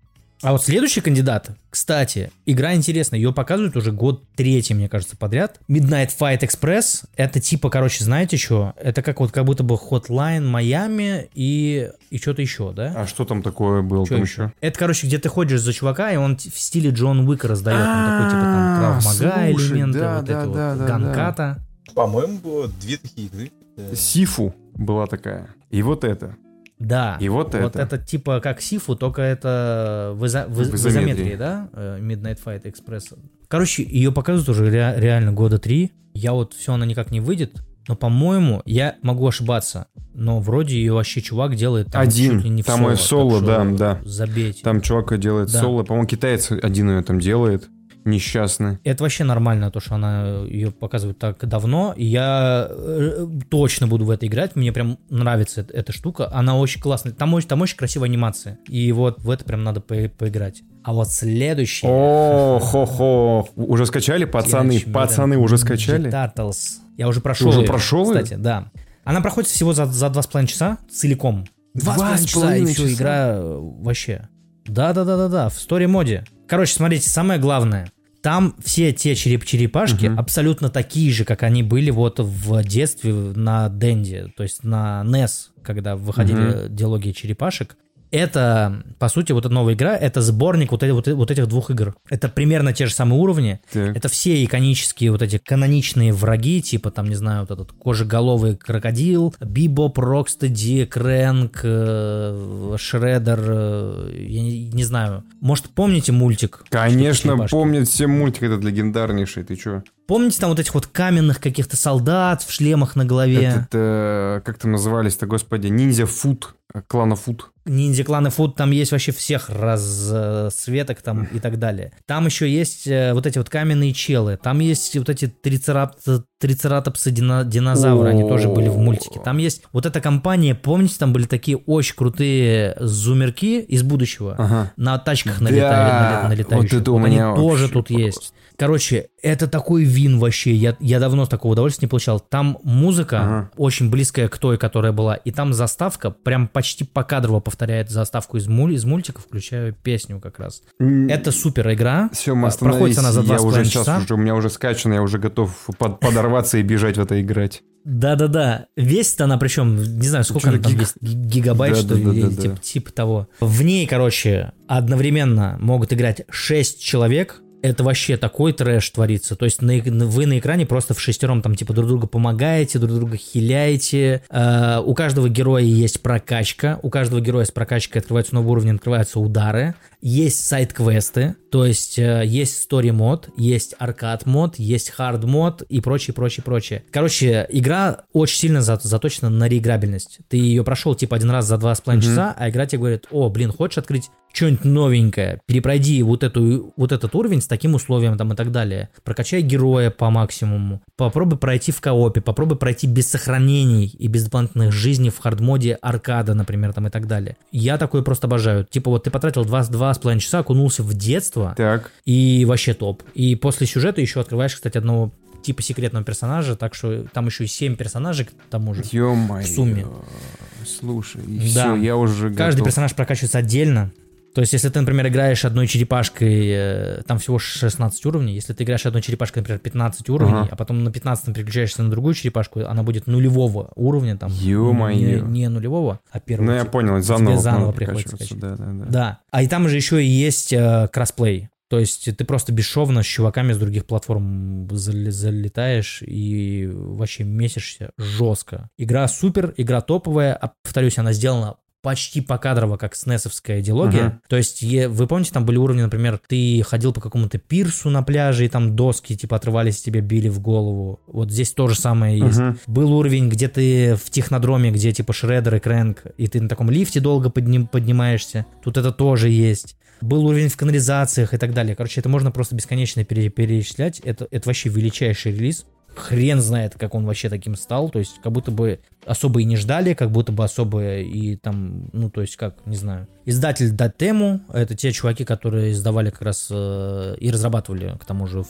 А вот следующий кандидат, кстати, игра интересная, ее показывают уже год третий, мне кажется, подряд. Midnight Fight Express, это типа, короче, знаете что? Это как вот как будто бы Hotline Майами и, и что-то еще, да? А что там такое было Чё там еще? еще? Это, короче, где ты ходишь за чувака, и он в стиле Джон Уика раздает. Он такой, типа, там, травмага элементы, вот да, вот, ганката. По-моему, было две такие игры. Сифу была такая. И вот это. Да. И вот Вот это. это типа как Сифу, только это в, изо- в, В изометрии. да? Э, Midnight Fight Express. Короче, ее показывают уже ре- реально года три. Я вот все, она никак не выйдет. Но, по-моему, я могу ошибаться, но вроде ее вообще чувак делает там Один. не в Там соло, соло, да, да. Забейте. Там чувак делает Да. соло. По-моему, китаец один ее там делает. Несчастный. Это вообще нормально, то, что она ее показывает так давно. Я э, точно буду в это играть. Мне прям нравится эта, эта штука. Она очень классная. Там очень, там очень красивая анимация. И вот в это прям надо по- поиграть. А вот следующий... О, хо-хо. Уже скачали, пацаны? Пацаны уже скачали? Turtles. Я уже прошел уже прошел? Кстати, да. Она проходит всего за, за два с половиной часа целиком. Два, с Два половиной с часа, и все, часа? игра э, вообще. Да-да-да-да-да, в стори-моде. Короче, смотрите, самое главное. Там все те череп-черепашки Мгм. абсолютно такие же, как они были вот в детстве на Денде, то есть на NES, когда выходили диалоги черепашек. Это, по сути, вот эта новая игра, это сборник вот, вот, вот этих двух игр. Это примерно те же самые уровни, Так. это все иконические вот эти каноничные враги, типа там, не знаю, вот этот кожеголовый крокодил, Бибоп, Рокстеди, Крэнк, э, Шреддер, э, я не, не знаю. Может, помните мультик? Конечно, помнят все мультик этот легендарнейший. Ты чё? Помните там вот этих вот каменных каких-то солдат в шлемах на голове? Этот, э, как там назывались-то, господи, ниндзя фут, э, клана фут. Ниндзя кланы Фуд, там есть вообще всех расцветок там и так далее. Там еще есть э, вот эти вот каменные челы, там есть вот эти трицерап- трицератопсы дина- динозавры, они тоже были в мультике. Там есть вот эта компания, помните, там были такие очень крутые зумерки из будущего. Ага. На тачках Да, налетали, нале- налетающих. вот это Вот они тоже тут есть. Короче, это такой вин вообще. Я, я давно такого удовольствия не получал. Там музыка Ага. очень близкая к той, которая была. И там заставка прям почти покадрово повторяет заставку из, муль, из мультика, включая песню как раз. Это супер игра. Все, мы Проходит остановились. она за два я уже сейчас, часа. уже, у меня уже скачано, я уже готов под- подорваться и бежать в это играть. Да-да-да. Весит она причем, не знаю, сколько она там весит, ги- гигабайт, Да, что ли, да, или да, тип- да. типа того. В ней, короче, одновременно могут играть 6 человек. Это вообще такой трэш творится. То есть на вы на экране просто в шестером там типа друг друга помогаете, друг друга хиляете. Э, у каждого героя есть прокачка. У каждого героя с прокачкой открываются новые уровни, открываются удары. Есть side- квесты, то есть э, есть story mode, есть arcade mode, есть hard mode и прочее, прочее, прочее. Короче, игра очень сильно за- заточена на реиграбельность. Ты ее прошел типа один раз за два с половиной часа, а игра тебе говорит, о, блин, хочешь открыть что-нибудь новенькое, перепройди вот, эту, вот этот уровень с таким условием там и так далее. Прокачай героя по максимуму. Попробуй пройти в коопе, попробуй пройти без сохранений и без дополнительных жизней в хардмоде аркада, например, там и так далее. Я такое просто обожаю. Типа вот ты потратил два, два с половиной часа, окунулся в детство, Так. и вообще топ. И после сюжета еще открываешь, кстати, одного типа секретного персонажа, так что там еще и 7 персонажей к тому же. Ё-моё. В сумме. Слушай, и Да. все, я уже Каждый готов. персонаж прокачивается отдельно. То есть, если ты, например, играешь одной черепашкой, э, там всего 16 уровней, если ты играешь одной черепашкой, например, 15 уровней, Ага. а потом на 15 переключаешься на другую черепашку, она будет нулевого уровня, там, не, не нулевого, а первого. Ну, я типа. понял, заново, заново приходится. Да, да, да. Да. А и там же еще и есть э, кроссплей. То есть ты просто бесшовно с чуваками с других платформ залетаешь и вообще месишься жестко. Игра супер, игра топовая. А, повторюсь, она сделана почти покадрово, как снесовская идеология. Uh-huh. То есть, вы помните, там были уровни, например, ты ходил по какому-то пирсу на пляже, и там доски, типа, отрывались, тебе били в голову. Вот здесь то же самое есть. Uh-huh. Был уровень, где ты в технодроме, где, типа, шредер и крэнк, и ты на таком лифте долго подним, поднимаешься. Тут это тоже есть. Был уровень в канализациях и так далее. Короче, это можно просто бесконечно пере- перечислять. Это, это вообще величайший релиз хрен знает, как он вообще таким стал, то есть как будто бы особо и не ждали, как будто бы особо и там, ну то есть как, не знаю. Издатель Датему, это те чуваки, которые издавали как раз э, и разрабатывали, к тому же,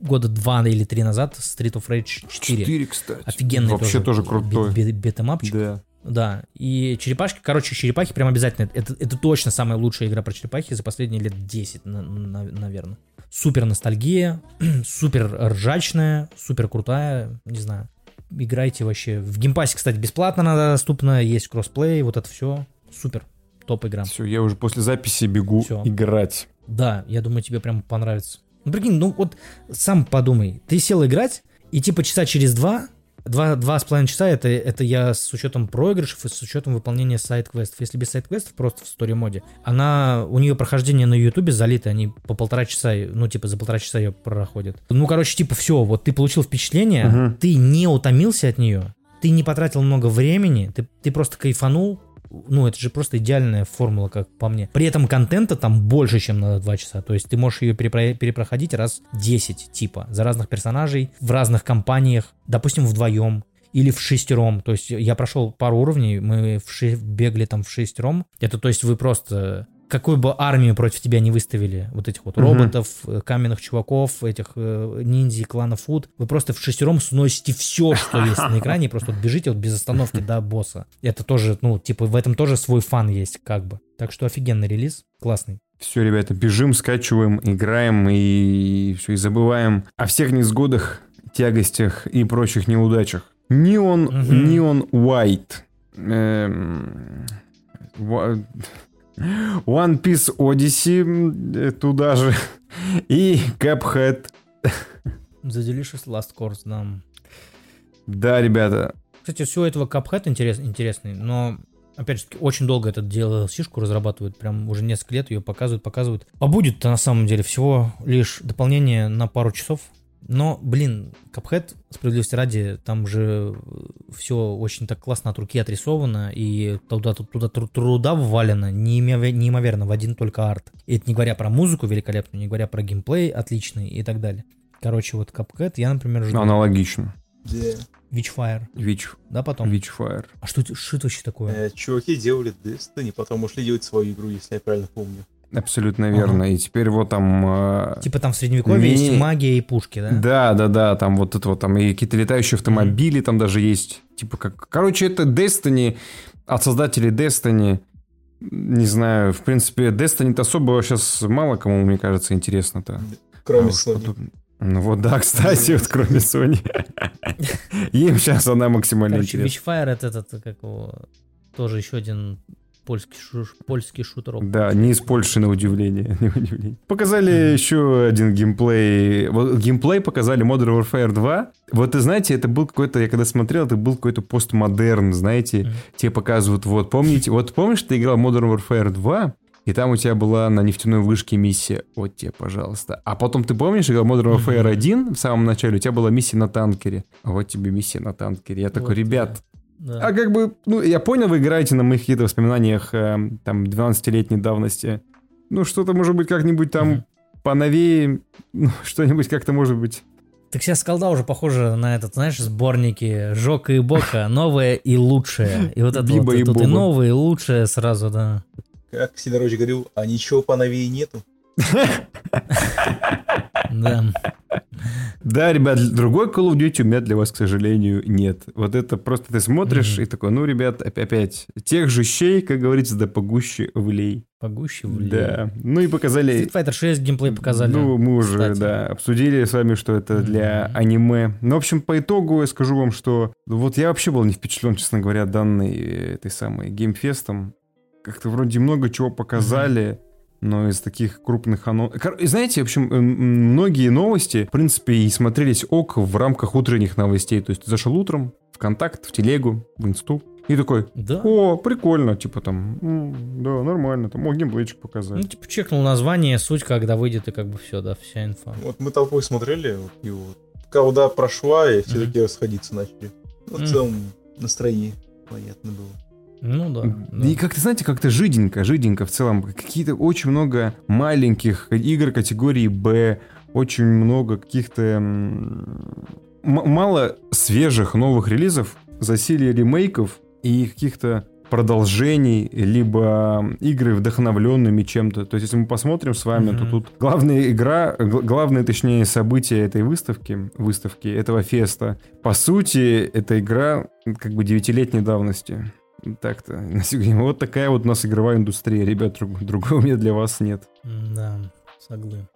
года два или три назад Streets of Rage 4. 4, кстати. Офигенный Вообще тоже, тоже крутой. Beat 'em up чик. Да. Да, и черепашки, короче, черепахи прям обязательно. Это, это точно самая лучшая игра про черепахи за последние лет 10, на, на, наверное супер ностальгия, супер ржачная, супер крутая, не знаю. Играйте вообще. В Game Pass е, кстати, бесплатно она доступна, есть кроссплей, вот это все. Супер. Топ игра. Все, я уже после записи бегу все. играть. Да, я думаю, тебе прям понравится. Ну, прикинь, ну вот сам подумай. Ты сел играть, и типа часа через два Два, два с половиной часа это, это я с учетом проигрышев и с учетом выполнения сайт-квестов. Если без сайт-квестов, просто в стори-моде, она, у нее прохождение на ютубе залито, они по полтора часа, ну, типа, за полтора часа ее проходят. Ну, короче, типа, все, вот ты получил впечатление, угу. ты не утомился от нее, ты не потратил много времени, ты, ты просто кайфанул, ну, это же просто идеальная формула, как по мне. При этом контента там больше, чем на 2 часа. То есть ты можешь ее перепро- перепроходить раз 10, типа, за разных персонажей, в разных компаниях, допустим, вдвоем или в шестером. То есть я прошел пару уровней, мы в ши- бегали там в шестером. Это то есть вы просто какую бы армию против тебя не выставили, вот этих вот угу. роботов, э, каменных чуваков, этих э, ниндзя, клана Фуд, вы просто в шестером сносите все, что есть на экране, и просто вот бежите вот без остановки до босса. Это тоже, ну, типа, в этом тоже свой фан есть, как бы. Так что офигенный релиз, классный. Все, ребята, бежим, скачиваем, играем и все, и забываем о всех несгодах, тягостях и прочих неудачах. Neon, угу. Neon White. Эм, One Piece Odyssey туда же. И Cuphead. The Delicious Last Course, да. Да, ребята. Кстати, все этого Cuphead интерес, интересный, но опять же, очень долго этот дело сишку разрабатывают, прям уже несколько лет ее показывают, показывают. А будет-то на самом деле всего лишь дополнение на пару часов, но, блин, Cuphead, справедливости ради, там же все очень так классно от руки отрисовано, и туда, туда труда ввалено неимоверно в один только арт. И это не говоря про музыку великолепную, не говоря про геймплей отличный и так далее. Короче, вот Cuphead я, например, жду. Аналогично. Yeah. Witchfire. Witch. Да, потом? Witchfire. А что, что это вообще такое? Э, чуваки делали Destiny, потом ушли делать свою игру, если я правильно помню. Абсолютно верно. Ага. И теперь вот там... Э, типа там в Средневековье ми... есть магия и пушки, да? Да, да, да. Там вот это вот, там и какие-то летающие автомобили mm-hmm. там даже есть. Типа как... Короче, это Destiny от создателей Destiny. Не знаю, в принципе, Destiny-то особо сейчас мало кому, мне кажется, интересно-то. Кроме а, Sony. Ну вот да, кстати, вот кроме Sony. Им сейчас она максимально интересна. Witchfire это этот, как его, тоже еще один польский, шу, польский шутер. Да, не из Польши на удивление. Не удивление. Показали mm-hmm. еще один геймплей. Вот геймплей показали Modern Warfare 2. Вот ты знаете, это был какой-то, я когда смотрел, это был какой-то постмодерн, знаете. Mm-hmm. Тебе показывают, вот помните, вот помнишь, ты играл Modern Warfare 2? И там у тебя была на нефтяной вышке миссия. Вот тебе, пожалуйста. А потом ты помнишь, играл Modern Warfare 1 в самом начале, у тебя была миссия на танкере. А вот тебе миссия на танкере. Я такой, ребят, да. А как бы, ну, я понял, вы играете на моих каких-то воспоминаниях э, там 12-летней давности. Ну, что-то, может быть, как-нибудь там mm-hmm. поновее, ну, что-нибудь как-то, может быть... Так сейчас колда уже похожа на этот, знаешь, сборники Жока и Бока, новое и лучшее. И вот это Биба вот, и, тут и новое, и лучшее сразу, да. Как Сидорович говорил, а ничего поновее нету. Да. Да, ребят, другой Call of Duty у меня для вас, к сожалению, нет. Вот это просто ты смотришь и такой, ну, ребят, опять, тех же щей, как говорится, да погуще влей. Погуще влей. Да. Ну и показали... Street Fighter 6 геймплей показали. Ну, мы уже, кстати. да, обсудили с вами, что это для аниме. Ну, в общем, по итогу я скажу вам, что вот я вообще был не впечатлен, честно говоря, данной этой самой геймфестом. Как-то вроде много чего показали. Но из таких крупных анонсов... Знаете, в общем, многие новости, в принципе, и смотрелись ок в рамках утренних новостей. То есть ты зашел утром в контакт, в телегу, в инсту, и такой, да? о, прикольно, типа там, да, нормально, там, о, геймплейчик показать. Ну, типа, чекнул название, суть, когда выйдет, и как бы все, да, вся инфа. Вот мы толпой смотрели вот, его, когда прошла, и все mm-hmm. такие расходиться начали. Ну, в целом, mm-hmm. настроение понятно было. Ну да, да. И как-то, знаете, как-то жиденько, жиденько в целом. Какие-то очень много маленьких игр категории Б, очень много каких-то мало свежих новых релизов, засилие ремейков и каких-то продолжений, либо игры вдохновленными чем-то. То есть, если мы посмотрим с вами, mm-hmm. то тут главная игра, главное, точнее, событие этой выставки, выставки этого феста, по сути, это игра как бы девятилетней давности. Так-то. Вот такая вот у нас игровая индустрия. Ребят, друг, другого у меня для вас нет. Да. Соглы.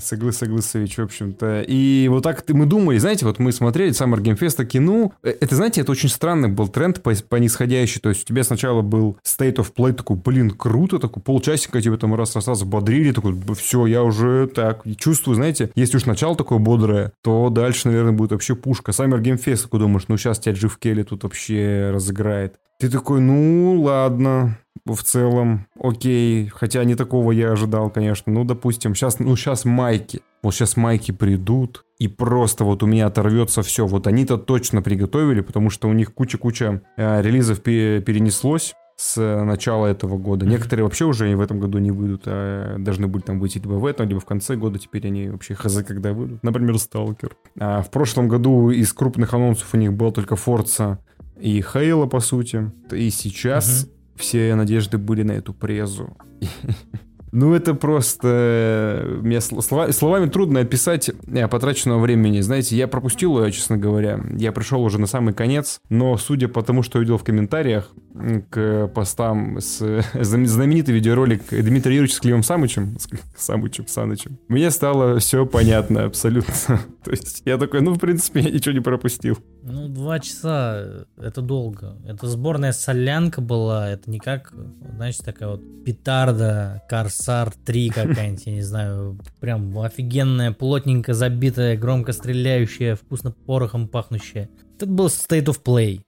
Соглы, Соглысович, в общем-то. И вот так мы думали, знаете, вот мы смотрели Summer Game Fest, кино. Э, это, знаете, это очень странный был тренд по, по нисходящей. То есть у тебя сначала был State of Play, такой, блин, круто, такой полчасика тебе там раз, раз, раз бодрили, такой, все, я уже так чувствую, знаете, если уж начало такое бодрое, то дальше, наверное, будет вообще пушка. Summer Game Fest, такой думаешь, ну сейчас тебя Джив Келли тут вообще разыграет. Ты такой, ну ладно, в целом, окей. Хотя не такого я ожидал, конечно. Ну, допустим, сейчас, ну, сейчас майки. Вот сейчас майки придут, и просто вот у меня оторвется все. Вот они-то точно приготовили, потому что у них куча-куча э, релизов перенеслось с начала этого года. Некоторые вообще уже в этом году не выйдут, а должны были там выйти либо в этом, либо в конце года. Теперь они вообще хз когда выйдут. Например, Сталкер. А в прошлом году из крупных анонсов у них был только Forza и Хейла, по сути. И сейчас угу. Все надежды были на эту презу. Ну, это просто... Э, мне слова, словами трудно описать э, потраченного времени. Знаете, я пропустил ее, честно говоря. Я пришел уже на самый конец. Но, судя по тому, что видел в комментариях к постам с знаменитый видеоролик Дмитрия Юрьевича с Климом Самычем, с Самычем, Санычем, мне стало все понятно абсолютно. То есть я такой, ну, в принципе, я ничего не пропустил. Ну, два часа — это долго. Это сборная солянка была, это не как, знаете, такая вот петарда, Корсар 3 какая-нибудь, я не знаю, прям офигенная, плотненько забитая, громко стреляющая, вкусно порохом пахнущая. Это был State of Play.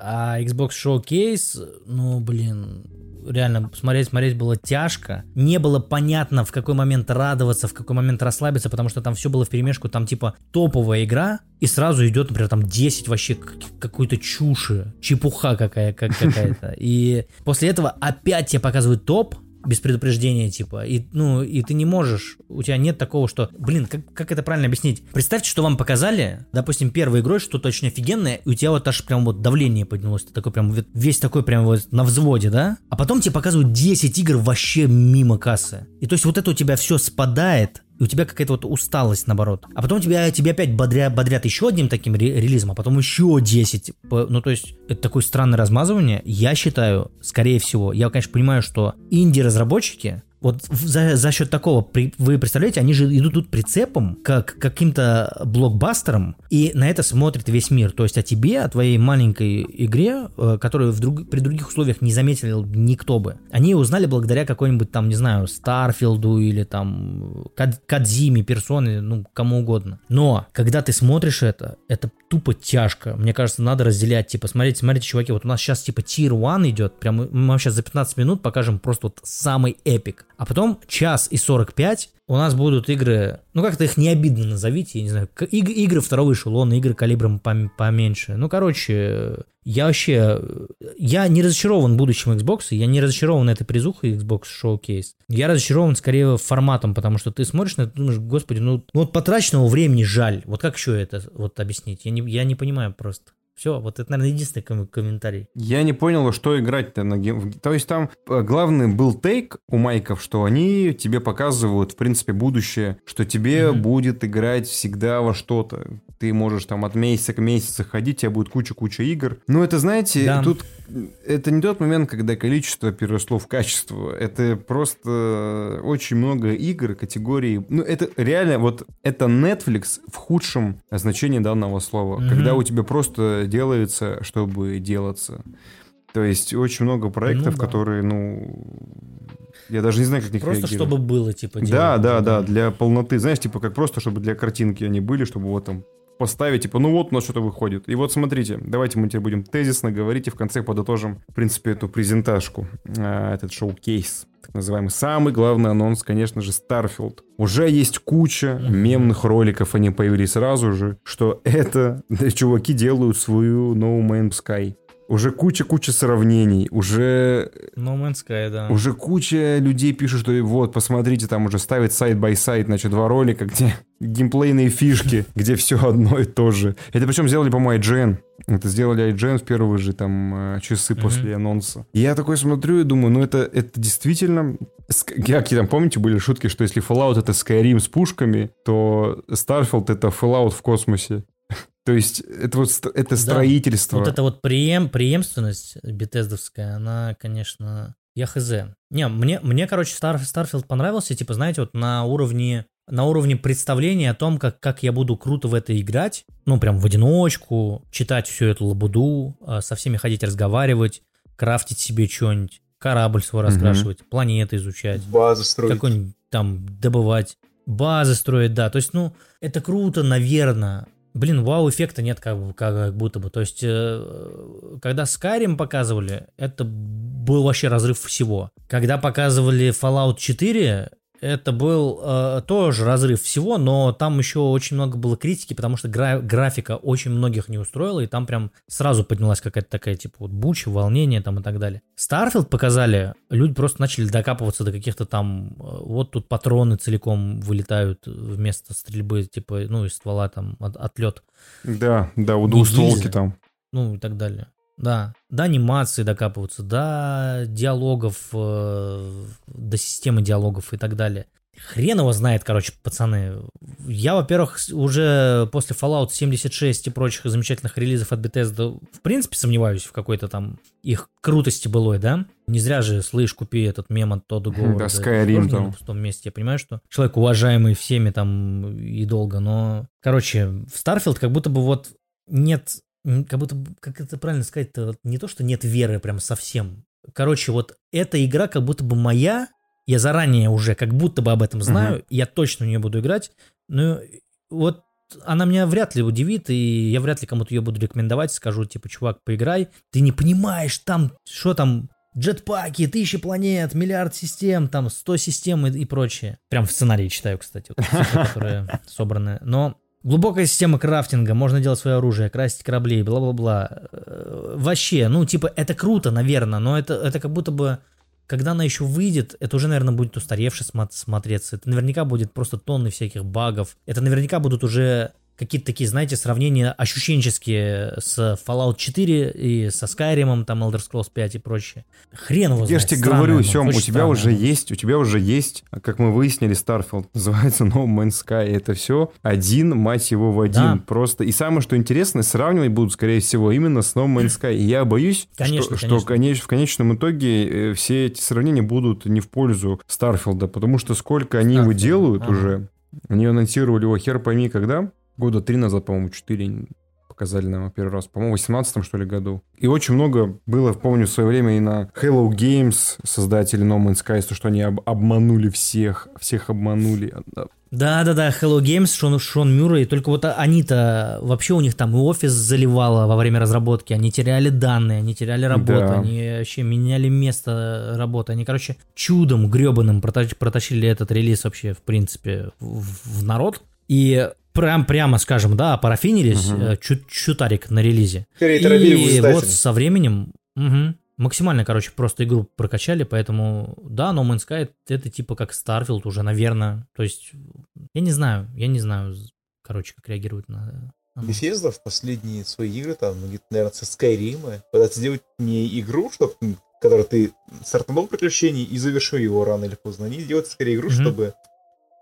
А Xbox Showcase, ну, блин, реально смотреть, смотреть было тяжко. Не было понятно, в какой момент радоваться, в какой момент расслабиться, потому что там все было в перемешку, там типа топовая игра, и сразу идет, например, там 10 вообще какой-то чуши, чепуха какая, как, какая-то. И после этого опять тебе показывают топ, без предупреждения, типа, и, ну, и ты не можешь, у тебя нет такого, что, блин, как, как это правильно объяснить? Представьте, что вам показали, допустим, первой игрой что-то очень офигенное, и у тебя вот аж прям вот давление поднялось, ты такой прям, весь такой прям вот на взводе, да? А потом тебе показывают 10 игр вообще мимо кассы. И то есть вот это у тебя все спадает, у тебя какая-то вот усталость, наоборот. А потом тебя, тебе опять бодрят, бодрят еще одним таким релизом, а потом еще 10. Ну, то есть, это такое странное размазывание. Я считаю, скорее всего, я, конечно, понимаю, что инди-разработчики, вот за, за счет такого, при, вы представляете, они же идут тут прицепом как каким-то блокбастером, и на это смотрит весь мир. То есть о тебе, о твоей маленькой игре, э, которую в друг, при других условиях не заметил никто бы. Они узнали благодаря какой-нибудь там, не знаю, Старфилду или там Кад, Кадзиме, персоны, ну, кому угодно. Но, когда ты смотришь это, это тупо тяжко. Мне кажется, надо разделять, типа, смотрите, смотрите, чуваки, вот у нас сейчас типа Tier 1 идет, прям мы сейчас за 15 минут покажем просто вот самый эпик. А потом час и 45 у нас будут игры, ну как-то их не обидно назовите, я не знаю, иг- игры второго эшелона, игры калибром пом- поменьше. Ну, короче, я вообще, я не разочарован будущим Xbox, я не разочарован этой призухой Xbox Showcase. Я разочарован скорее форматом, потому что ты смотришь на это, думаешь, господи, ну, ну вот потраченного времени жаль. Вот как еще это вот объяснить? Я не, я не понимаю просто. Все, вот это, наверное, единственный ком- комментарий. Я не понял, что играть-то на гейм... То есть там э, главный был тейк у майков, что они тебе показывают, в принципе, будущее, что тебе mm-hmm. будет играть всегда во что-то. Ты можешь там от месяца к месяцу ходить, у тебя будет куча-куча игр. Но это, знаете, да. тут это не тот момент, когда количество переросло в качество. Это просто очень много игр категории. Ну, это реально, вот это Netflix в худшем значении данного слова. Mm-hmm. Когда у тебя просто делается, чтобы делаться. То есть очень много проектов, ну, да. которые, ну, Я даже не знаю, как них Просто реагировать. чтобы было, типа, Да, делать. да, да, для полноты. Знаешь, типа как просто, чтобы для картинки они были, чтобы вот там поставить, типа, ну вот у нас что-то выходит. И вот смотрите, давайте мы теперь будем тезисно говорить и в конце подытожим, в принципе, эту презентажку, э, этот showcase, так называемый. Самый главный анонс, конечно же, Starfield. Уже есть куча мемных роликов, они появились сразу же, что это да, чуваки делают свою No Man's Sky. Уже куча-куча сравнений, уже No Man's Sky, да. уже куча людей пишут, что вот, посмотрите, там уже ставят side-by-side, значит, два ролика, где геймплейные фишки, где все одно и то же. Это причем сделали, по-моему, IGN. Это сделали IGN в первые же там э, часы после анонса. И я такой смотрю и думаю, ну это, это действительно... Какие там, помните, были шутки, что если Fallout это Skyrim с пушками, то Starfield это Fallout в космосе. То есть это вот это строительство. Вот эта вот преем, преемственность бетездовская, она, конечно, я хз. Не, мне, мне короче, Star, Starfield понравился, типа, знаете, вот на уровне на уровне представления о том, как, как я буду круто в это играть, ну, прям в одиночку, читать всю эту лабуду, э, со всеми ходить разговаривать, крафтить себе что-нибудь, корабль свой раскрашивать, планеты изучать Базы строить. какой-нибудь там добывать, базы строить, да. То есть, ну, это круто, наверное. Блин, вау-эффекта нет как, бы, как, будто бы. То есть, э, когда Skyrim показывали, это был вообще разрыв всего. Когда показывали Fallout 4, это был э, тоже разрыв всего, но там еще очень много было критики, потому что гра- графика очень многих не устроила, и там прям сразу поднялась какая-то такая, типа, вот буча, волнение там и так далее. Starfield показали, люди просто начали докапываться до каких-то там, э, вот тут патроны целиком вылетают вместо стрельбы, типа, ну, из ствола там, от, отлет, Да, да, у двустволки там. ну, и так далее. Да, до анимации докапываться, до диалогов, э, до системы диалогов и так далее. Хрен его знает, короче, пацаны. Я, во-первых, уже после Fallout 76 и прочих замечательных релизов от Bethesda в принципе сомневаюсь в какой-то там их крутости былой, да? Не зря же, слышь, купи этот мем от Тодда Да, Говарда. Skyrim Тоже не там. на пустом месте. Я понимаю, что человек уважаемый всеми там и долго, но... Короче, в Starfield как будто бы вот нет... Как будто, как это правильно сказать-то, не то, что нет веры прям совсем. Короче, вот эта игра как будто бы моя, я заранее уже как будто бы об этом знаю, я точно в нее буду играть, но вот она меня вряд ли удивит, и я вряд ли кому-то ее буду рекомендовать, скажу, типа, чувак, поиграй, ты не понимаешь, там, что там, джетпаки, тысячи планет, миллиард систем, там, 100 систем и, и прочее. Прям в сценарии читаю, кстати, вот, которые собраны. Но глубокая система крафтинга, можно делать свое оружие, красить корабли, бла-бла-бла. Э, Вообще, ну, типа, это круто, наверное, но это, это как будто бы когда она еще выйдет, это уже, наверное, будет устаревше смо- смотреться. Это наверняка будет просто тонны всяких багов. Это наверняка будут уже какие-то такие, знаете, сравнения ощущенческие с Fallout 4 и со Skyrim, там Elder Scrolls 5 и прочее. Хрен его Я же тебе говорю, Сем, у тебя странное уже есть, у тебя уже есть, как мы выяснили, Starfield, называется No Man's Sky. Это все один, мать его, в один. Да. Просто. И самое, что интересно, сравнивать будут, скорее всего, именно с No Man's Sky. И я боюсь, Конечно, что, конечно. что конеч- в конечном итоге э, все эти сравнения будут не в пользу Старфилда, потому что сколько они его Starfield, делают ага. уже, они анонсировали его хер пойми когда, года три назад, по-моему, четыре показали нам первый раз, по-моему, в 18 что ли, году. И очень много было, помню, в свое время и на Hello Games, создатели No Man's Sky, то, что они об- обманули всех, всех обманули. Да-да-да, Hello Games, Шон, Шон Мюррей, только вот они-то, вообще у них там и офис заливало во время разработки, они теряли данные, они теряли работу, Да. они вообще меняли место работы, они, короче, чудом гребаным протащ- протащили этот релиз вообще, в принципе, в, в народ, и прям, прямо скажем, да, парафинились, Мгм. э, чу- чутарик на релизе. И вот со временем мгм, максимально, короче, просто игру прокачали, поэтому да, No Man's Sky это типа как Starfield уже, наверное. То есть, я не знаю, я не знаю, короче, как реагируют на... Bethesda в последние свои игры, там, ну, где-то, наверное, со Skyrim, пытается сделать не игру, чтобы, которую ты стартанул приключений и завершил его рано или поздно. Они делают скорее игру, Мгм. чтобы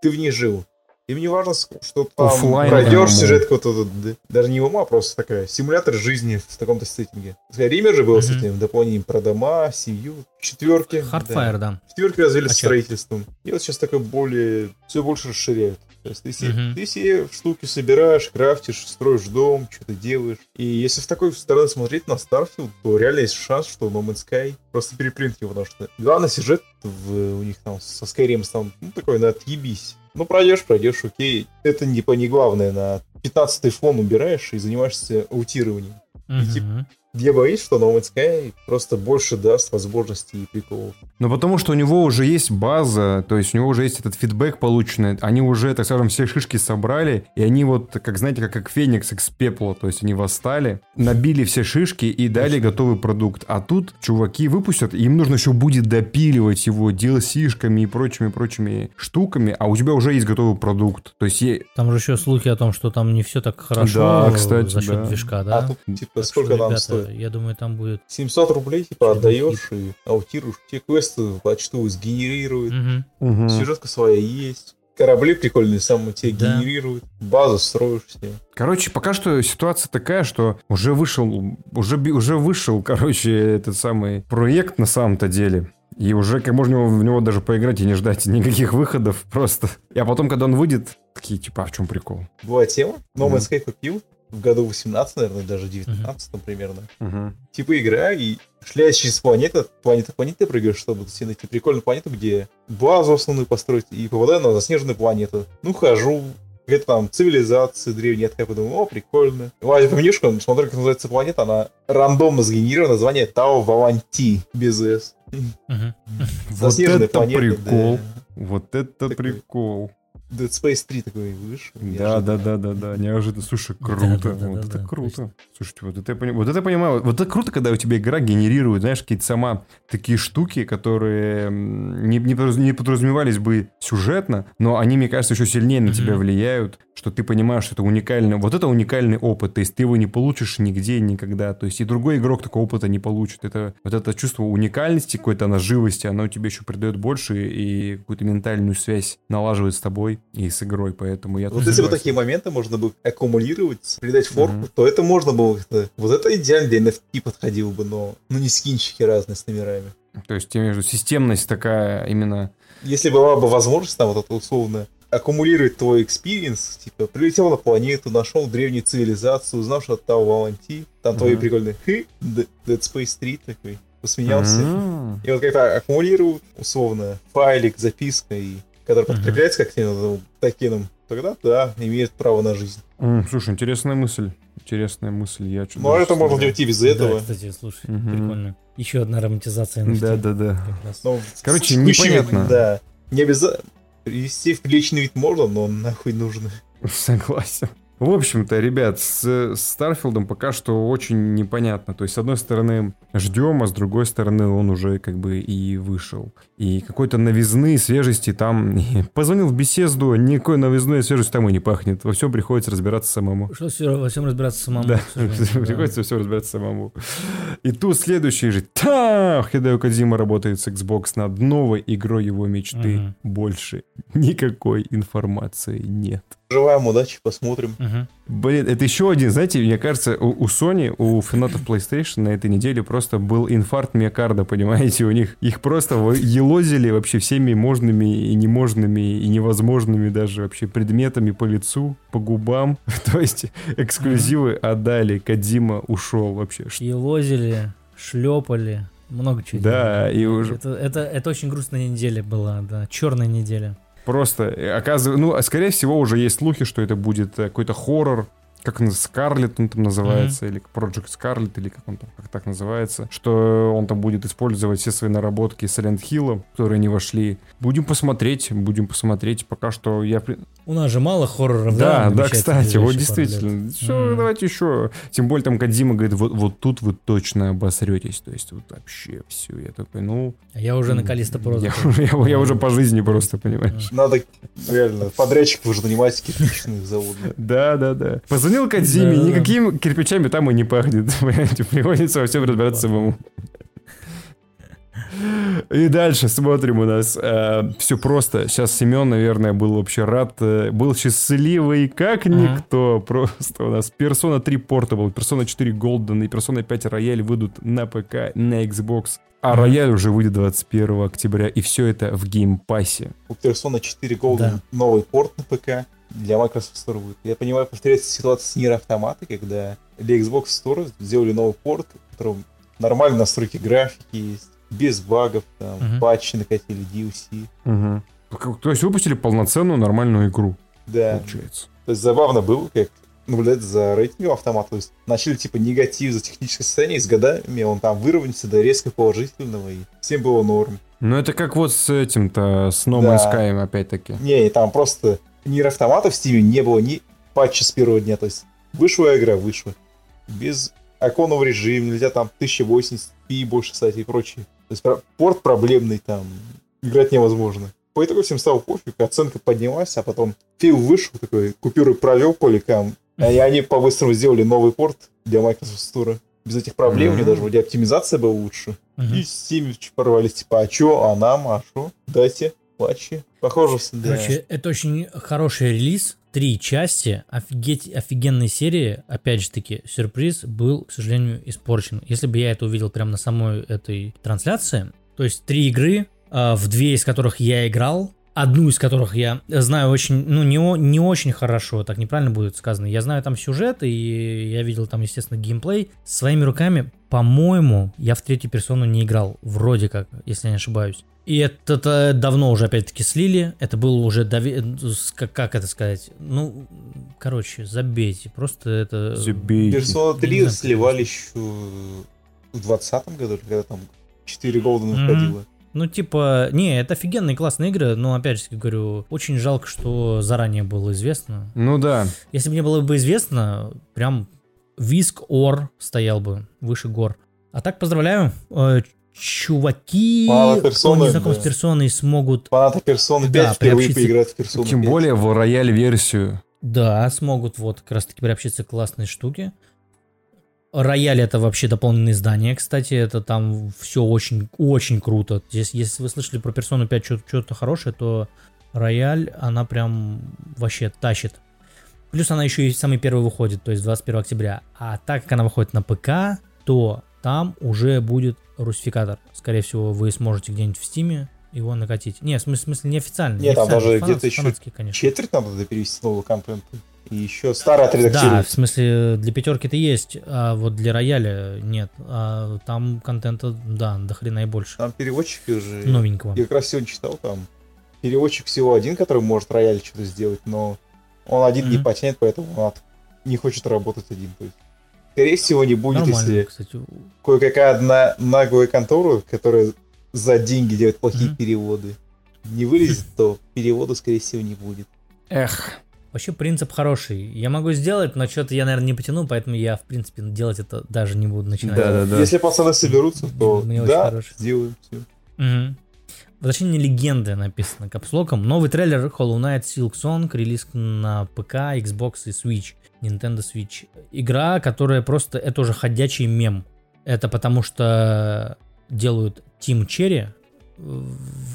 ты в ней жил. Им не важно, что там Оффлайн пройдешь MMO. сюжет какой-то, д- даже не MMO, а просто такая симулятор жизни в таком-то сеттинге. Skyrim же был с Мгм. этим дополнением про дома, семью, четверки. Hearthfire, да. Четверки развили А строительством. И вот сейчас такое более, все больше расширяют. То есть ты, все, uh-huh. ты все штуки собираешь, крафтишь, строишь дом, что-то делаешь. И если в такой стороны смотреть на Starfield, то реально есть шанс, что No Man's Sky просто переплюнет его, потому что главный сюжет в, у них там со Skyrim там ну, такой на отъебись. Ну, пройдешь, пройдешь, окей. Это не, не главное. На 15 фон убираешь и занимаешься аутированием. Uh-huh. И, типа, я боюсь, что No Man's Sky просто больше даст возможностей и приколов. Ну, потому что у него уже есть база, то есть у него уже есть этот фидбэк полученный, они уже, так скажем, все шишки собрали, и они вот, как знаете, как, как Феникс из пепла, то есть они восстали, набили все шишки и дали готовый продукт. А тут чуваки выпустят, им нужно еще будет допиливать его DLC-шками и прочими-прочими штуками, а у тебя уже есть готовый продукт. То есть... Там же еще слухи о том, что там не все так хорошо да, кстати, за счет да. движка, да? А тут, типа, сколько нам стоит? Я думаю, там будет... 700 рублей, типа, отдаешь и аутируешь. Те квесты почту сгенерируют. Угу. Мгм. Сюжетка своя есть. Корабли прикольные сам тебе Да. генерируют. Базу строишь себе. Короче, пока что ситуация такая, что уже вышел, уже, уже вышел, короче, этот самый проект на самом-то деле. И уже как можно в него- в него даже поиграть и не ждать никаких выходов просто. А потом, когда он выйдет, такие, типа, а в чем прикол? Была тема. No Мгм. Man's Sky купил в году 18, наверное, даже 19 примерно. Мгм. Типа игра, и шляясь через планету, планета планеты прыгаешь, чтобы себе найти прикольную планету, где базу основную построить, и попадаю на заснеженную планету. Ну, хожу, где-то там цивилизации древние откапываю, думаю, о, прикольно. Лазю по менюшкам, смотрю, как называется планета, она рандомно сгенерирована, название Тау Валанти, без S. Мгм. Вот это прикол. да. Вот это прикол. Dead Space 3 такой вышел. Да, да, да, да, да, неожиданно. Слушай, круто. Вот это то круто. Слушайте, вот это я понимаю. Вот это я понимаю. Вот это круто, когда у тебя игра генерирует, знаешь, какие-то сама такие штуки, которые не, не, подраз- не подразумевались бы сюжетно, но они, мне кажется, еще сильнее на тебя влияют, что ты понимаешь, что это уникальный, вот это уникальный опыт, то есть ты его не получишь нигде никогда, то есть и другой игрок такого опыта не получит. Это вот это чувство уникальности какой-то, она живости, оно тебе еще придает больше и какую-то ментальную связь налаживает с тобой и с игрой, поэтому я Вот если бы такие моменты можно было аккумулировать, придать форму, Мгм. то это можно было как-то... Вот это идеально для NFT подходило бы, но... Ну, не скинчики разные с номерами. То есть, виду, системность такая именно... Если была бы возможность, там, вот это условно, аккумулировать твой experience, типа, прилетел на планету, нашел древнюю цивилизацию, узнал, что это Tau Volantis, там твои прикольные хы, Dead Space 3 такой, посмеялся. И вот как-то аккумулируют, условно, файлик, записка, и который Мгм. подкрепляется как-то токеном, тогда да, имеет право на жизнь. Слушай, интересная мысль. Интересная мысль. Я чё- Ну, это можно делать и без Да, этого. кстати, слушай, Мгм. прикольно. Еще одна романтизация NFT. Да-да-да. Как раз. Ну, Короче, непонятно. Да. Не обязательно. Привести в приличный вид можно, но нахуй нужно. Согласен. В общем-то, ребят, с Старфилдом пока что очень непонятно. То есть, с одной стороны, ждем, а с другой стороны, он уже как бы и вышел. И какой-то новизны, свежести там... Позвонил в беседу, никакой новизной и свежести там и не пахнет. Во всем приходится разбираться самому. Что все, во всем разбираться самому. Да, приходится все разбираться самому. И тут следующий же. Та! Хидео Кодзима работает с Xbox над новой игрой его мечты. Больше никакой информации нет. Желаем удачи, посмотрим. Мгм. Блин, это еще один, знаете, мне кажется, у, у Sony, у фанатов PlayStation на этой неделе просто был инфаркт миокарда, понимаете, у них их просто елозили вообще всеми можными и неможными и невозможными даже вообще предметами по лицу, по губам. То есть эксклюзивы отдали, Кадима ушел вообще. Ш- И лозили, шлепали, много чего. Да, делали. и уже Это, это, это очень грустная неделя была, да, черная неделя. Просто оказывается, ну, а скорее всего уже есть слухи, что это будет э, какой-то хоррор, как он, Скарлет он там называется, или Project Scarlet, или как он там, как так называется, что он там будет использовать все свои наработки Silent Hill, которые не вошли. Будем посмотреть, будем посмотреть. Пока что я... У нас же мало хорроров, Да, да? да, кстати, вот действительно. Что, М. давайте еще. Тем более там Кадима говорит, вот, вот тут вы точно обосретесь. То есть вот вообще все. Я такой, ну... А Я уже на Калиста Про я, я- я уже по жизни просто, понимаешь. Надо реально подрядчиков уже нанимать кирпичных заводов. Да, да, да. Позвонил Кадзиме, Да-да-да. никакими кирпичами там и не пахнет. Понимаете, приходится во всем разбираться самому. И дальше смотрим у нас. Э, все просто. Сейчас Семен, наверное, был вообще рад. Э, был счастливый, как никто. Просто у нас Persona 3 Portable, Persona 4 Golden и Persona 5 Royal выйдут на ПК, на Xbox. А Royal уже выйдет 21 октября, и все это в Game Pass е. У Persona 4 Golden да. новый порт на ПК для Microsoft Store будет. Я понимаю, повторяется ситуация с Nier Automata, когда для Xbox Store сделали новый порт, в котором нормальные настройки графики есть, без багов, там, угу. патчи накатили, DLC. Угу. То есть выпустили полноценную нормальную игру. Да. Получается. То есть забавно было, как наблюдать за рейтингом автомата. То есть начали типа негатив за техническое состояние, и с годами он там выровнялся до резко положительного, и всем было норм. Ну это как вот с этим-то, с No Man's да. Sky опять-таки. Не, там просто Нир автомата в Steam не было ни патча с первого дня. То есть вышла игра, вышла. Без оконного режима, нельзя там 1080p больше, кстати, и прочее. То есть порт проблемный, там играть невозможно. По итогу всем стало пофиг, оценка поднялась, а потом фил вышел, такой купюры провел по ликам, и они по-быстрому сделали новый порт для Microsoft Store. Без этих проблем, mm-hmm. у них даже вроде оптимизация была лучше. Mm-hmm. И Steam порвались, типа, а чё, а нам, а шо? Дайте плачи. Похоже, да. Короче, это очень хороший релиз. Три части, офигеть, офигенной серии. Опять же таки, сюрприз был, к сожалению, испорчен. Если бы я это увидел прямо на самой этой трансляции, то есть три игры, а, в две из которых я играл, одну из которых я знаю очень, ну, не, не очень хорошо, так неправильно будет сказано. Я знаю там сюжет, и я видел там, естественно, геймплей. Своими руками, по-моему, я в третью персону не играл, вроде как, если я не ошибаюсь. И это, это давно уже опять-таки слили. Это было уже дови... как, как это сказать? Ну, короче, забейте. Просто это. Забейте. Persona 3 сливали еще в 2020 году, когда там 4 голда находило. Mm-hmm. Ну, типа, не, это офигенные классные игры, но, опять же, говорю, очень жалко, что заранее было известно. Ну да. Если бы мне было бы известно, прям Виск Ор стоял бы выше гор. А так поздравляю, э, чуваки, кто не знаком да. с персоной, смогут... Фанаты персоны 5 да, впервые поиграть в персону Тем 5. более в рояль-версию. Да, смогут вот как раз таки приобщиться к классной штуке. Рояль это вообще дополненное издание, кстати, это там все очень, очень круто. Здесь, если вы слышали про персону 5 что-то хорошее, то рояль, она прям вообще тащит. Плюс она еще и самый первый выходит, то есть 21 октября. А так как она выходит на ПК, то там уже будет русификатор. Скорее всего, вы сможете где-нибудь в Стиме его накатить. Не, в смысле, в смысле неофициально. Нет, там даже где-то еще конечно. четверть надо перевести нового контента. И еще старый отредактировать. Да, в смысле, для пятерки-то есть, а вот для рояля нет. А там контента, да, до хрена и больше. Там переводчик уже... Новенького. Я как раз сегодня читал, там переводчик всего один, который может рояль что-то сделать, но он один mm-hmm. не потянет, поэтому он не хочет работать один. То есть, скорее всего, не будет, Нормально, если кстати. кое-какая одна наглая контора, которая за деньги делает плохие mm-hmm. переводы, не вылезет, то перевода, скорее всего, не будет. Эх. Вообще принцип хороший. Я могу сделать, но что-то я, наверное, не потяну, поэтому я, в принципе, делать это даже не буду начинать. Да, да, да. Если пацаны соберутся, то Мне да, сделаем все. Угу. Возвращение легенды написано капслоком. Новый трейлер Hollow Knight Silk Song, релиз на ПК, Xbox и Switch. Nintendo Switch. Игра, которая просто... Это уже ходячий мем. Это потому что делают Team Cherry,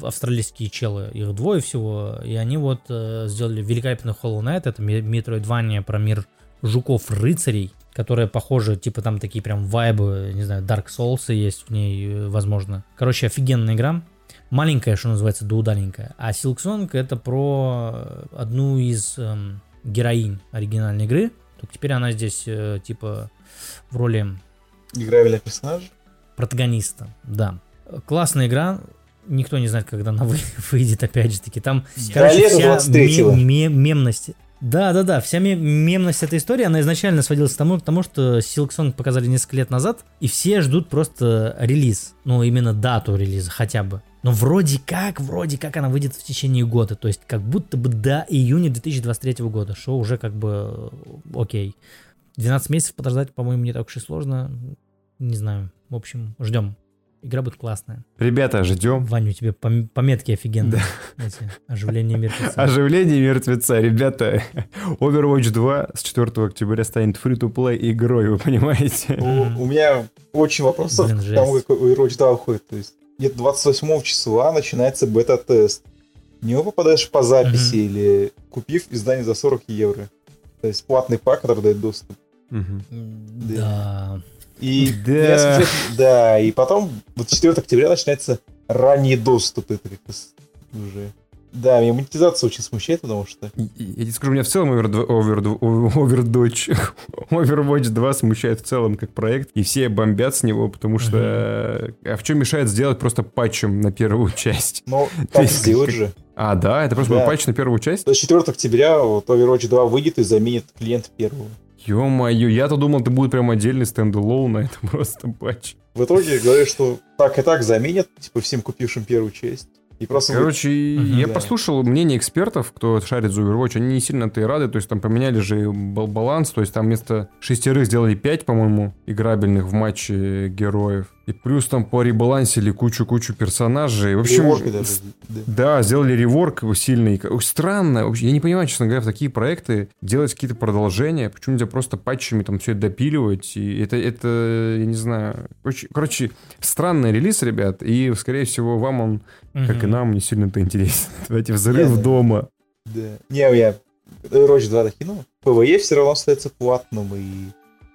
австралийские челы, их двое всего, и они вот э, сделали великолепный Hollow Knight, это Metroidvania про мир жуков-рыцарей, которые похожи, типа там такие прям вайбы, не знаю, Dark Souls есть в ней, э, возможно. Короче, офигенная игра. Маленькая, что называется, да удаленькая. А Silk это про одну из эм, героинь оригинальной игры. Только теперь она здесь, э, типа, в роли... Играбельный персонаж? Протагониста, да. Классная игра, никто не знает, когда она выйдет, опять же таки. Там, короче, вся мем, мем, мемность. Да, да, да, вся мемность этой истории, она изначально сводилась к тому, к тому, что Silk показали несколько лет назад, и все ждут просто релиз, ну, именно дату релиза хотя бы. Но вроде как, вроде как она выйдет в течение года, то есть как будто бы до июня 2023 года, что уже как бы окей. 12 месяцев подождать, по-моему, не так уж и сложно, не знаю, в общем, ждем. Игра будет классная. Ребята, ждем. Ваня, у тебя пометки офигенные. Да. Эти, оживление мертвеца. Оживление мертвеца. Ребята, Overwatch 2 с 4 октября станет free-to-play игрой, вы понимаете? У, у меня очень вопросов Блин, к тому, как Overwatch 2 уходит. То есть где-то 28 числа начинается бета-тест. В него попадаешь по записи или купив издание за 40 евро. То есть платный пак, который дает доступ. Да. И Да. смотрю, да, и потом 24 октября начинается ранний доступ. Это как раз уже. Да, меня монетизация очень смущает, потому что Я тебе скажу, меня в целом Overd- Overd- Overdodge, Overwatch 2 смущает в целом как проект, и все бомбят с него, потому что... А в чем мешает сделать просто патчем на первую часть? Ну, так как- же. А, да? Это просто Да. был патч на первую часть? 24 октября вот Overwatch 2 выйдет и заменит клиент первого. Ё-моё, я-то думал, это будет прям отдельный стендалон, а это просто патч. В итоге говорят, что так и так заменят, типа всем купившим первую часть. И просто Короче, Мгм. я Да. послушал мнение экспертов, кто шарит за Overwatch, они не сильно-то и рады, то есть там поменяли же бал- баланс, то есть там вместо шестерых сделали пять, по-моему, играбельных в матче героев. И плюс там поребалансили кучу-кучу персонажей. В общем, реворки даже, да. да, сделали rework сильный. Странно. Вообще, я не понимаю, честно говоря, в такие проекты делать какие-то продолжения. Почему нельзя просто патчами там все это допиливать? И это, это, я не знаю. Очень- короче, странный релиз, ребят. И, скорее всего, вам он, как и нам, не сильно-то интересен. Давайте взрыв Я- дома. Да. Не, я Overwatch 2 докинул. PvE все равно остается платным и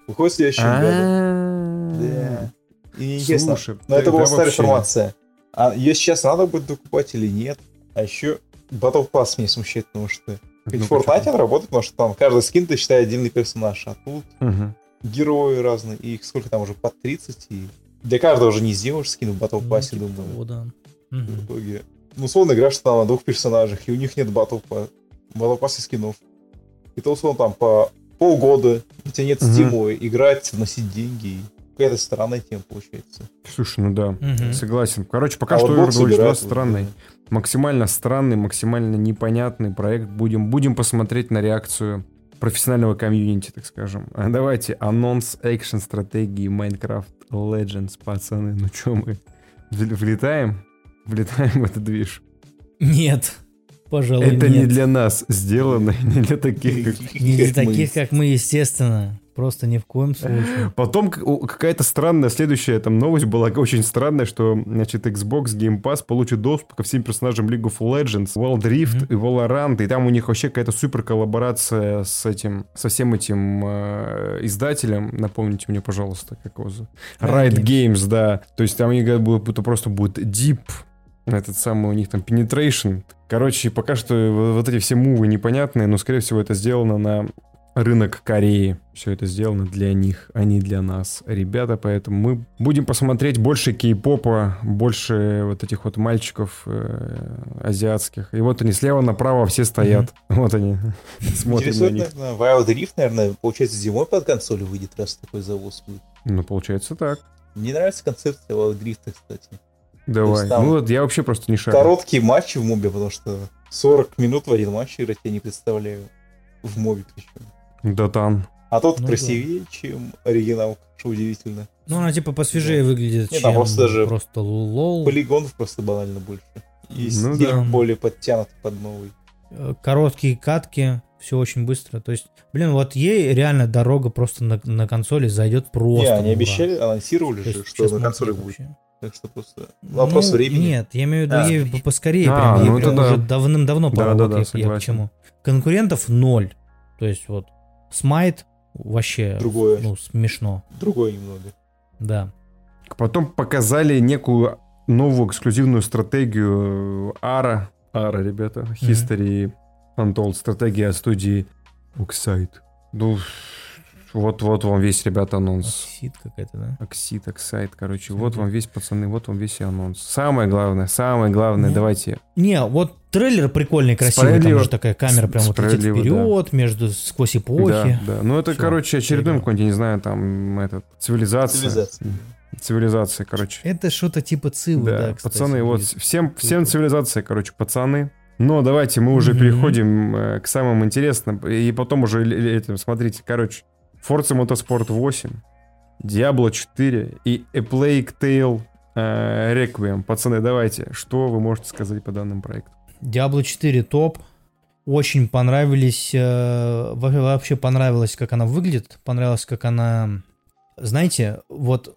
выходит в следующем году. Да. И мне интересно, Слушай, но это была старая вообще- информация. А ее сейчас надо будет докупать или нет? А еще Battle Pass меня смущает, потому что ведь Ну, в Fortnite он работает, потому что там каждый скин ты считай отдельный персонаж, а тут Мгм. герои разные, и их сколько там уже, под 30, и для каждого уже не сделаешь скин в Battle Ну, Pass, типа думаю. того, да. В Мгм. итоге, ну, условно играешь там на двух персонажах, и у них нет Battle Pass, Battle Pass и скинов. И то, условно, там по полгода, у тебя нет стимула играть, вносить деньги, и какая-то странная тема получается. Слушай, ну да, Мгм. согласен. Короче, пока А что Overwatch 2 собирают, странный. да. максимально странный, максимально непонятный проект. Будем, будем посмотреть на реакцию профессионального комьюнити, так скажем. А давайте, анонс экшен стратегии Minecraft Legends, пацаны. Ну что мы, вл- влетаем? Влетаем в этот движ. Нет. Пожалуй, Это нет. не для нас сделано, не для таких, как... Не для таких, как мы, естественно. Просто ни в коем случае. Потом у- какая-то странная следующая там новость была очень странная, что значит Xbox Game Pass получит доступ ко всем персонажам League of Legends, Wild Rift и Valorant, и там у них вообще какая-то супер коллаборация с этим, со всем этим э, издателем. Напомните мне, пожалуйста, как его зовут? Riot Riot Games, да. То есть там говорят, будут- будто просто будет Deep, этот самый у них там Penetration. Короче, пока что вот эти все мувы непонятные, но, скорее всего, это сделано на рынок Кореи. Все это сделано для них, а не для нас, ребята. Поэтому мы будем посмотреть больше кей-попа, больше вот этих вот мальчиков э, азиатских. И вот они слева направо все стоят. Вот они. Смотрим на них. наверное, Wild Rift, наверное, получается, зимой под консоль выйдет, раз такой завоз будет. Ну, получается так. Мне нравится концепция Wild Rift, кстати. Давай. Ну вот я вообще просто не шарю. Короткие матчи в мобе, потому что 40 минут в один матч играть я не представляю. В мобе причем. Датан. А тот Ну да. красивее, чем оригинал, что удивительно. Ну, она типа посвежее выглядит, Не, чем там просто даже просто лол. Полигонов просто банально больше. И Ну стиль да. более подтянутый под новый. Э, Короткие катки, все очень быстро. То есть, блин, вот ей реально дорога просто на, на консоли зайдет просто. не, они обещали, анонсировали же, что на консолях будет. вообще. Так что просто вопрос Ну, времени. Нет, я имею в виду, А. ей по- поскорее, А, прям, ей ну прям это да. уже давным-давно Да, пора. да, вот да, я- я, к чему. Конкурентов ноль. То есть вот Смайт вообще Другое. ну, смешно. Другое немного. Да. Потом показали некую новую эксклюзивную стратегию Ара. Ара, ребята. History Untold. Стратегия от студии Oxide. Ну, вот-вот вам весь, ребята, анонс. Сид какая-то, да? Оксид, Оксайд, короче. Вот Оксайд. вам весь, пацаны, вот вам весь анонс. Самое главное, самое главное, Ну, давайте. Не, вот трейлер прикольный, красивый. Справедливо. Там же такая камера прям вот летит вперед, между сквозь эпохи. Да, да. Ну, это, Всё, короче, очередной какой-нибудь, я не знаю, там, этот, цивилизация. Цивилизация. Цивилизация, короче. Это что-то типа Цивы, Да, да, кстати, пацаны, вот всем, всем цивилизация, короче, пацаны. Но давайте мы уже Мгм. переходим э, к самым интересным. И потом уже, л- это, смотрите, короче, Forza Motorsport 8, Diablo 4 и A Plague Tale э, Requiem. Пацаны, давайте, что вы можете сказать по данному проекту? Diablo 4 топ. Очень понравились, э, во- вообще понравилось, как она выглядит, понравилось, как она, знаете, вот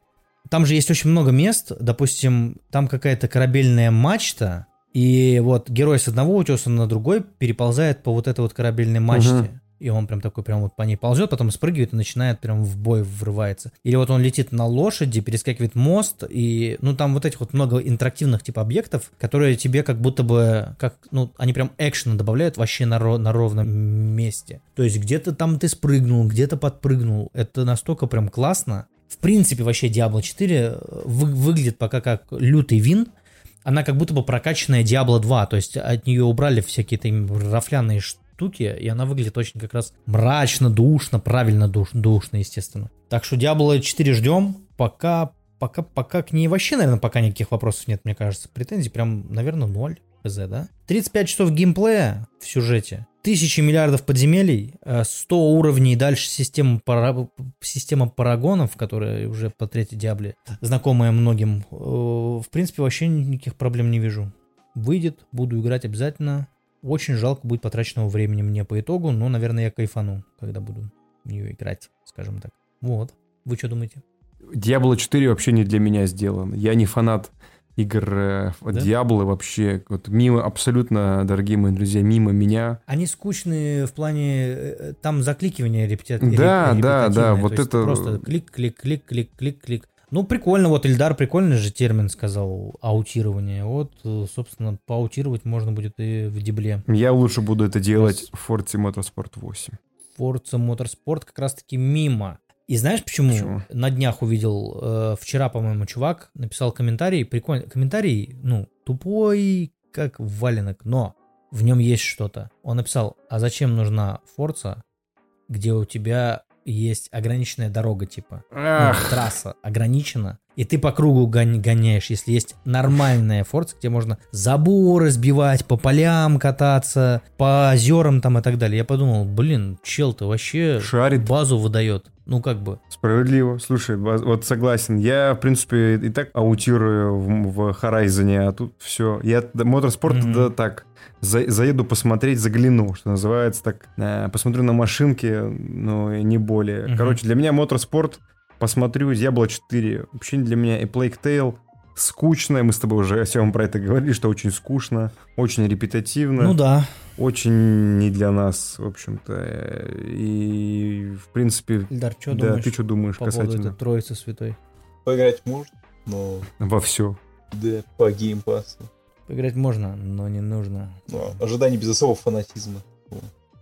там же есть очень много мест, допустим, там какая-то корабельная мачта, и вот герой с одного утеса на другой переползает по вот этой вот корабельной мачте. Угу. И он прям такой прям вот по ней ползет, потом спрыгивает и начинает прям в бой врывается. Или вот он летит на лошади, перескакивает мост, и, ну, там вот этих вот много интерактивных типа объектов, которые тебе как будто бы, как, ну, они прям экшена добавляют вообще на, на ровном месте. То есть где-то там ты спрыгнул, где-то подпрыгнул. Это настолько прям классно. В принципе, вообще Diablo 4 вы- выглядит пока как лютый вин, она как будто бы прокачанная Diablo 2, то есть от нее убрали всякие там рафляные штуки, и она выглядит очень как раз мрачно, душно, правильно душ, душно, естественно. Так что Diablo 4 ждем, пока, пока, пока к ней вообще, наверное, пока никаких вопросов нет, мне кажется. Претензий прям, наверное, ноль. ПЗ, да? 35 часов геймплея в сюжете, тысячи миллиардов подземелий, 100 уровней, дальше система, пара... система парагонов, которая уже по третьей Диабле, знакомая многим. В принципе, вообще никаких проблем не вижу. Выйдет, буду играть обязательно. Очень жалко будет потраченного времени мне по итогу, но, наверное, я кайфану, когда буду в нее играть, скажем так. Вот. Вы что думаете? Diablo 4 вообще не для меня сделан. Я не фанат игр э, да? Diablo вообще. Вот мимо, абсолютно, дорогие мои друзья, мимо меня. Они скучные в плане... Э, там закликивания репетиции. Да, да, да, вот это... Просто клик, клик, клик, клик, клик, клик. Ну, прикольно, вот Ильдар прикольный же термин сказал, аутирование. Вот, э, собственно, поаутировать можно будет и в дебле. Я лучше буду это делать в Forza Motorsport 8. Forza Motorsport как раз-таки мимо. И знаешь почему? почему? На днях увидел, э, вчера, по-моему, чувак написал комментарий, прикольный комментарий, ну, тупой, как валенок, но в нем есть что-то. Он написал, а зачем нужна Forza, где у тебя есть ограниченная дорога, типа. Ну, трасса ограничена. И ты по кругу гоняешь, если есть нормальная форца, где можно заборы сбивать, по полям кататься, по озерам там и так далее. Я подумал, блин, чел ты вообще Шарит. базу выдает. Ну, как бы. Справедливо. Слушай, вот согласен. Я, в принципе, и так аутирую в, в Horizon, а тут все. Я моторспорт, mm-hmm. да, так, за, заеду посмотреть, загляну, что называется, так, э, посмотрю на машинки, но не более. Mm-hmm. Короче, для меня моторспорт, посмотрю Diablo 4, вообще для меня и Plague Tale, скучная. Мы с тобой уже всем про это говорили, что очень скучно, очень репетативно. Ну да. Очень не для нас, в общем-то. И, в принципе... Ильдар, что да, думаешь ты что думаешь по касательно? поводу этой троицы святой? Поиграть можно, но... Во все. Да, по геймпасу. Поиграть можно, но не нужно. Ну, ожидание без особого фанатизма.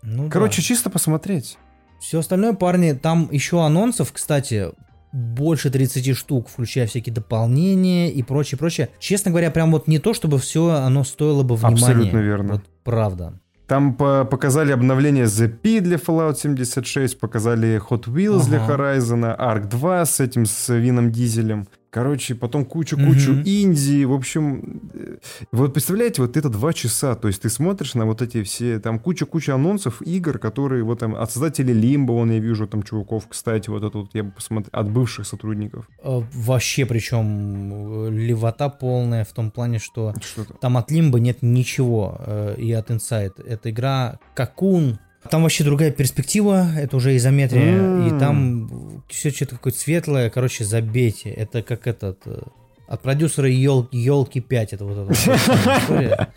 Ну, Короче, да. чисто посмотреть. Все остальное, парни, там еще анонсов, кстати, больше 30 штук, включая всякие дополнения и прочее, прочее. Честно говоря, прям вот не то, чтобы все оно стоило бы внимания. Абсолютно верно. Вот правда. Там по показали обновление The P для Fallout 76, показали Hot Wheels ага. для Horizon, Ark 2 с этим, с Вином Дизелем. Короче, потом кучу-кучу mm-hmm. Индии. В общем, э, вот представляете, вот это два часа. То есть ты смотришь на вот эти все, там куча-куча анонсов игр, которые вот там от создателей Лимба, вон я вижу там чуваков, кстати, вот это вот я бы посмотрел, от бывших сотрудников. А, вообще, причем э, левота полная в том плане, что, что там от Лимба нет ничего э, и от Inside. Это игра Какун, там вообще другая перспектива, это уже изометрия, mm. и там все что-то какое-то светлое, короче, забейте. Это как этот э, от продюсера елки, елки 5 это вот эта.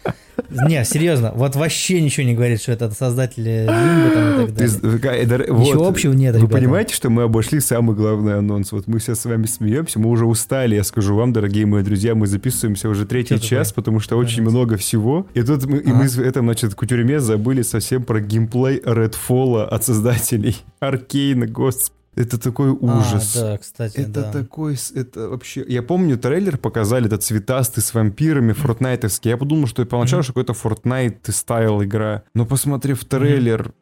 Не, серьезно, вот вообще ничего не говорит, что это создатели Лимба там и так далее. Это, ничего общего нет, Вы понимаете, что мы обошли самый главный анонс? Вот мы сейчас с вами смеемся, мы уже устали, я скажу вам, дорогие мои друзья, мы записываемся уже третий час, потому что очень много всего. И тут мы, и мы в этом, значит, кутюрьме забыли совсем про геймплей Redfall от создателей. Аркейна, господи. Это такой ужас. А, да, кстати, Это да. такой, это вообще... Я помню, трейлер показали, этот цветастый с вампирами, фортнайтовский. Я подумал, что поначалу, mm-hmm. что какой-то Fortnite стайл игра. Но посмотрев трейлер,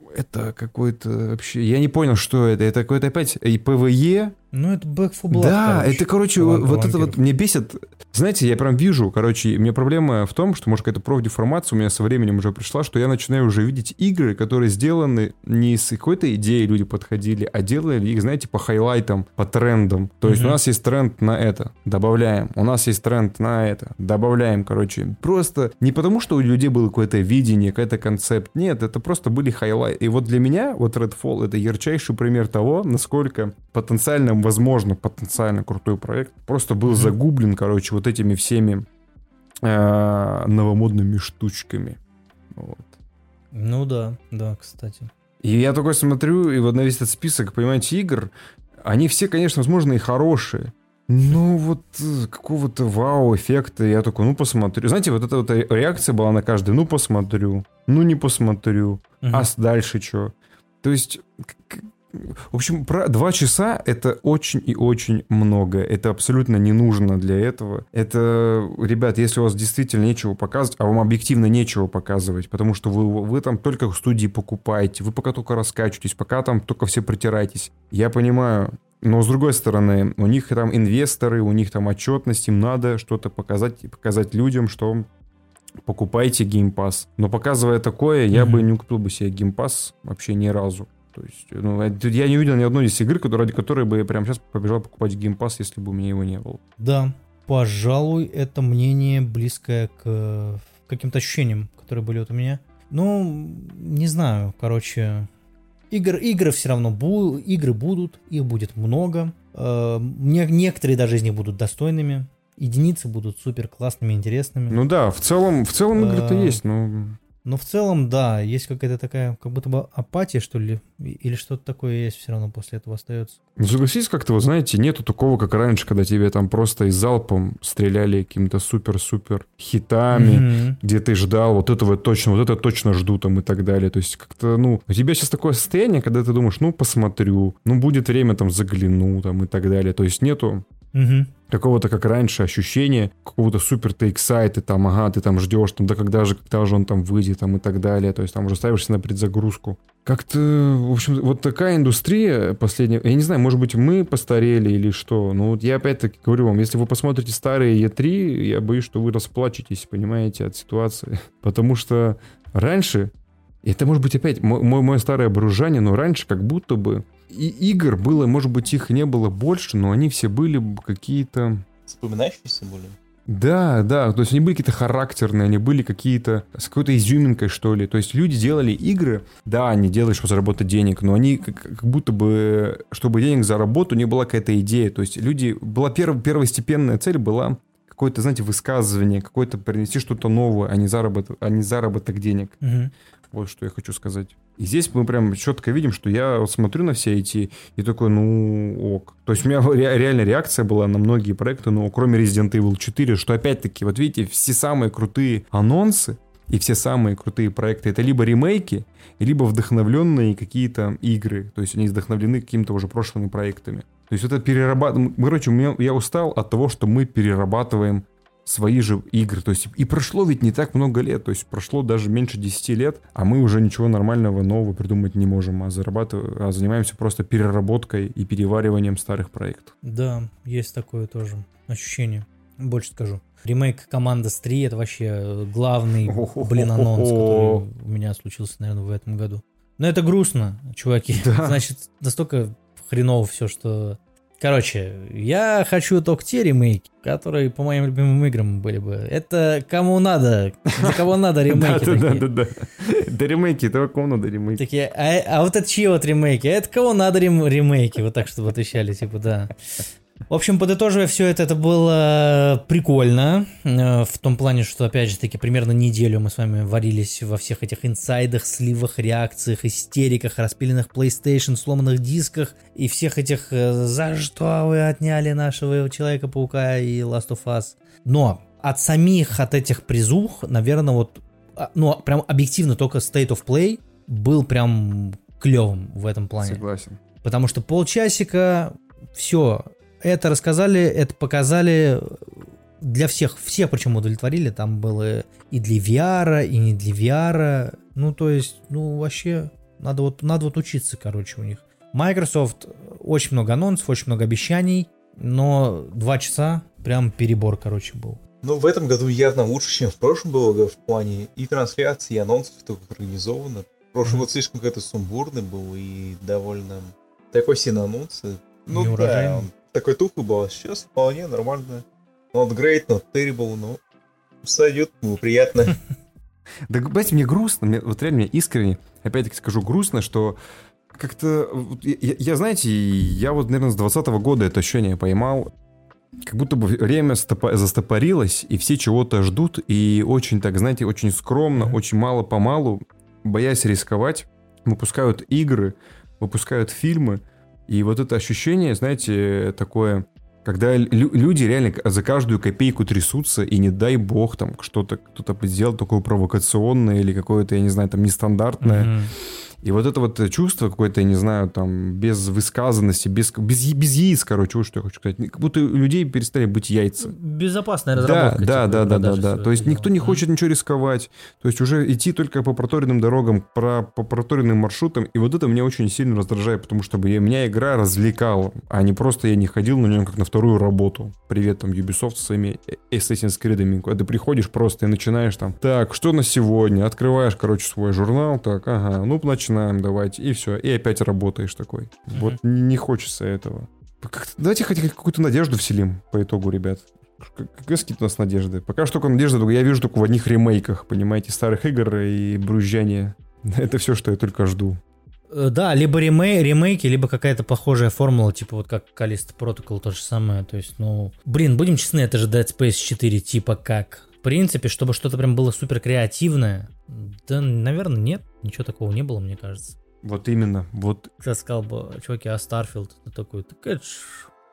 mm-hmm. это какой-то вообще... Я не понял, что это. Это какой-то опять и PvE, ну, это Back for Blood. Да, короче. это, короче, Ван, вот это вот мне бесит. Знаете, я прям вижу, короче, у меня проблема в том, что, может, какая-то профдеформация у меня со временем уже пришла, что я начинаю уже видеть игры, которые сделаны не с какой-то идеей люди подходили, а делали их, знаете, по highlight ам, по трендам. То есть угу. у нас есть тренд на это, добавляем. У нас есть тренд на это, добавляем, короче. Просто не потому, что у людей было какое-то видение, какой-то концепт. Нет, это просто были highlight ы. И вот для меня, вот Redfall, это ярчайший пример того, насколько потенциально возможно, потенциально крутой проект, просто был загублен, короче, вот этими всеми э, новомодными штучками. Вот. Ну да, да, кстати. И я такой смотрю, и вот на весь этот список, понимаете, игр, они все, конечно, возможно, и хорошие. Ну, вот э, какого-то вау-эффекта я такой, ну, посмотрю. Знаете, вот эта вот реакция была на каждый, ну, посмотрю, ну, не посмотрю, угу. а дальше что? То есть, в общем, про два часа это очень и очень много. Это абсолютно не нужно для этого. Это, ребят, если у вас действительно нечего показывать, а вам объективно нечего показывать, потому что вы, вы там только в студии покупаете, вы пока только раскачиваетесь, пока там только все протираетесь. Я понимаю, но с другой стороны, у них там инвесторы, у них там отчетность, им надо что-то показать, показать людям, что покупайте Pass. Но показывая такое, я mm-hmm. бы не купил бы себе Pass вообще ни разу. То есть, ну, я не увидел ни одной из игр, ради которой бы я прямо сейчас побежал покупать Pass, если бы у меня его не было. Да, пожалуй, это мнение близкое к каким-то ощущениям, которые были вот у меня. Ну, не знаю, короче, игр, игры все равно бу, игры будут, их будет много. Э, не, некоторые даже из них будут достойными. Единицы будут супер классными, интересными. Ну да, в целом, в целом игры-то э, есть, но но в целом, да, есть какая-то такая, как будто бы апатия, что ли, или что-то такое есть все равно после этого остается. Ну, согласись, как-то, вы знаете, нету такого, как раньше, когда тебе там просто из залпом стреляли какими-то супер-супер хитами, mm-hmm. где ты ждал, вот этого точно, вот это точно жду там и так далее. То есть как-то, ну, у тебя сейчас такое состояние, когда ты думаешь, ну, посмотрю, ну, будет время там загляну там и так далее. То есть нету Угу. Какого-то, как раньше, ощущения какого-то супер ты эксайты, там, ага, ты там ждешь, там, да когда же, когда же он там выйдет, там, и так далее. То есть там уже ставишься на предзагрузку. Как-то, в общем, вот такая индустрия последняя, я не знаю, может быть, мы постарели или что, но вот я опять-таки говорю вам, если вы посмотрите старые E3, я боюсь, что вы расплачетесь, понимаете, от ситуации. Потому что раньше, это может быть опять мой, мое старое бружание, но раньше как будто бы и игр было, может быть, их не было больше, но они все были какие-то... Вспоминающиеся были? Да, да, то есть они были какие-то характерные, они были какие-то с какой-то изюминкой, что ли. То есть люди делали игры, да, они делали, чтобы заработать денег, но они как, как будто бы, чтобы денег заработать, у них была какая-то идея. То есть люди, была перв, первостепенная цель была какое-то, знаете, высказывание, какое-то принести что-то новое, а не заработок, а не заработок денег. Угу. Вот что я хочу сказать. И здесь мы прям четко видим, что я смотрю на все эти и такой, ну, ок. То есть у меня ре- реально реакция была на многие проекты, но кроме Resident Evil 4, что опять-таки, вот видите, все самые крутые анонсы и все самые крутые проекты это либо ремейки, либо вдохновленные какие-то игры. То есть они вдохновлены какими-то уже прошлыми проектами. То есть это перерабатывание... Короче, я устал от того, что мы перерабатываем свои же игры. То есть и прошло ведь не так много лет, то есть прошло даже меньше 10 лет, а мы уже ничего нормального нового придумать не можем, а, зарабатываем, а занимаемся просто переработкой и перевариванием старых проектов. Да, есть такое тоже ощущение. Больше скажу. Ремейк Команда 3 это вообще главный, блин, анонс, который у меня случился, наверное, в этом году. Но это грустно, чуваки. Да. Значит, настолько хреново все, что Короче, я хочу только те ремейки, которые по моим любимым играм были бы. Это кому надо, для кого надо ремейки Да, да, да. Да ремейки, это кому надо ремейки. Такие, а, а вот это чьи вот ремейки? А это кого надо ремейки? Вот так, чтобы отвечали, типа, да. В общем, подытоживая все это, это было прикольно. Э, в том плане, что, опять же таки, примерно неделю мы с вами варились во всех этих инсайдах, сливах, реакциях, истериках, распиленных PlayStation, сломанных дисках и всех этих э, «За что вы отняли нашего Человека-паука и Last of Us?». Но от самих, от этих призух, наверное, вот, а, ну, прям объективно только State of Play был прям клевым в этом плане. Согласен. Потому что полчасика, все, это рассказали, это показали для всех, всех причем удовлетворили, там было и для VR, и не для VR, ну то есть, ну вообще, надо вот, надо вот учиться, короче, у них. Microsoft, очень много анонсов, очень много обещаний, но два часа прям перебор, короче, был. Ну, в этом году явно лучше, чем в прошлом было в плане и трансляции, и анонсов, только организовано. Прошлый mm-hmm. год слишком какой-то сумбурный был и довольно такой сильно анонсы. Ну да, он такой тухлый был, а сейчас вполне нормально. Not great, not terrible, но сойдет, было приятно. Да, знаете, мне грустно, мне, вот реально мне искренне, опять-таки скажу, грустно, что как-то... Я, я, знаете, я вот, наверное, с 20 года это ощущение поймал. Как будто бы время стопо- застопорилось, и все чего-то ждут, и очень так, знаете, очень скромно, mm-hmm. очень мало-помалу, боясь рисковать, выпускают игры, выпускают фильмы, и вот это ощущение, знаете, такое когда лю- люди реально за каждую копейку трясутся, и не дай бог там что-то кто-то сделал такое провокационное или какое-то, я не знаю, там нестандартное. Mm-hmm. И вот это вот чувство какое-то, я не знаю, там, без высказанности, без, без, без яиц, короче, вот что я хочу сказать. Как будто у людей перестали быть яйца. Безопасная разработка. Да, да, да, да, да, да. То есть никто не хочет ничего рисковать. То есть уже идти только по проторенным дорогам, про, по проторенным маршрутам. И вот это меня очень сильно раздражает, потому что меня игра развлекала, а не просто я не ходил на нем как на вторую работу. Привет, там, Ubisoft со своими Assassin's Creed. Когда ты приходишь просто и начинаешь там, так, что на сегодня? Открываешь, короче, свой журнал, так, ага, ну, значит, начинаем давайте, и все, и опять работаешь такой. Mm-hmm. Вот не хочется этого. Как давайте хоть какую-то надежду вселим по итогу, ребят. Какие какие у нас надежды? Пока что только надежда, я вижу только в одних ремейках, понимаете, старых игр и брюзжание. Это все, что я только жду. Э, да, либо ремей, ремейки, либо какая-то похожая формула, типа вот как Callisto Protocol, то же самое. То есть, ну, блин, будем честны, это же Dead Space 4, типа как принципе, чтобы что-то прям было супер креативное, да, наверное, нет. Ничего такого не было, мне кажется. Вот именно, вот. Кто сказал бы, чуваки, а Starfield, ты такой, так это ж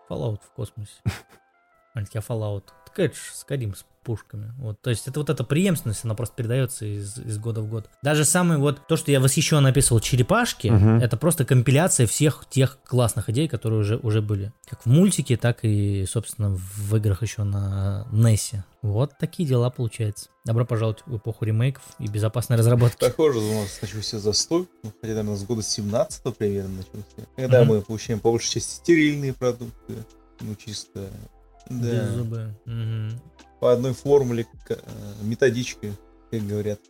Fallout в космосе. Они такие, а Fallout? Так это ж Skyrim пушками. Вот, то есть это вот эта преемственность, она просто передается из, из года в год. Даже самый вот, то, что я восхищенно описывал черепашки, угу. это просто компиляция всех тех классных идей, которые уже, уже были. Как в мультике, так и, собственно, в играх еще на NES. Вот такие дела получается. Добро пожаловать в эпоху ремейков и безопасной разработки. Похоже, у нас начался застой, ну, хотя, наверное, с года 17 примерно начался. Когда mm-hmm. мы получаем по большей части стерильные продукты, ну, чисто... Да. Без зубы. Угу по одной формуле, э, методичке, как говорят.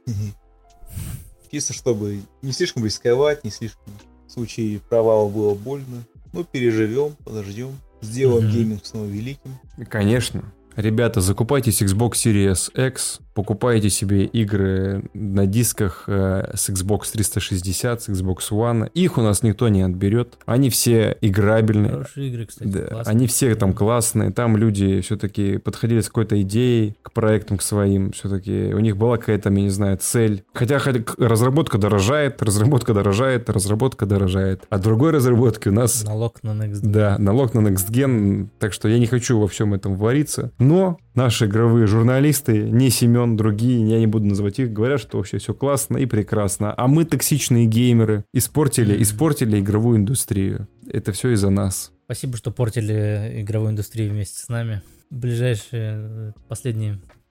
Чисто чтобы не слишком рисковать, не слишком в случае провала было больно. Ну, переживем, подождем, сделаем гейминг снова великим. Конечно. Ребята, закупайтесь Xbox Series X, покупайте себе игры на дисках э, с Xbox 360, с Xbox One. Их у нас никто не отберет. Они все играбельные. Хорошие игры, кстати. Да. Они все там классные. Там люди все-таки подходили с какой-то идеей к проектам, к своим. Все-таки у них была какая-то, я не знаю, цель. Хотя, хотя разработка дорожает, разработка дорожает, разработка дорожает. А другой разработки у нас... Налог на Next Gen. Да, налог на Next Gen. Так что я не хочу во всем этом вариться. Но наши игровые журналисты, не Семен, другие, я не буду называть их, говорят, что вообще все классно и прекрасно. А мы, токсичные геймеры, испортили, испортили игровую индустрию. Это все из-за нас. Спасибо, что портили игровую индустрию вместе с нами. Ближайшие э,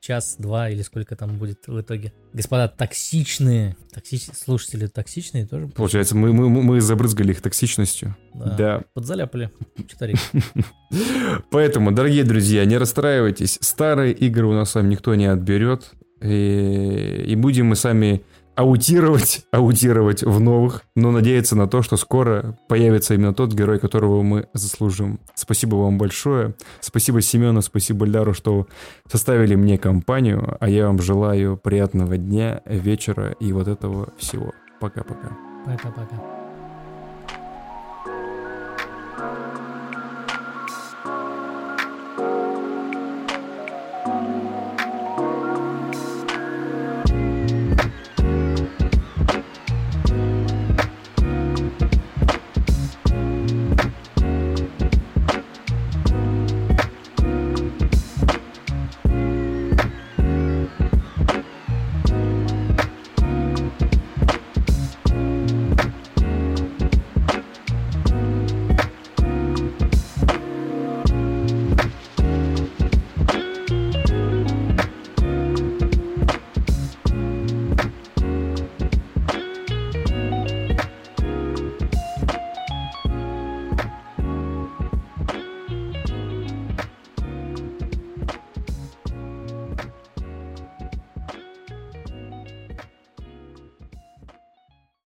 последние час-два или сколько там будет в итоге. Господа, токсичные, токсич... слушатели токсичные тоже. Получается, мы, мы, мы забрызгали их токсичностью. Да. да. Подзаляпали. Поэтому, дорогие друзья, не расстраивайтесь. Старые игры у нас с вами никто не отберет. И, и будем мы сами аутировать, аутировать в новых, но надеяться на то, что скоро появится именно тот герой, которого мы заслужим. Спасибо вам большое. Спасибо Семену, спасибо Ляру, что составили мне компанию, а я вам желаю приятного дня, вечера и вот этого всего. Пока-пока. Пока-пока.